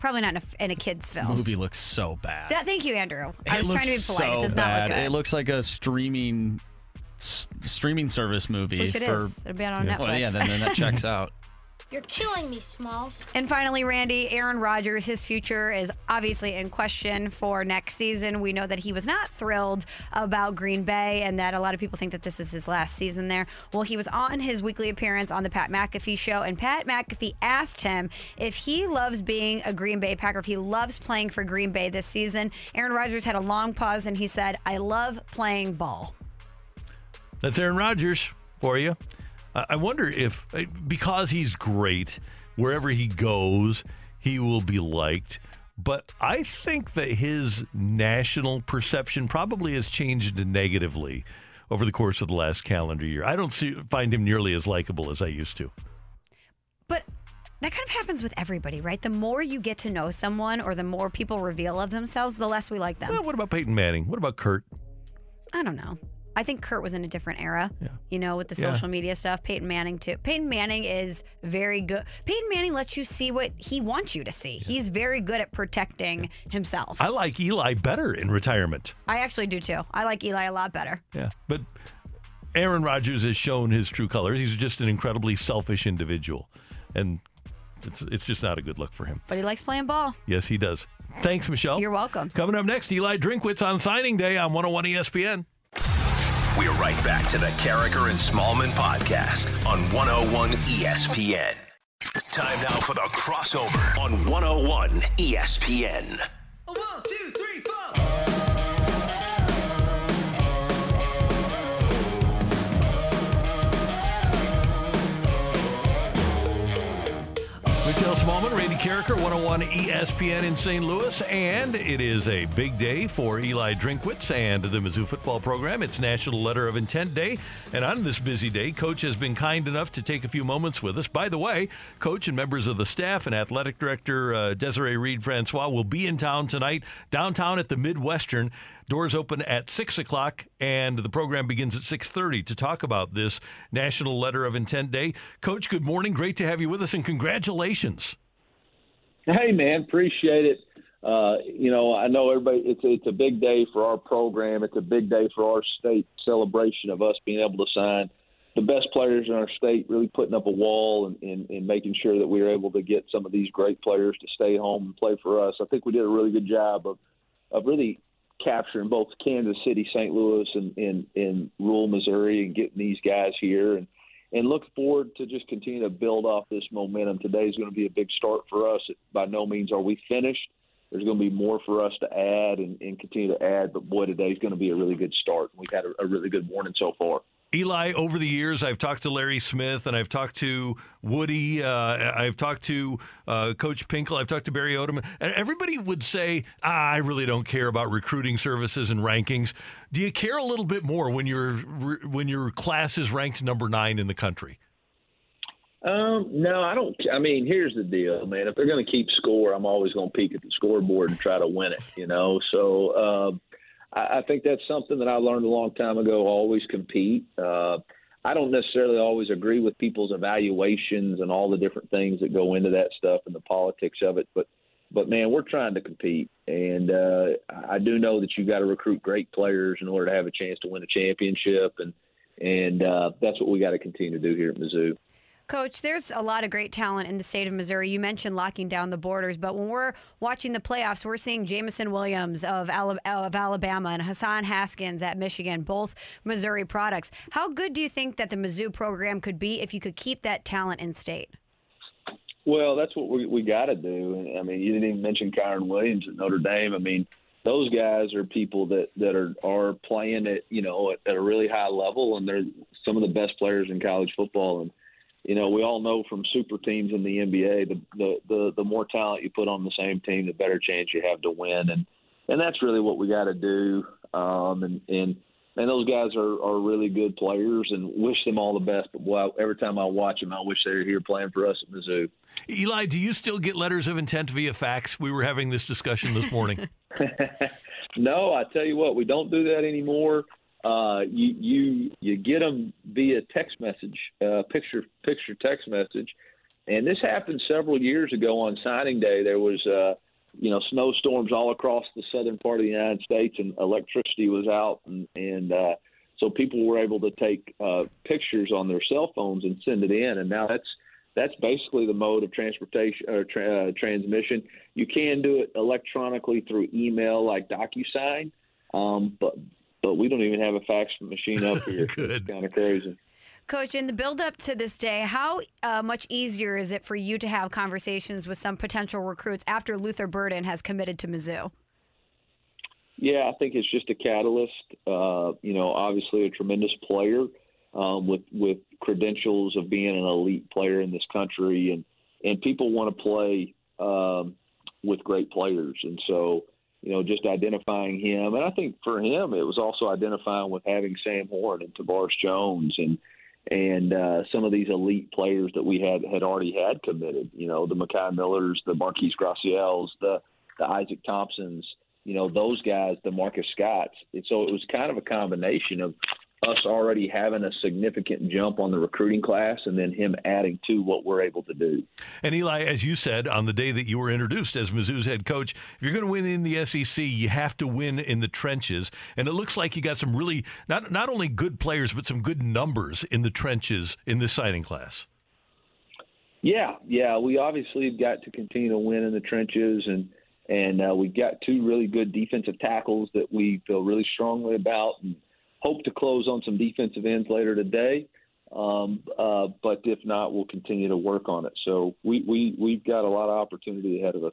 Probably not in a, in a kid's The film. movie looks so bad. That, thank you, Andrew. I it was looks trying to be polite. so it does bad. look good. It looks like a streaming s- streaming service movie Which it for is. It'll be out on Well, Netflix. yeah, then, then that checks out. You're killing me, Smalls. And finally, Randy, Aaron Rodgers, his future is obviously in question for next season. We know that he was not thrilled about Green Bay and that a lot of people think that this is his last season there. Well, he was on his weekly appearance on the Pat McAfee show, and Pat McAfee asked him if he loves being a Green Bay Packer, if he loves playing for Green Bay this season. Aaron Rodgers had a long pause and he said, I love playing ball. That's Aaron Rodgers for you. I wonder if, because he's great, wherever he goes, he will be liked. But I think that his national perception probably has changed negatively over the course of the last calendar year. I don't see, find him nearly as likable as I used to. But that kind of happens with everybody, right? The more you get to know someone or the more people reveal of themselves, the less we like them. Well, what about Peyton Manning? What about Kurt? I don't know. I think Kurt was in a different era, you know, with the Yeah. social media stuff. Peyton Manning, too. Peyton Manning is very good. Peyton Manning lets you see what he wants you to see. He's very good at protecting himself. I like Eli better in retirement. I actually do, too. I like Eli a lot better. Yeah. But Aaron Rodgers has shown his true colors. He's just an incredibly selfish individual. And it's, it's just not a good look for him. But he likes playing ball. Yes, he does. Thanks, Michelle. You're welcome. Coming up next, Eli Drinkwitz on signing day on 101 ESPN. We're right back to the Karraker and Smallman podcast on 101 ESPN. Time now for the crossover on 101 ESPN. One, two, Smallman, Randy Karraker, 101 ESPN in St. Louis. And it is a big day for Eli Drinkwitz and the Mizzou football program. It's National Letter of Intent Day. And on this busy day, Coach has been kind enough to take a few moments with us. By the way, Coach and members of the staff and Athletic Director uh, Desiree Reed Francois will be in town tonight, downtown at the Midwestern. Doors open at 6 o'clock, and the program begins at 6.30 to talk about this National Letter of Intent Day. Coach, good morning. Great to have you with us, and congratulations. Hey, man, appreciate it. Uh, you know, I know everybody. It's it's a big day for our program. It's a big day for our state celebration of us being able to sign the best players in our state. Really putting up a wall and, and, and making sure that we are able to get some of these great players to stay home and play for us. I think we did a really good job of of really capturing both Kansas City, St. Louis, and in rural Missouri, and getting these guys here and and look forward to just continue to build off this momentum. Today is going to be a big start for us. By no means are we finished. There's going to be more for us to add and, and continue to add, but boy, today is going to be a really good start. We've had a, a really good morning so far. Eli, over the years, I've talked to Larry Smith and I've talked to Woody. Uh, I've talked to uh, Coach Pinkel. I've talked to Barry Odom. And everybody would say, ah, I really don't care about recruiting services and rankings. Do you care a little bit more when, your when your class is ranked number nine in the country? Um, no, I don't. I mean, here's the deal, man. If they're going to keep score, I'm always going to peek at the scoreboard and try to win it, you know? So, uh, I, I think that's something that I learned a long time ago. Always compete. Uh, I don't necessarily always agree with people's evaluations and all the different things that go into that stuff and the politics of it, but but man, we're trying to compete, and uh, I do know that you got to recruit great players in order to have a chance to win a championship, and and uh, that's what we got to continue to do here at Mizzou. Coach, there's a lot of great talent in the state of Missouri. You mentioned locking down the borders, but when we're watching the playoffs, we're seeing Jameson Williams of, Alabama and Hassan Haskins at Michigan, both Missouri products. How good do you think that the Mizzou program could be if you could keep that talent in state? Well, that's what we, we got to do. I mean, you didn't even mention Kyren Williams at Notre Dame. I mean, those guys are people that that are are playing at you know at, at a really high level, and they're some of the best players in college football. And you know, we all know from super teams in the NBA, the, the the the more talent you put on the same team, the better chance you have to win, and and that's really what we got to do. Um, and and and those guys are are really good players, and wish them all the best. But boy, every time I watch them, I wish they were here playing for us at Mizzou. Eli, do you still get letters of intent via fax? We were having this discussion this morning. no, I tell you what, we don't do that anymore uh, you you you get them via text message, uh, picture picture text message, and this happened several years ago on signing day. There was uh, you know snowstorms all across the southern part of the United States, and electricity was out, and and uh, so people were able to take uh, pictures on their cell phones and send it in, and now that's that's basically the mode of transportation or tra- uh, transmission. You can do it electronically through email, like DocuSign, um, but but we don't even have a fax machine up here. Good. kind of crazy. Coach, in the build up to this day, how uh, much easier is it for you to have conversations with some potential recruits after Luther Burden has committed to Mizzou? Yeah, I think it's just a catalyst. Uh, you know, obviously a tremendous player um, with with credentials of being an elite player in this country, and and people want to play um, with great players, and so you know, just identifying him. And I think for him, it was also identifying with having Sam Horn and Tavorus Jones and and uh, some of these elite players that we had had already had committed. You know, the Mekhi Millers, the Marquise Graciels, the the Isaac Thompsons. You know, those guys, the Marcus Scotts. And so it was kind of a combination of us already having a significant jump on the recruiting class and then him adding to what we're able to do. And Eli, as you said on the day that you were introduced as Mizzou's head coach, if you're going to win in the SEC, you have to win in the trenches. And it looks like you got some really not not only good players but some good numbers in the trenches in this signing class. Yeah, yeah, we obviously have got to continue to win in the trenches and and uh, we've got two really good defensive tackles that we feel really strongly about and hope to close on some defensive ends later today. Um, uh, but if not, we'll continue to work on it. So we, we, we've got a lot of opportunity ahead of us.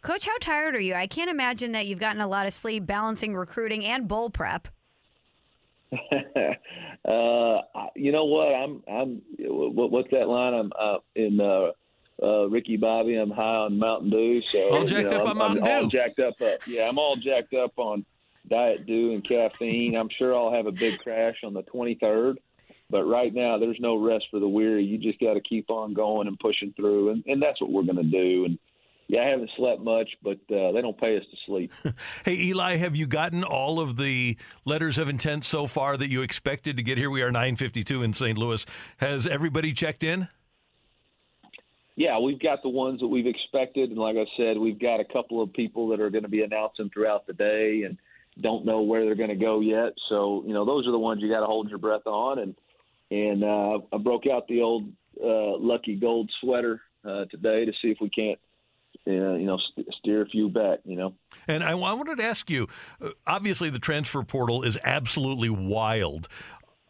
Coach, how tired are you? I can't imagine that you've gotten a lot of sleep balancing recruiting and bowl prep. uh, you know what? I'm, I'm, what, what's that line? I'm uh, in, uh, uh, Ricky Bobby. I'm high on Mountain Dew. So, all jacked you know, up I'm, on Mountain I'm all jacked up. Uh, yeah, I'm all jacked up on Diet Dew and caffeine. I'm sure I'll have a big crash on the 23rd. But right now, there's no rest for the weary. You just got to keep on going and pushing through, and, and that's what we're going to do. And yeah, I haven't slept much, but uh, they don't pay us to sleep. Hey, Eli, have you gotten all of the letters of intent so far that you expected to get here? We are 952 in St. Louis. Has everybody checked in? Yeah, we've got the ones that we've expected, and like I said, we've got a couple of people that are going to be announcing throughout the day, and don't know where they're going to go yet. So you know, those are the ones you got to hold your breath on. And and uh, I broke out the old uh, lucky gold sweater uh, today to see if we can't. Uh, you know, st- steer a few back. You know, And I, I wanted to ask you uh, obviously, the transfer portal is absolutely wild.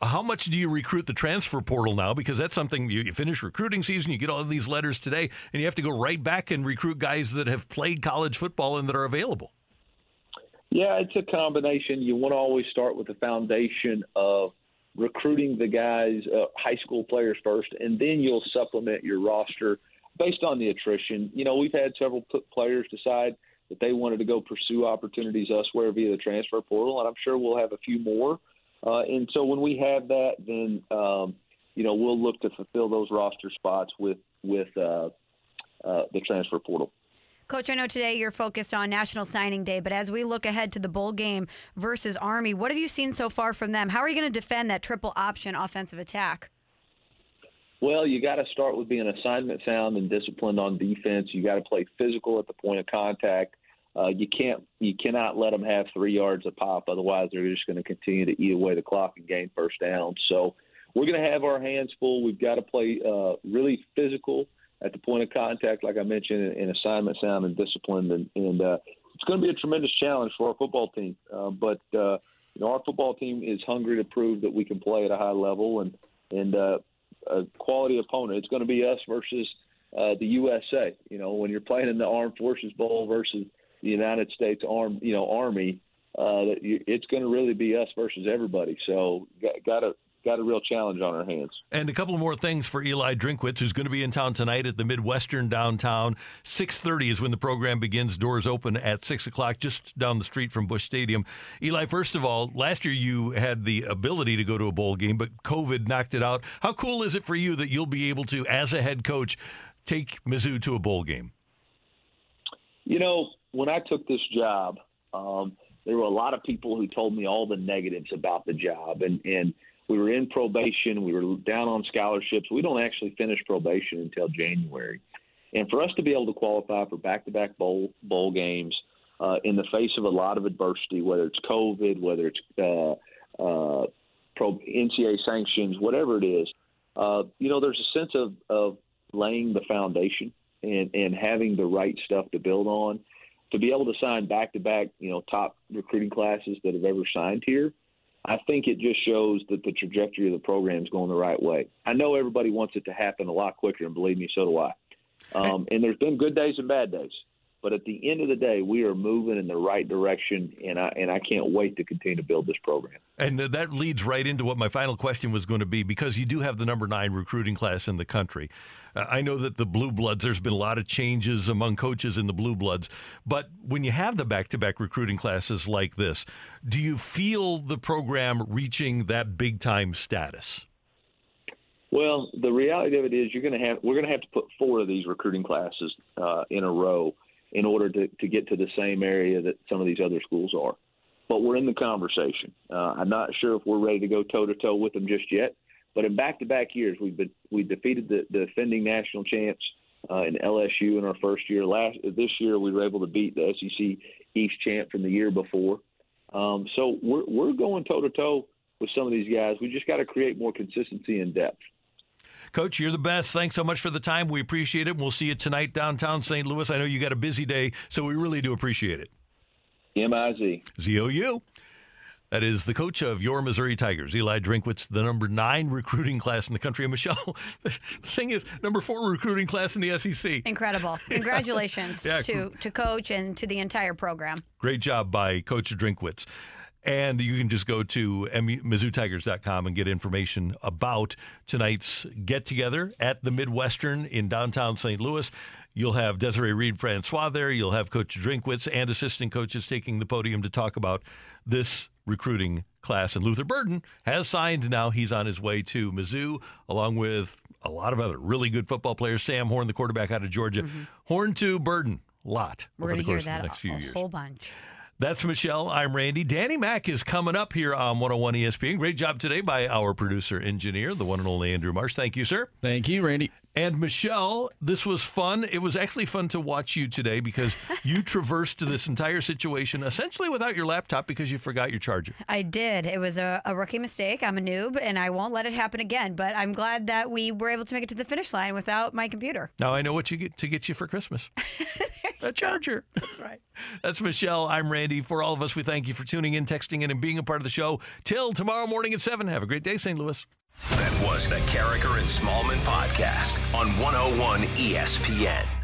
How much do you recruit the transfer portal now? Because that's something you, you finish recruiting season, you get all of these letters today, and you have to go right back and recruit guys that have played college football and that are available. Yeah, it's a combination. You want to always start with the foundation of recruiting the guys, uh, high school players first, and then you'll supplement your roster based on the attrition. You know, we've had several players decide that they wanted to go pursue opportunities elsewhere via the transfer portal, and I'm sure we'll have a few more. Uh, and so when we have that, then um, you know we'll look to fulfill those roster spots with with uh, uh, the transfer portal. Coach, I know today you're focused on National Signing Day, but as we look ahead to the bowl game versus Army, what have you seen so far from them? How are you going to defend that triple option offensive attack? Well, you got to start with being assignment sound and disciplined on defense. You got to play physical at the point of contact. Uh, you can't, you cannot let them have three yards of pop. Otherwise, they're just going to continue to eat away the clock and gain first down. So we're going to have our hands full. We've got to play uh, really physical at the point of contact, like I mentioned, in assignment sound and disciplined, and, and uh, it's going to be a tremendous challenge for our football team. Uh, but uh, you know, our football team is hungry to prove that we can play at a high level and and uh, a quality opponent. It's going to be us versus uh, the USA. You know, when you're playing in the Armed Forces Bowl versus the United States Armed, you know, Army, uh, it's going to really be us versus everybody. So got to got a real challenge on our hands. And a couple more things for Eli Drinkwitz, who's going to be in town tonight at the Midwestern downtown. 6.30 is when the program begins. Doors open at 6 o'clock, just down the street from Busch Stadium. Eli, first of all, last year you had the ability to go to a bowl game, but COVID knocked it out. How cool is it for you that you'll be able to, as a head coach, take Mizzou to a bowl game? You know, when I took this job, um, there were a lot of people who told me all the negatives about the job, and and we were in probation, we were down on scholarships. We don't actually finish probation until January, and for us to be able to qualify for back-to-back bowl bowl games uh, in the face of a lot of adversity, whether it's COVID, whether it's uh, uh, pro NCAA sanctions, whatever it is, uh, you know, there's a sense of of laying the foundation and and having the right stuff to build on. To be able to sign back to back, you know, top recruiting classes that have ever signed here, I think it just shows that the trajectory of the program is going the right way. I know everybody wants it to happen a lot quicker, and believe me, so do I. Um, and there's been good days and bad days, but at the end of the day, we are moving in the right direction, and I and I can't wait to continue to build this program. And that leads right into what my final question was going to be because you do have the number nine recruiting class in the country. Uh, I know that the Blue Bloods, there's been a lot of changes among coaches in the Blue Bloods, but when you have the back to back recruiting classes like this, do you feel the program reaching that big time status? Well, the reality of it is, you're going to have we're going to have to put four of these recruiting classes uh, in a row in order to, to get to the same area that some of these other schools are. But we're in the conversation. Uh, I'm not sure if we're ready to go toe to toe with them just yet. But in back-to-back years, we've been we defeated the, the defending national champs uh, in LSU in our first year. Last this year, we were able to beat the SEC East champ from the year before. Um, so we're we're going toe to toe with some of these guys. We just got to create more consistency and depth. Coach, you're the best. Thanks so much for the time. We appreciate it. And We'll see you tonight downtown St. Louis. I know you got a busy day, so we really do appreciate it. M I Z. Z O U. That is the coach of your Missouri Tigers, Eli Drinkwitz, the number nine recruiting class in the country. And Michelle, the thing is, number four recruiting class in the SEC. Incredible. Congratulations Yeah. to, to coach and to the entire program. Great job by Coach Drinkwitz. And you can just go to MizzouTigers.com and get information about tonight's get together at the Midwestern in downtown St. Louis. You'll have Desiree Reed Francois there. You'll have Coach Drinkwitz and assistant coaches taking the podium to talk about this recruiting class. And Luther Burden has signed now. He's on his way to Mizzou, along with a lot of other really good football players. Sam Horn, the quarterback out of Georgia. Mm-hmm. Horn to Burden, a lot We're over the to hear course of the next a, few a years. whole bunch. That's Michelle. I'm Randy. Danny Mack is coming up here on 101 ESPN. Great job today by our producer engineer, the one and only Andrew Marsh. Thank you, sir. Thank you, Randy. And Michelle, this was fun. It was actually fun to watch you today because you traversed this entire situation essentially without your laptop because you forgot your charger. I did. It was a, a rookie mistake. I'm a noob, and I won't let it happen again. But I'm glad that we were able to make it to the finish line without my computer. Now I know what you get to get you for Christmas. a charger. That's right. That's Michelle. I'm Randy. For all of us, we thank you for tuning in, texting in, and being a part of the show. Till tomorrow morning at 7. Have a great day, St. Louis. That was the Karraker and Smallman podcast on 101 ESPN.